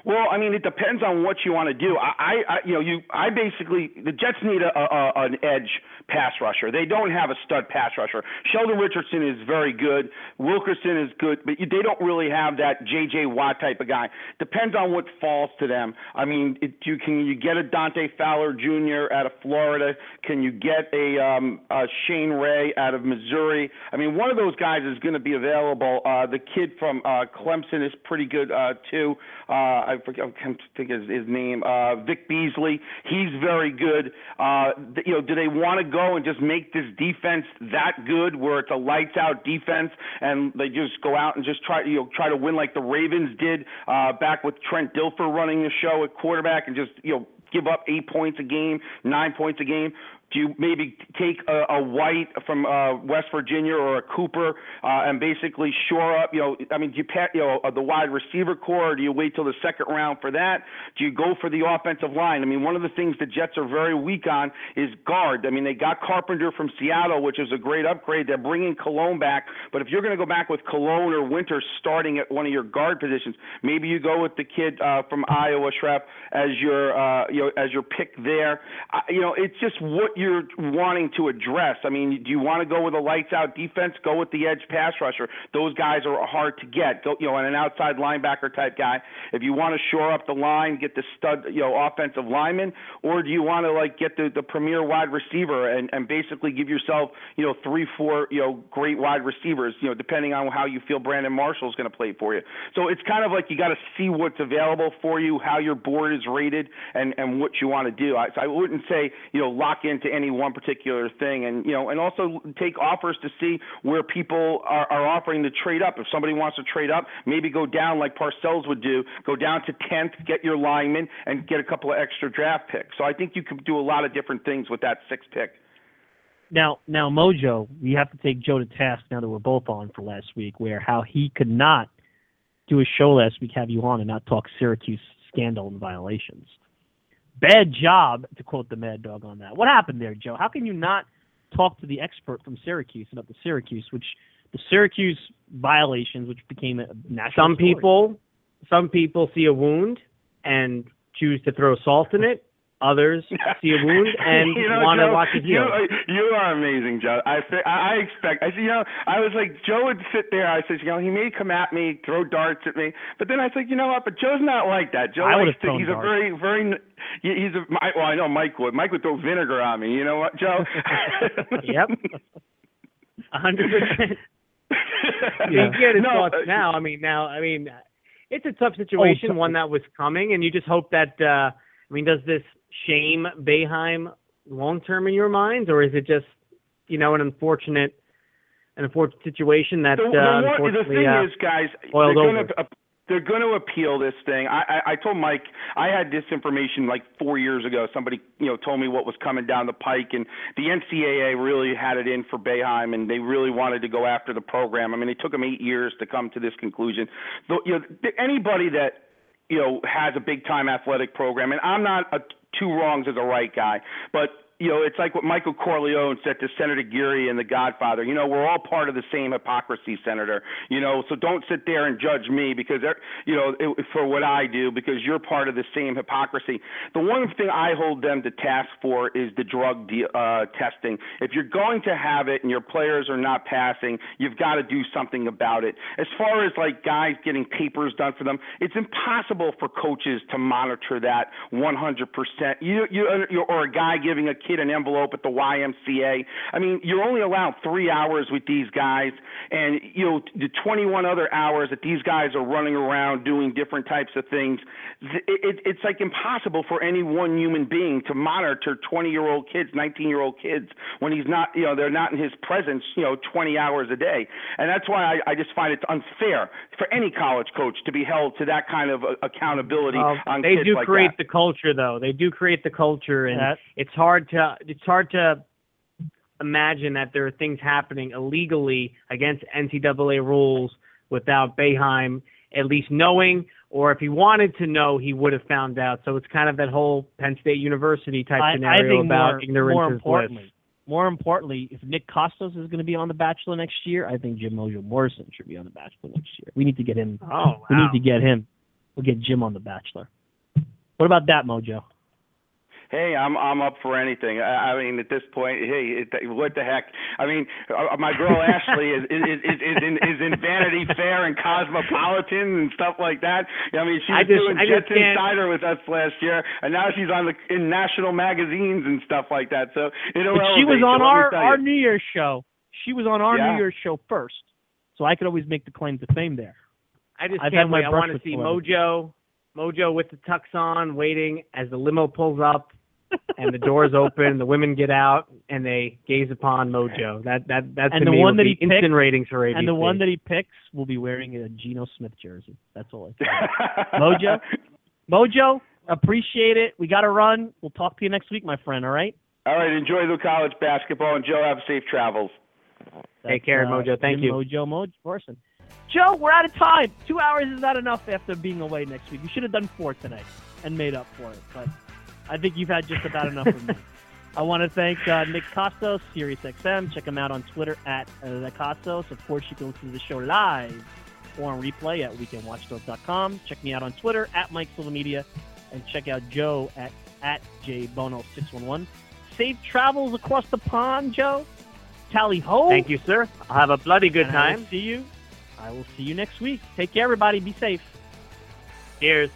Speaker 14: Well, I mean, it depends on what you want to do. I, I, you know, you, I basically the Jets need a, a an edge pass rusher. They don't have a stud pass rusher. Sheldon Richardson is very good. Wilkerson is good, but they don't really have that J.J. Watt type of guy. Depends on what falls to them. I mean, it, you can you get a Dante Fowler Jr. out of Florida? Can you get a, um, a Shane Ray out of Missouri? I mean, one of those guys is going to be available. Uh, the kid from uh, Clemson is pretty good uh, too. Uh, I I can't think of his name. Uh, Vic Beasley, he's very good. Uh, you know, do they want to go and just make this defense that good, where it's a lights out defense, and they just go out and just try, you know, try to win like the Ravens did uh, back with Trent Dilfer running the show at quarterback, and just you know give up eight points a game, nine points a game? Do you maybe take a, a White from uh, West Virginia or a Cooper uh, and basically shore up? You know, I mean, do you pat you know uh, the wide receiver corps, or do you wait till the second round for that? Do you go for the offensive line? I mean, one of the things the Jets are very weak on is guard. I mean, they got Carpenter from Seattle, which is a great upgrade. They're bringing Colon back, but if you're going to go back with Colon or Winter starting at one of your guard positions, maybe you go with the kid uh, from Iowa, Scherff, as your uh, you know as your pick there. Uh, you know, it's just what you're wanting to address. I mean, do you want to go with a lights out defense? Go with the edge pass rusher. Those guys are hard to get. Go, you know, and an outside linebacker type guy. If you want to shore up the line, get the stud, you know, offensive lineman, or do you want to like get the the premier wide receiver and and basically give yourself, you know, three, four, you know, great wide receivers, you know, depending on how you feel Brandon Marshall is going to play for you. So it's kind of like you got to see what's available for you, how your board is rated, and and what you want to do. I, so I wouldn't say, you know, lock into any one particular thing, and you know, and also take offers to see where people are, are offering to trade up. If somebody wants to trade up, maybe go down like Parcells would do, go down to tenth, get your lineman, and get a couple of extra draft picks. So I think you could do a lot of different things with that sixth pick.
Speaker 2: Now, now, Mojo, we have to take Joe to task now that we're both on for last week, where how he could not do a show last week, have you on, and not talk Syracuse scandal and violations. Bad job, to quote the Mad Dog on that. What happened there, Joe? How can you not talk to the expert from Syracuse about the Syracuse, which the Syracuse violations, which became a national.
Speaker 3: Some
Speaker 2: story.
Speaker 3: people, some people see a wound and choose to throw salt in it. Others see a wound and
Speaker 14: you know,
Speaker 3: want to watch it heal.
Speaker 14: You, you are amazing, Joe. I I I expect. I you know, I was like, Joe would sit there. I said, you know, he may come at me, throw darts at me, but then I said, you know what? But Joe's not like that. Joe
Speaker 2: I
Speaker 14: likes to. He's
Speaker 2: darts.
Speaker 14: a very, very. He's a Well, I know Mike would. Mike would throw vinegar on me. You know what, Joe?
Speaker 3: yep. A hundred percent. You get his
Speaker 14: No,
Speaker 3: thoughts
Speaker 14: uh,
Speaker 3: now. I mean, now, I mean, it's a tough situation,
Speaker 2: Oh,
Speaker 3: one that was coming, and you just hope that. uh I mean, does this shame Boeheim long term in your minds, or is it just, you know, an unfortunate, an unfortunate situation that
Speaker 14: the,
Speaker 3: uh,
Speaker 14: the, the thing
Speaker 3: uh,
Speaker 14: is, guys, they're gonna uh, they're going to appeal this thing. I, I I told Mike I had this information like four years ago. Somebody you know told me what was coming down the pike, and the NCAA really had it in for Boeheim, and they really wanted to go after the program. I mean, it took them eight years to come to this conclusion. Though, you know, anybody that you know has a big time athletic program, and I'm not a two wrongs is a right guy, but you know, it's like what Michael Corleone said to Senator Geary in The Godfather. You know, we're all part of the same hypocrisy, Senator. You know, so don't sit there and judge me because, you know, it, for what I do because you're part of the same hypocrisy. The one thing I hold them to task for is the drug de- uh, testing. If you're going to have it and your players are not passing, you've got to do something about it. As far as like guys getting papers done for them, it's impossible for coaches to monitor that 100%. You, you, or a guy giving a kid an envelope at the YMCA. I mean, you're only allowed three hours with these guys, and you know the 21 other hours that these guys are running around doing different types of things. It, it, it's like impossible for any one human being to monitor 20 year old kids, 19 year old kids when he's not, you know, they're not in his presence, you know, 20 hours a day, and that's why I, I just find it unfair for any college coach to be held to that kind of uh, accountability
Speaker 3: Um,
Speaker 14: on
Speaker 3: they
Speaker 14: kids
Speaker 3: do
Speaker 14: like
Speaker 3: create
Speaker 14: that.
Speaker 3: the culture, though. They do create the culture, and
Speaker 2: That-
Speaker 3: it's hard to it's hard to imagine that there are things happening illegally against NCAA rules without Boeheim at least knowing, or if he wanted to know, he would have found out. So it's kind of that whole Penn State University type
Speaker 2: I, I
Speaker 3: scenario
Speaker 2: think
Speaker 3: about
Speaker 2: more,
Speaker 3: ignorance
Speaker 2: more importantly,
Speaker 3: bliss.
Speaker 2: more importantly, if Nick Kostos is going to be on The Bachelor next year, I think Jim Mojo Morrison should be on The Bachelor next year. We need to get him.
Speaker 3: Oh,
Speaker 2: We need to get him. We'll get Jim on The Bachelor. What about that, Mojo?
Speaker 14: Hey, I'm I'm up for anything. I, I mean, at this point, hey, it, what the heck? I mean, uh, my girl Ashley is is is, is in is in Vanity Fair and Cosmopolitan and stuff like that. I mean, she
Speaker 3: I
Speaker 14: was
Speaker 3: just-
Speaker 14: doing
Speaker 3: I just
Speaker 14: Jets
Speaker 3: can't-
Speaker 14: Insider with us last year, and now she's on the in national magazines and stuff like that. So it'll
Speaker 2: But she was on
Speaker 14: you,
Speaker 2: our our. New Year's show. She was on our
Speaker 14: Yeah.
Speaker 2: New Year's show first, so I could always make the claim to fame there.
Speaker 3: I just
Speaker 2: I've
Speaker 3: can't
Speaker 2: had my
Speaker 3: wait. I want to see
Speaker 2: already.
Speaker 3: Mojo, Mojo with the tux on, waiting as the limo pulls up and the doors open. The women get out and they gaze upon Mojo. That that that
Speaker 2: And
Speaker 3: to
Speaker 2: the
Speaker 3: me
Speaker 2: one that
Speaker 3: be
Speaker 2: he
Speaker 3: instant
Speaker 2: picked-
Speaker 3: ratings for ABC.
Speaker 2: And the one that he picks will be wearing a Geno Smith jersey. That's all I say. Mojo, Mojo, appreciate it. We got to run. We'll talk to you next week, my friend. All right.
Speaker 14: All right, enjoy the college basketball, and Joe, have safe travels.
Speaker 3: Take care,
Speaker 2: uh,
Speaker 3: Mojo. Thank you.
Speaker 2: Mojo Mojo Morrison. Joe, we're out of time. Two hours is not enough after being away next week. You should have done four tonight and made up for it. But I think you've had just about enough of me. I want to thank uh, Nick Kostos, SiriusXM. Check him out on Twitter at uh, the Kostos. Of course, you can listen to the show live or on replay at weekendwatchdog.com. Check me out on Twitter at Mike Silva Media, and check out Joe at at jbono611. Safe travels across the pond, Joe. Tally ho.
Speaker 3: Thank you, sir. I'll have a bloody good
Speaker 2: And
Speaker 3: time.
Speaker 2: see you. I will see you next week. Take care, everybody. Be safe.
Speaker 3: Cheers.